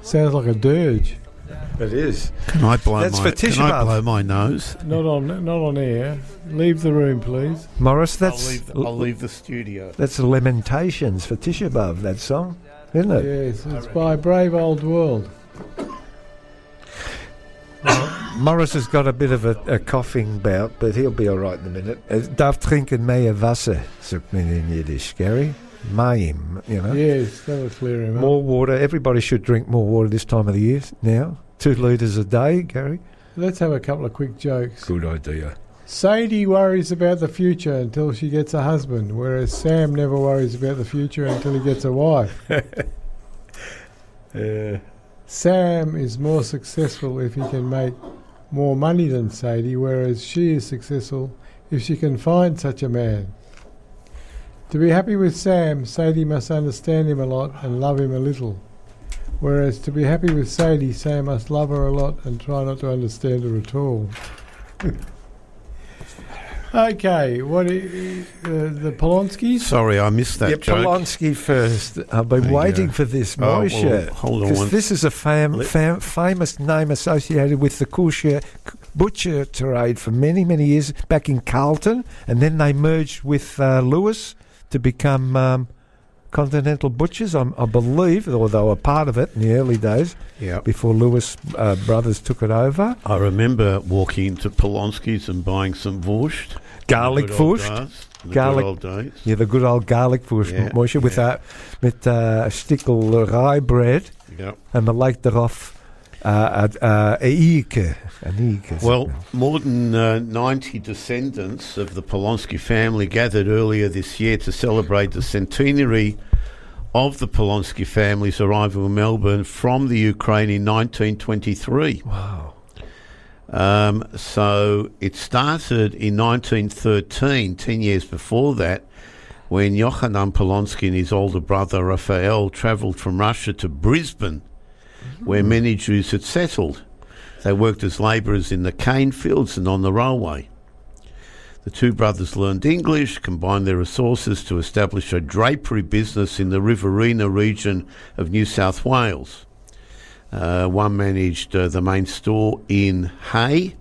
Speaker 1: Sounds like a dirge.
Speaker 3: It is.
Speaker 2: Can I blow
Speaker 3: That's
Speaker 2: my?
Speaker 3: for
Speaker 2: can I blow my nose?
Speaker 1: Not on, not on air. Leave the room, please.
Speaker 3: Morris, that's
Speaker 2: I'll leave. The, I'll leave the studio.
Speaker 3: that's Lamentations for Tisha B'Av, that song, isn't it?
Speaker 1: Yes, it's by Brave Old World.
Speaker 3: Morris has got a bit of a, a coughing bout, but he'll be all right in a minute. Uh, Darf trinken mehr Wasser, sagt man in Yiddish, Gary. Maim, you know.
Speaker 1: Yes, that'll clear him
Speaker 3: More
Speaker 1: up.
Speaker 3: water. Everybody should drink more water this time of the year now. Two litres a day, Gary.
Speaker 1: Let's have a couple of quick jokes.
Speaker 3: Good idea.
Speaker 1: Sadie worries about the future until she gets a husband, whereas Sam never worries about the future until he gets a wife.
Speaker 3: Uh,
Speaker 1: Sam is more successful if he can make more money than Sadie, whereas she is successful if she can find such a man. To be happy with Sam, Sadie must understand him a lot and love him a little. Whereas to be happy with Sadie, Sam must love her a lot and try not to understand her at all. okay, what i- uh, the Polonskis?
Speaker 2: Sorry, I missed that
Speaker 3: yeah,
Speaker 2: joke.
Speaker 3: Polonsky first. I've been
Speaker 2: There
Speaker 3: waiting
Speaker 2: go.
Speaker 3: for this,
Speaker 2: Oh, well, hold on
Speaker 3: 'Cause
Speaker 2: one-
Speaker 3: this is a fam- fam- famous name associated with the kosher c- butcher trade for many, many years back in Carlton, and then they merged with uh, Lewis to become um, Continental Butchers, I'm, I believe, or they were part of it in the early days
Speaker 2: Yeah.
Speaker 3: before Lewis uh, brothers took it over.
Speaker 2: I remember walking into Polonsky's and buying some Wurst.
Speaker 3: Garlic
Speaker 2: The the good
Speaker 3: Garlic-
Speaker 2: old days.
Speaker 3: Yeah, the good old garlic wurst,
Speaker 2: Yeah,
Speaker 3: Moshe, with a mit uh, stickel rye bread.
Speaker 2: Yep.
Speaker 3: En dan lijkt eraf uh, uh, ierke.
Speaker 2: Well, more than uh, 90 descendants of the Polonsky family gathered earlier this year to celebrate the centenary of the Polonsky family's arrival in Melbourne from the Ukraine in 1923.
Speaker 3: Wow.
Speaker 2: Um, so it started in 1913, 10 years before that, when Yohanan Polonsky and his older brother Raphael travelled from Russia to Brisbane, where many Jews had settled. They worked as labourers in the cane fields and on the railway. The two brothers learned English, combined their resources to establish a drapery business in the Riverina region of New South Wales. Uh, one managed uh, the main store in Hay,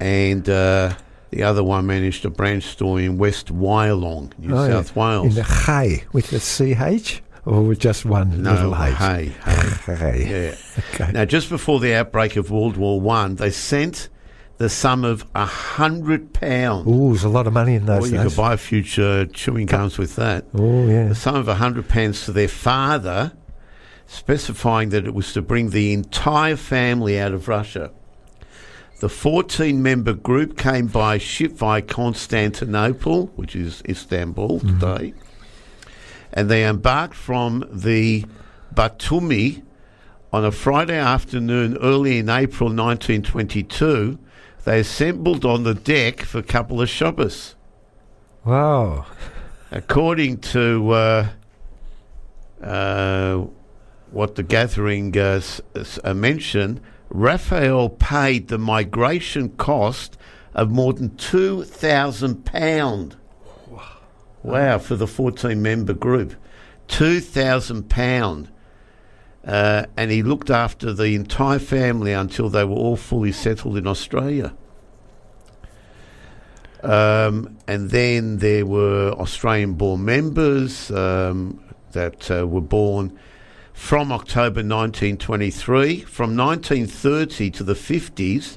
Speaker 2: and uh, the other one managed a branch store in West Wyalong, New
Speaker 3: Oh, yeah.
Speaker 2: South Wales.
Speaker 3: In the Hay with the CH or with just one
Speaker 2: No,
Speaker 3: little H?
Speaker 2: Hay.
Speaker 3: Hay.
Speaker 2: Yeah.
Speaker 3: Okay.
Speaker 2: Now, just before the outbreak of World War One, they sent the sum of a hundred pounds.
Speaker 3: Ooh, there's a lot of money in those
Speaker 2: Well, you
Speaker 3: days.
Speaker 2: could buy uh, chewing gums with that.
Speaker 3: Oh, yeah.
Speaker 2: The sum of a hundred pounds to their father, specifying that it was to bring the entire family out of Russia. The 14 member group came by ship via Constantinople, which is Istanbul today, and they embarked from the Batumi on a Friday afternoon early in April 1922. They assembled on the deck for a couple of shoppers.
Speaker 3: Wow.
Speaker 2: According to uh, uh, what the gathering uh, s- uh, mentioned, Raphael paid the migration cost of more than two thousand pound. Wow, for the fourteen member group, two thousand pound. Uh, and he looked after the entire family until they were all fully settled in Australia. Um, and then there were Australian born members um, that uh, were born from October 1923. From 1930 to the 50s,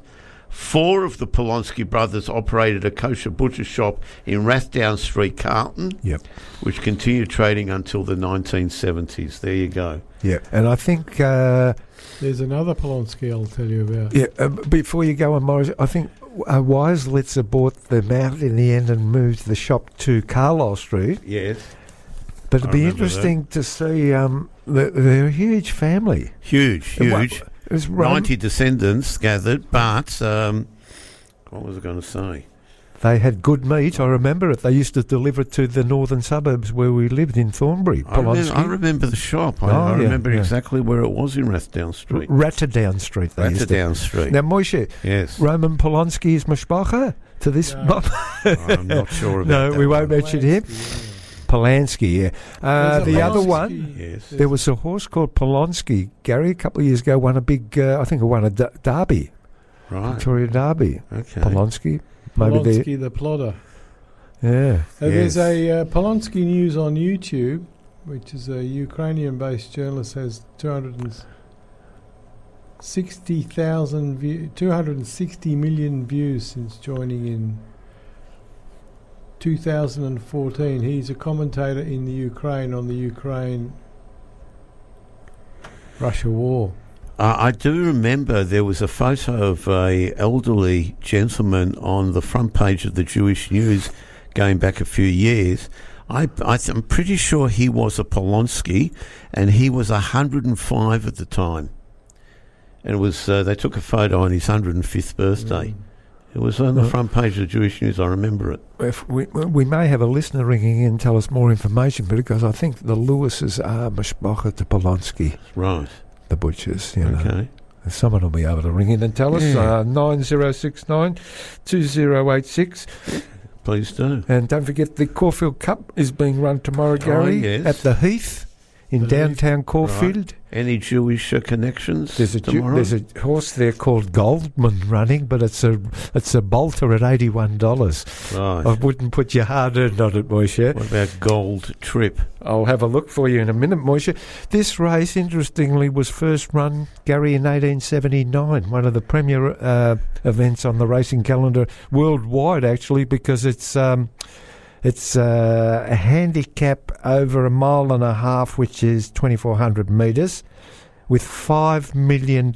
Speaker 2: four of the Polonsky brothers operated a kosher butcher shop in Rathdown Street, Carlton,
Speaker 3: Yep.
Speaker 2: which continued trading until the 1970s. There you go.
Speaker 3: Yeah. And I think, uh,
Speaker 1: There's another Polonsky I'll tell you about.
Speaker 3: yeah, uh, before you go on, Morris, I think uh, Weislitzer bought them out in the end and moved the shop to Carlisle Street.
Speaker 2: Yes.
Speaker 3: But it'd
Speaker 2: I
Speaker 3: be
Speaker 2: remember that.
Speaker 3: interesting to see. Um, the, they're a huge family.
Speaker 2: Huge,
Speaker 3: It wa-
Speaker 2: huge.
Speaker 3: It was Rom-
Speaker 2: 90 descendants gathered, but um, what was I going to say?
Speaker 3: They had good meat. I remember it. They used to deliver it to the northern suburbs where we lived in Thornbury.
Speaker 2: I remember, I remember the shop. I,
Speaker 3: Oh,
Speaker 2: I
Speaker 3: yeah,
Speaker 2: remember
Speaker 3: yeah.
Speaker 2: exactly where it was in Rathdown Street.
Speaker 3: Ratterdown Street. They used to-
Speaker 2: Ratterdown Street.
Speaker 3: Now, Moishe,
Speaker 2: Yes.
Speaker 3: Roman Polanski is Mashpacha to this. mob?
Speaker 2: I'm not sure about
Speaker 3: No,
Speaker 2: that
Speaker 3: we won't mention him. Polanski, yeah. Uh, the other one,
Speaker 2: Yes.
Speaker 3: there was a horse called Polonsky. Gary, a couple of years ago, won a big, uh, I think it won a d- derby,
Speaker 2: Right.
Speaker 3: Victoria Derby.
Speaker 2: Okay.
Speaker 3: Polonsky, maybe.
Speaker 1: Polonsky the plotter.
Speaker 3: Yeah.
Speaker 1: Uh, There's a uh, Polonsky News on YouTube, which is a Ukrainian-based journalist, has 260,000 view, 260 million views since joining in 2014. He's a commentator in the Ukraine on the Ukraine Russia war.
Speaker 2: Uh, I do remember there was a photo of a elderly gentleman on the front page of the Jewish News going back a few years. I, I th- I'm pretty sure he was a Polonsky, and he was 105 at the time. And it was uh, they took a photo on his 105th birthday. It was on the front page of the Jewish News. I remember it.
Speaker 3: If we, we may have a listener ringing in and tell us more information, but because I think the Lewises are Mashpacha to Polonsky,
Speaker 2: Right.
Speaker 3: the butchers. You know.
Speaker 2: Okay.
Speaker 3: Someone will be able to ring in and tell us.
Speaker 2: Yeah.
Speaker 3: Uh, 9069 2086.
Speaker 2: Please do.
Speaker 3: And don't forget the Caulfield Cup is being run tomorrow, Gary,
Speaker 2: Oh, yes.
Speaker 3: at the Heath in downtown Caulfield.
Speaker 2: Right. Any Jewish uh, connections
Speaker 3: There's a there's a horse there called Goldman running, but it's a it's a bolter at eighty one dollars.
Speaker 2: Right.
Speaker 3: I wouldn't put your hard earned on it, Moishe.
Speaker 2: What about Gold Trip?
Speaker 3: I'll have a look for you in a minute, Moishe. This race, interestingly, was first run, Gary, in 1879, one of the premier uh, events on the racing calendar worldwide, actually, because it's um, it's uh, a handicap over a mile and a half, which is 2,400 metres, with $5 million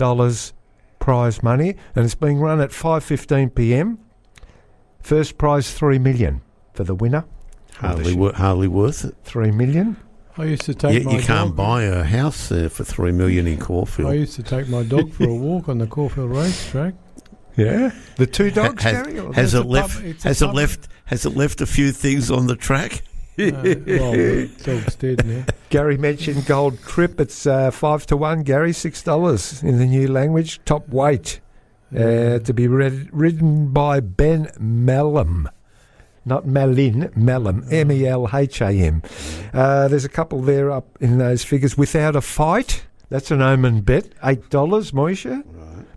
Speaker 3: prize money, and it's being run at 5.15 p.m. First prize, 3 million for the winner.
Speaker 2: Hardly, wor- hardly worth it.
Speaker 3: 3 million.
Speaker 1: I used to take
Speaker 2: You,
Speaker 1: my
Speaker 2: you can't
Speaker 1: dog.
Speaker 2: buy a house there for three million in Caulfield.
Speaker 1: I used to take my dog for a walk on the Caulfield racetrack.
Speaker 3: Yeah, the two
Speaker 2: Ha-
Speaker 3: dogs,
Speaker 2: has,
Speaker 3: Gary.
Speaker 2: has it left?
Speaker 1: it's a
Speaker 2: Has it left? Has it left a few things on the track?
Speaker 1: Uh, well, the dog's dead now.
Speaker 3: Gary mentioned Gold Trip. It's uh, five to one. Gary, six dollars in the new language. Top weight uh, to be read, ridden by Ben Melham, not Melin Melham. M E L H A M. Uh, there's a couple there up in those figures. Without a fight, that's an omen bet. Eight dollars, Moisha.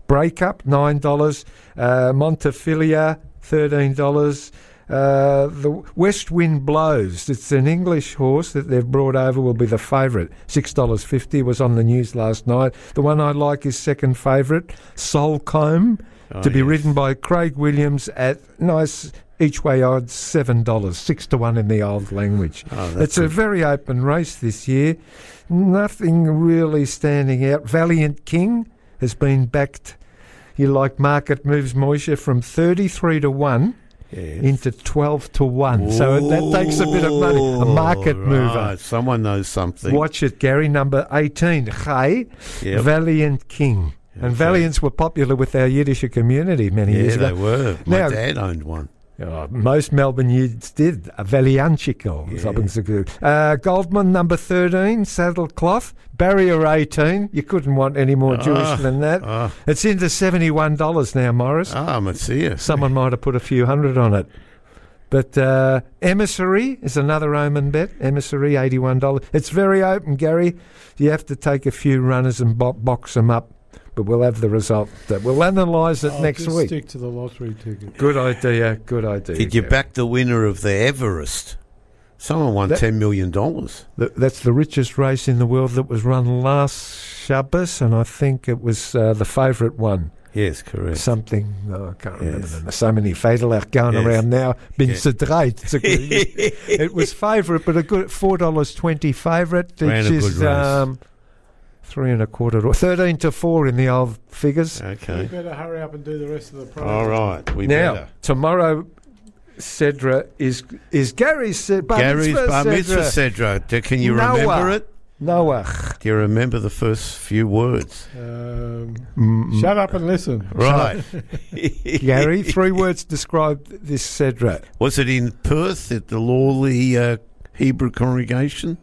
Speaker 3: Breakup nine dollars. Uh, Montefilia thirteen dollars. Uh, the West Wind Blows. It's an English horse that they've brought over. Will be the favourite. Six dollars fifty was on the news last night. The one I like is second favourite, Soulcombe,
Speaker 2: Oh,
Speaker 3: to be
Speaker 2: yes.
Speaker 3: ridden by Craig Williams at nice each way odds seven dollars, six to one in the old language.
Speaker 2: Oh,
Speaker 3: it's a very open race this year. Nothing really standing out. Valiant King has been backed. You like market moves, Moisha, from thirty-three to one
Speaker 2: Yes.
Speaker 3: into twelve to one. So that takes a bit of money. A market
Speaker 2: Oh,
Speaker 3: mover.
Speaker 2: right. Someone knows something.
Speaker 3: Watch it, Gary. Number 18, Chai,
Speaker 2: Yep.
Speaker 3: Valiant King. And
Speaker 2: Okay.
Speaker 3: Valiants were popular with our Yiddish community many
Speaker 2: Yeah,
Speaker 3: years ago.
Speaker 2: they were. My
Speaker 3: Now-
Speaker 2: dad owned one.
Speaker 3: Oh, most Melbourne youths did. Something so good. Uh, Goldman, number 13, Saddlecloth. Barrier 18. You couldn't want any more Jewish
Speaker 2: Ah,
Speaker 3: than that.
Speaker 2: ah.
Speaker 3: It's into $71 now, Morris.
Speaker 2: Ah, Matthias.
Speaker 3: Someone might have put a few hundred on it. But uh, Emissary is another omen bet. Emissary, $81. It's very open, Gary. You have to take a few runners and bo- box them up. But we'll have the result. That We'll analyse it
Speaker 1: I'll
Speaker 3: next
Speaker 1: just
Speaker 3: week.
Speaker 1: Stick to the lottery ticket.
Speaker 3: Good idea. Good idea.
Speaker 2: Did you
Speaker 3: Gary.
Speaker 2: back the winner of the Everest? Someone won
Speaker 3: That-
Speaker 2: ten million dollars.
Speaker 3: Th- That's the richest race in the world that was run last Shabbos, and I think it was uh, the favourite one.
Speaker 2: Yes, correct.
Speaker 3: Something, oh, I can't remember.
Speaker 2: Yes.
Speaker 3: them. There's so many Federlach going
Speaker 2: Yes.
Speaker 3: around now. Been
Speaker 2: Yeah.
Speaker 3: sedate. It's a good- it was favourite, but a good $4.20 favourite, which
Speaker 2: Ran a good
Speaker 3: is
Speaker 2: race.
Speaker 3: um, three and a quarter, or 13 to four in the old figures.
Speaker 1: We
Speaker 2: Okay.
Speaker 1: better hurry up and do the rest of the program.
Speaker 2: All right. We
Speaker 3: now,
Speaker 2: better.
Speaker 3: tomorrow, Sedra is is Gary's uh, bar
Speaker 2: Gary's
Speaker 3: mitzvah
Speaker 2: Bar Mitzvah
Speaker 3: Sedra.
Speaker 2: Sedra. Do- Can you
Speaker 3: Noah.
Speaker 2: remember it?
Speaker 3: Noah.
Speaker 2: Do you remember the first few words?
Speaker 1: Um,
Speaker 3: Mm,
Speaker 1: shut up and listen.
Speaker 2: Right.
Speaker 3: Gary, three words describe this Sedra.
Speaker 2: Was it in Perth at the Lawley uh, Hebrew congregation?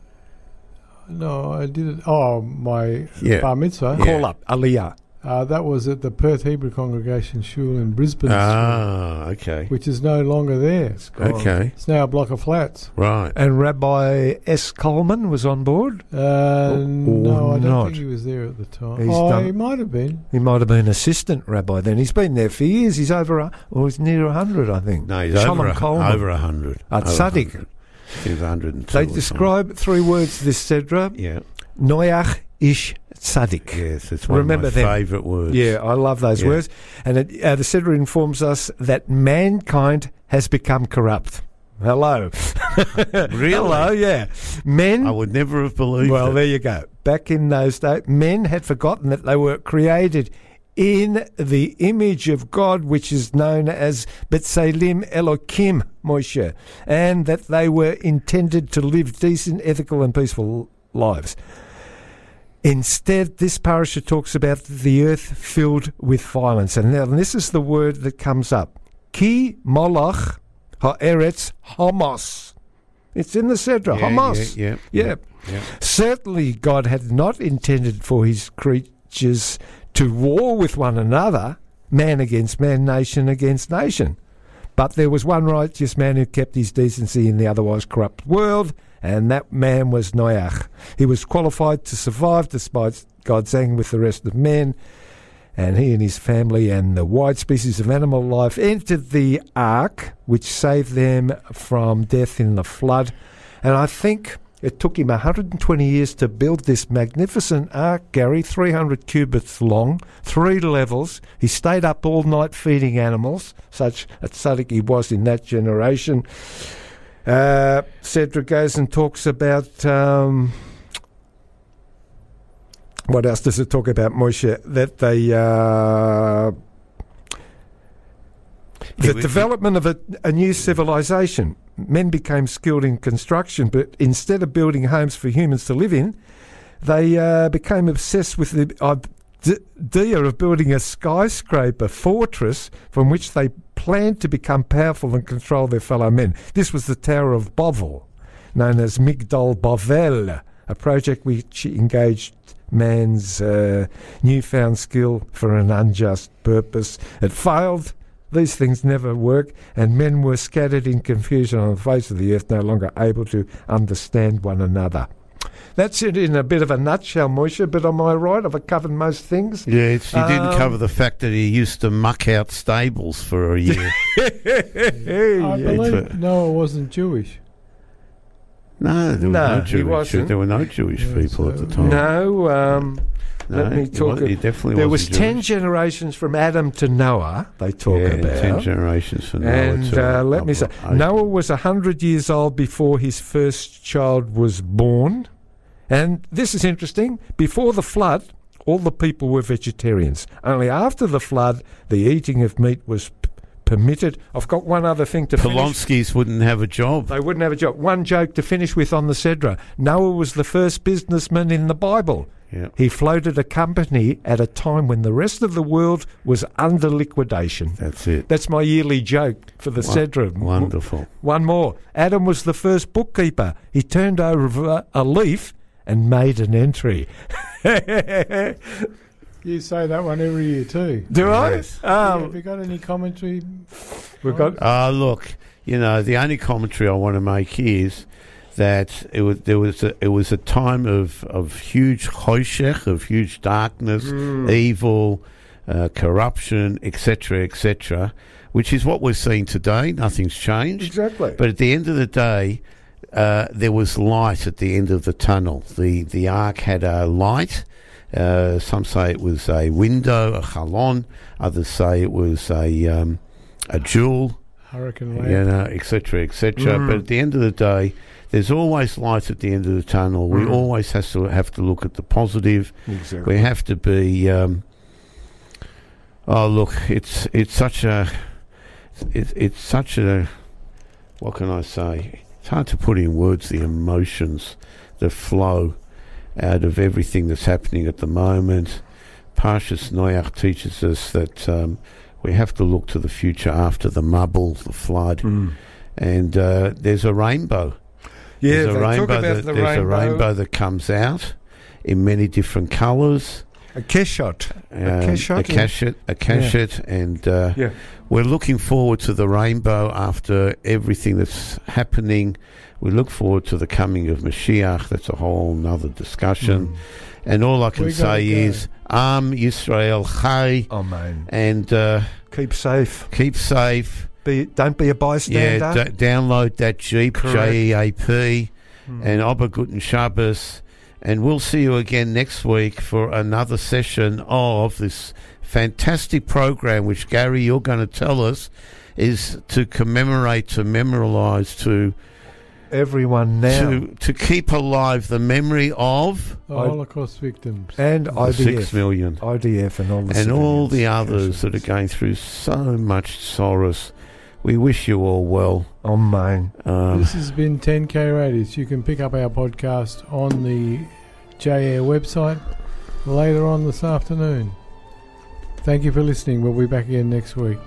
Speaker 1: No, I didn't. Oh, my
Speaker 2: Yeah.
Speaker 1: bar mitzvah.
Speaker 2: Yeah.
Speaker 3: Call up Aliyah.
Speaker 1: Uh, that was at the Perth Hebrew Congregation Shul in Brisbane,
Speaker 2: Ah, okay.
Speaker 1: which is no longer there.
Speaker 3: gone.
Speaker 2: Okay.
Speaker 1: It's now a block of flats.
Speaker 2: Right.
Speaker 3: And Rabbi S. Coleman was on board.
Speaker 1: Uh, no, I don't
Speaker 3: not.
Speaker 1: think he was there at the time.
Speaker 3: He's
Speaker 1: oh,
Speaker 3: done-
Speaker 1: he might have been.
Speaker 3: He might have been assistant rabbi then. He's been there for years. He's over, a, or he's near 100, I think.
Speaker 2: No, he's
Speaker 3: Shalom
Speaker 2: over a,
Speaker 3: Coleman.
Speaker 2: over a hundred.
Speaker 3: At
Speaker 2: Over a
Speaker 3: Tzaddik.
Speaker 2: hundred. He 102.
Speaker 3: They describe three words this Sedra.
Speaker 2: Yeah.
Speaker 3: Noach ish tzaddik.
Speaker 2: Yes, it's one
Speaker 3: Remember
Speaker 2: of my favourite words.
Speaker 3: Yeah, I love those
Speaker 2: Yeah.
Speaker 3: words. And it, uh, the Sedra informs us that mankind has become corrupt. Hello.
Speaker 2: Really?
Speaker 3: Hello, yeah. Men
Speaker 2: I would never have believed
Speaker 3: Well,
Speaker 2: it.
Speaker 3: there you go. Back in those days, men had forgotten that they were created in the image of God, which is known as Betzelem Elokim, Moshe, and that they were intended to live decent, ethical, and peaceful lives. Instead, this parasha talks about the earth filled with violence. And now this is the word that comes up. Ki molach ha'eretz Hamas. It's in the Sedra,
Speaker 2: Yeah,
Speaker 3: homos.
Speaker 2: yeah,
Speaker 3: yeah.
Speaker 2: yeah.
Speaker 3: Certainly, God had not intended for his creatures to war with one another, man against man, nation against nation. But there was one righteous man who kept his decency in the otherwise corrupt world, and that man was Noach. He was qualified to survive despite God's anger with the rest of men, and he and his family and the wide species of animal life entered the ark, which saved them from death in the flood. And I think it took him 120 years to build this magnificent ark, Gary, 300 cubits long, three levels. He stayed up all night feeding animals, such a tzaddik he was in that generation. Uh, Cedric goes and talks about. Um, what else does it talk about, Moshe? That they. Uh, the development of a, a new civilization. Men became skilled in construction, but instead of building homes for humans to live in, they uh, became obsessed with the idea of building a skyscraper fortress from which they planned to become powerful and control their fellow men. This was the Tower of Bovel, known as Migdal Bavel, a project which engaged man's uh, newfound skill for an unjust purpose. It failed. These things never work, and men were scattered in confusion on the face of the earth, no longer able to understand one another. That's it in a bit of a nutshell, Moisha, but am I right? Have I covered most things?
Speaker 2: Yeah, it's, you didn't
Speaker 3: Um,
Speaker 2: cover the fact that he used to muck out stables for a year.
Speaker 3: Hey,
Speaker 1: I
Speaker 3: yeah.
Speaker 1: believe Noah wasn't Jewish.
Speaker 2: no, there were
Speaker 3: No,
Speaker 2: no,
Speaker 3: he
Speaker 2: Jewish.
Speaker 3: wasn't.
Speaker 2: There were no Jewish
Speaker 1: Yeah,
Speaker 2: people at the time.
Speaker 3: No, um,
Speaker 2: No,
Speaker 3: let me
Speaker 2: he
Speaker 3: talk.
Speaker 2: wa- he definitely
Speaker 3: there was ten
Speaker 2: Jewish.
Speaker 3: generations from Adam to Noah. They talk
Speaker 2: yeah,
Speaker 3: about
Speaker 2: ten generations for Noah.
Speaker 3: And
Speaker 2: to
Speaker 3: uh, let me say. Noah was hundred years old before his first child was born. And this is interesting. Before the flood, all the people were vegetarians. Only after the flood, the eating of meat was p- permitted. I've got one other thing to finish.
Speaker 2: Polonsky's wouldn't have a job.
Speaker 3: They wouldn't have a job. One joke to finish with on the Sedra. Noah was the first businessman in the Bible.
Speaker 2: Yeah.
Speaker 3: He floated a company at a time when the rest of the world was under liquidation.
Speaker 2: That's it.
Speaker 3: That's my yearly joke for the
Speaker 2: Won-
Speaker 3: Sedra.
Speaker 2: Wonderful.
Speaker 3: One more. Adam was the first bookkeeper. He turned over a leaf and made an entry.
Speaker 1: You say that one every year too.
Speaker 3: Do
Speaker 2: Yes.
Speaker 3: I?
Speaker 1: Yeah,
Speaker 3: Um,
Speaker 1: have you got any commentary?
Speaker 3: we've got.
Speaker 2: Ah, look, you know, the only commentary I want to make is that it was there was a, it was a time of, of huge choshech, of huge darkness,
Speaker 3: Mm.
Speaker 2: evil, uh, corruption, etc., etc., which is what we're seeing today. Nothing's changed.
Speaker 3: Exactly.
Speaker 2: But at the end of the day, uh, there was light at the end of the tunnel. The the ark had a light. Uh, some say it was a window, a chalon. Others say it was a um, a jewel
Speaker 1: Hurricane Lamp.
Speaker 2: you know, etc., etc.
Speaker 3: Mm.
Speaker 2: But at the end of the day, there's always light at the end of the tunnel. We
Speaker 3: Mm.
Speaker 2: always has to have to look at the positive.
Speaker 3: Exactly.
Speaker 2: We have to be um, Oh, look, it's it's such a it's it's such a what can I say? It's hard to put in words the emotions that flow out of everything that's happening at the moment. Parshas Noach teaches us that um, we have to look to the future after the mubble, the flood, and uh, there's a rainbow.
Speaker 3: Yeah,
Speaker 2: there's a rainbow. that,
Speaker 3: the
Speaker 2: there's a
Speaker 3: rainbow.
Speaker 2: rainbow that comes out in many different colours.
Speaker 3: A keshot.
Speaker 2: Um,
Speaker 3: a keshot.
Speaker 2: a cachet, a cachet, and uh,
Speaker 3: Yeah.
Speaker 2: we're looking forward to the rainbow after everything that's happening. We look forward to the coming of Mashiach. That's a whole nother discussion.
Speaker 3: Mm.
Speaker 2: And all I can say
Speaker 3: go.
Speaker 2: is, Am Yisrael Chai.
Speaker 3: Amen.
Speaker 2: And uh,
Speaker 3: keep safe.
Speaker 2: Keep safe.
Speaker 3: Be, don't be a bystander.
Speaker 2: Yeah, d- download that
Speaker 3: JEAP,
Speaker 2: J E A P,
Speaker 3: Hmm.
Speaker 2: and Ober Guten Shabbos. And we'll see you again next week for another session of this fantastic program, which Gary, you're going to tell us is to commemorate, to memorialise, to
Speaker 3: Everyone now.
Speaker 2: to to keep alive the memory of
Speaker 1: The Holocaust victims.
Speaker 3: and IDF.
Speaker 2: six million
Speaker 3: IDF and all the
Speaker 2: and all the others that are going through so much sorrows. We wish you all well.
Speaker 3: Oh, mine.
Speaker 2: Um,
Speaker 1: This has been 10K Radius. You can pick up our podcast on the JAir website later on this afternoon. Thank you for listening. We'll be back again next week.